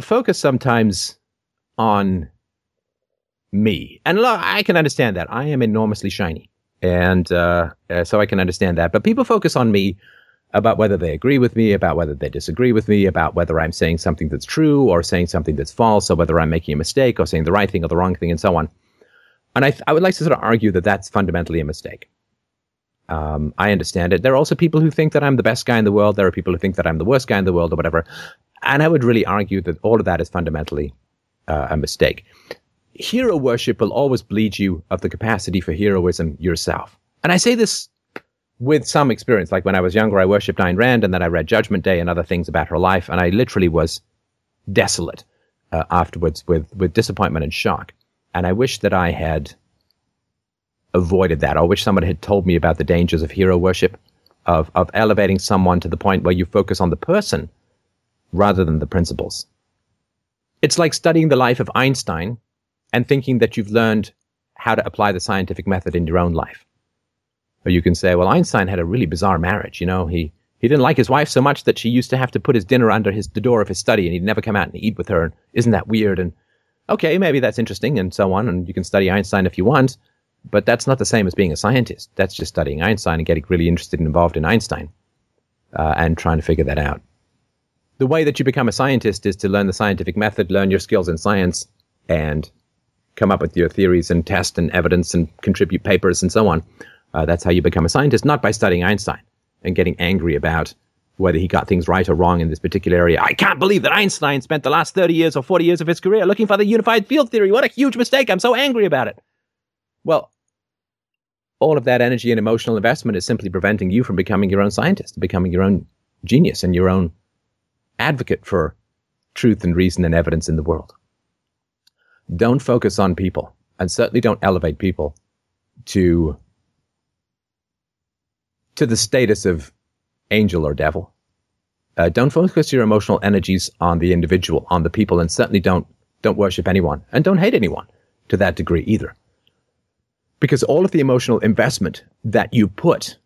focus sometimes on me, and look, I can understand that. I am enormously shiny, and uh, so I can understand that. But people focus on me about whether they agree with me, about whether they disagree with me, about whether I'm saying something that's true or saying something that's false, or whether I'm making a mistake or saying the right thing or the wrong thing, and so on. And I, I would like to sort of argue that that's fundamentally a mistake. Um, I understand it. There are also people who think that I'm the best guy in the world. There are people who think that I'm the worst guy in the world or whatever. And I would really argue that all of that is fundamentally uh, a mistake. Hero worship will always bleed you of the capacity for heroism yourself. And I say this with some experience. Like when I was younger, I worshipped Ayn Rand and then I read Judgment Day and other things about her life. And I literally was desolate uh, afterwards with, with disappointment and shock. And I wish that I had avoided that. I wish someone had told me about the dangers of hero worship, of, of elevating someone to the point where you focus on the person rather than the principles. It's like studying the life of Einstein and thinking that you've learned how to apply the scientific method in your own life. Or you can say, well, Einstein had a really bizarre marriage. You know, he, he didn't like his wife so much that she used to have to put his dinner under his, the door of his study and he'd never come out and eat with her. And isn't that weird? And okay, maybe that's interesting and so on. And you can study Einstein if you want, but that's not the same as being a scientist. That's just studying Einstein and getting really interested and involved in Einstein uh, and trying to figure that out. The way that you become a scientist is to learn the scientific method, learn your skills in science, and come up with your theories and test and evidence and contribute papers and so on. Uh, that's how you become a scientist, not by studying Einstein and getting angry about whether he got things right or wrong in this particular area. I can't believe that Einstein spent the last 30 years or 40 years of his career looking for the unified field theory. What a huge mistake. I'm so angry about it. Well, all of that energy and emotional investment is simply preventing you from becoming your own scientist, becoming your own genius and your own advocate for truth and reason and evidence in the world. Don't focus on people, and certainly don't elevate people to to the status of angel or devil. Uh, don't focus your emotional energies on the individual, on the people, and certainly don't don't worship anyone, and don't hate anyone to that degree either. Because all of the emotional investment that you put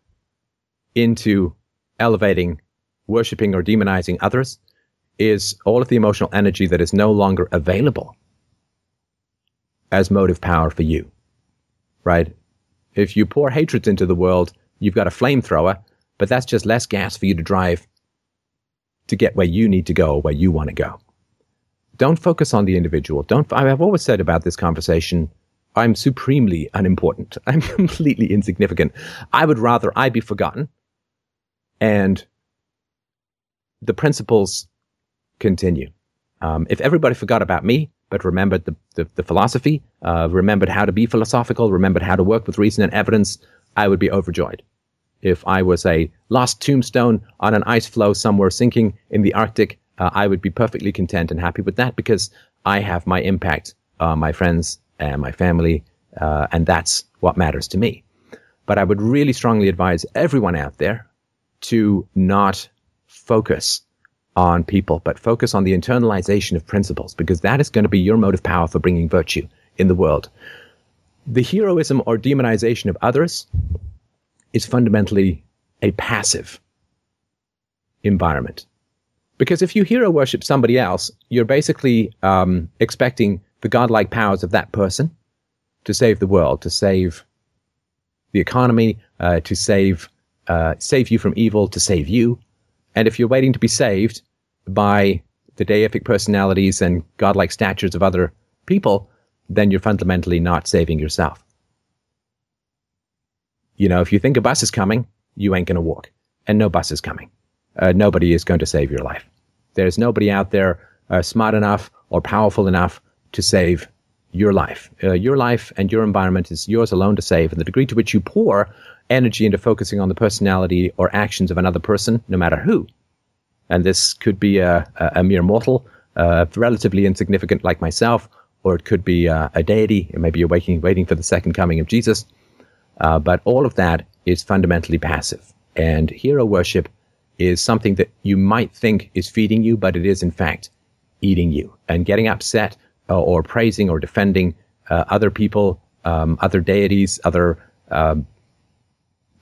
into elevating, worshiping, or demonizing others is all of the emotional energy that is no longer available as motive power for you. Right? If you pour hatred into the world, you've got a flamethrower, but that's just less gas for you to drive to get where you need to go where you want to go. Don't focus on the individual. Don't. I've always said about this conversation, I'm supremely unimportant. I'm completely insignificant. I would rather I be forgotten and the principles continue. Um, if everybody forgot about me, but remembered the, the, the philosophy, uh, remembered how to be philosophical, remembered how to work with reason and evidence, I would be overjoyed. If I was a lost tombstone on an ice floe somewhere sinking in the Arctic, uh, I would be perfectly content and happy with that because I have my impact on my friends and my family, uh, and that's what matters to me. But I would really strongly advise everyone out there to not focus on people, but focus on the internalization of principles because that is going to be your motive power for bringing virtue in the world. The heroism or demonization of others is fundamentally a passive environment. Because if you hero worship somebody else, you're basically um, expecting the godlike powers of that person to save the world, to save the economy, uh, to save uh, save you from evil, to save you. And if you're waiting to be saved by the deific personalities and godlike statures of other people, then you're fundamentally not saving yourself. You know, if you think a bus is coming, you ain't going to walk, and no bus is coming. Uh, nobody is going to save your life. There's nobody out there uh, smart enough or powerful enough to save your life. Uh, your life and your environment is yours alone to save. And the degree to which you pour energy into focusing on the personality or actions of another person, no matter who, and this could be a, a, mere mortal, uh, relatively insignificant like myself, or it could be uh, a deity. It may be waiting, waiting for the second coming of Jesus. Uh, but all of that is fundamentally passive. And hero worship is something that you might think is feeding you, but it is in fact eating you. And getting upset uh, or praising or defending uh, other people, um, other deities, other um,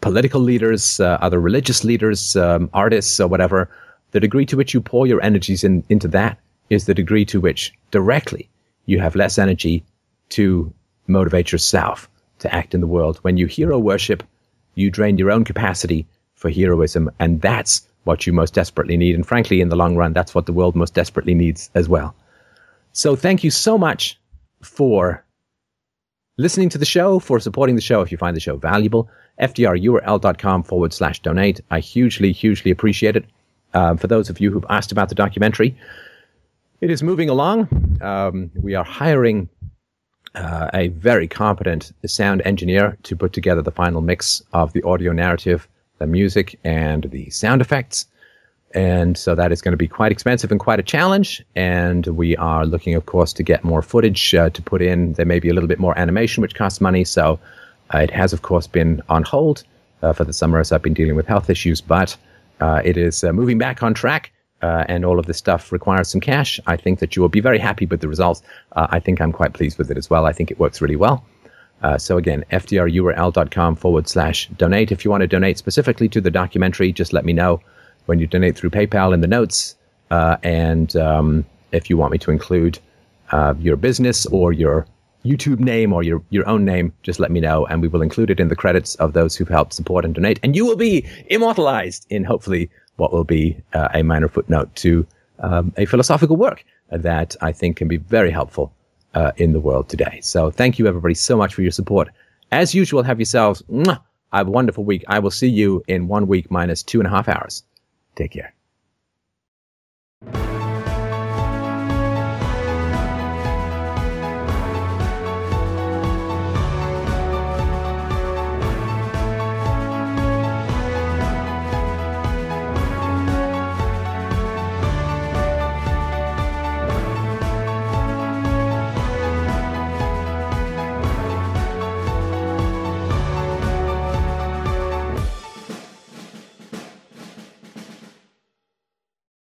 political leaders, uh, other religious leaders, um, artists, or whatever, the degree to which you pour your energies in, into that is the degree to which directly you have less energy to motivate yourself to act in the world. When you hero worship, you drain your own capacity for heroism, and that's what you most desperately need. And frankly, in the long run, that's what the world most desperately needs as well. So thank you so much for listening to the show, for supporting the show if you find the show valuable. FDRURL.com forward slash donate. I hugely, hugely appreciate it. Um, for those of you who've asked about the documentary, it is moving along. Um, we are hiring uh, a very competent sound engineer to put together the final mix of the audio narrative, the music, and the sound effects. And so that is going to be quite expensive and quite a challenge. And we are looking, of course, to get more footage uh, to put in. There may be a little bit more animation, which costs money. So uh, it has, of course, been on hold uh, for the summer as I've been dealing with health issues. But uh, it is uh, moving back on track. Uh, and all of this stuff requires some cash. I think that you will be very happy with the results. I think I'm quite pleased with it as well. I think it works really well. Uh, so again, fdrurl.com forward slash donate. If you want to donate specifically to the documentary, just let me know when you donate through PayPal in the notes. Uh, and um, if you want me to include uh, your business or your YouTube name or your, your own name, just let me know, and we will include it in the credits of those who've helped support and donate. And you will be immortalized in hopefully what will be uh, a minor footnote to um, a philosophical work that I think can be very helpful uh, in the world today. So thank you, everybody, so much for your support. As usual, have yourselves mwah, a wonderful week. I will see you in one week minus two and a half hours. Take care.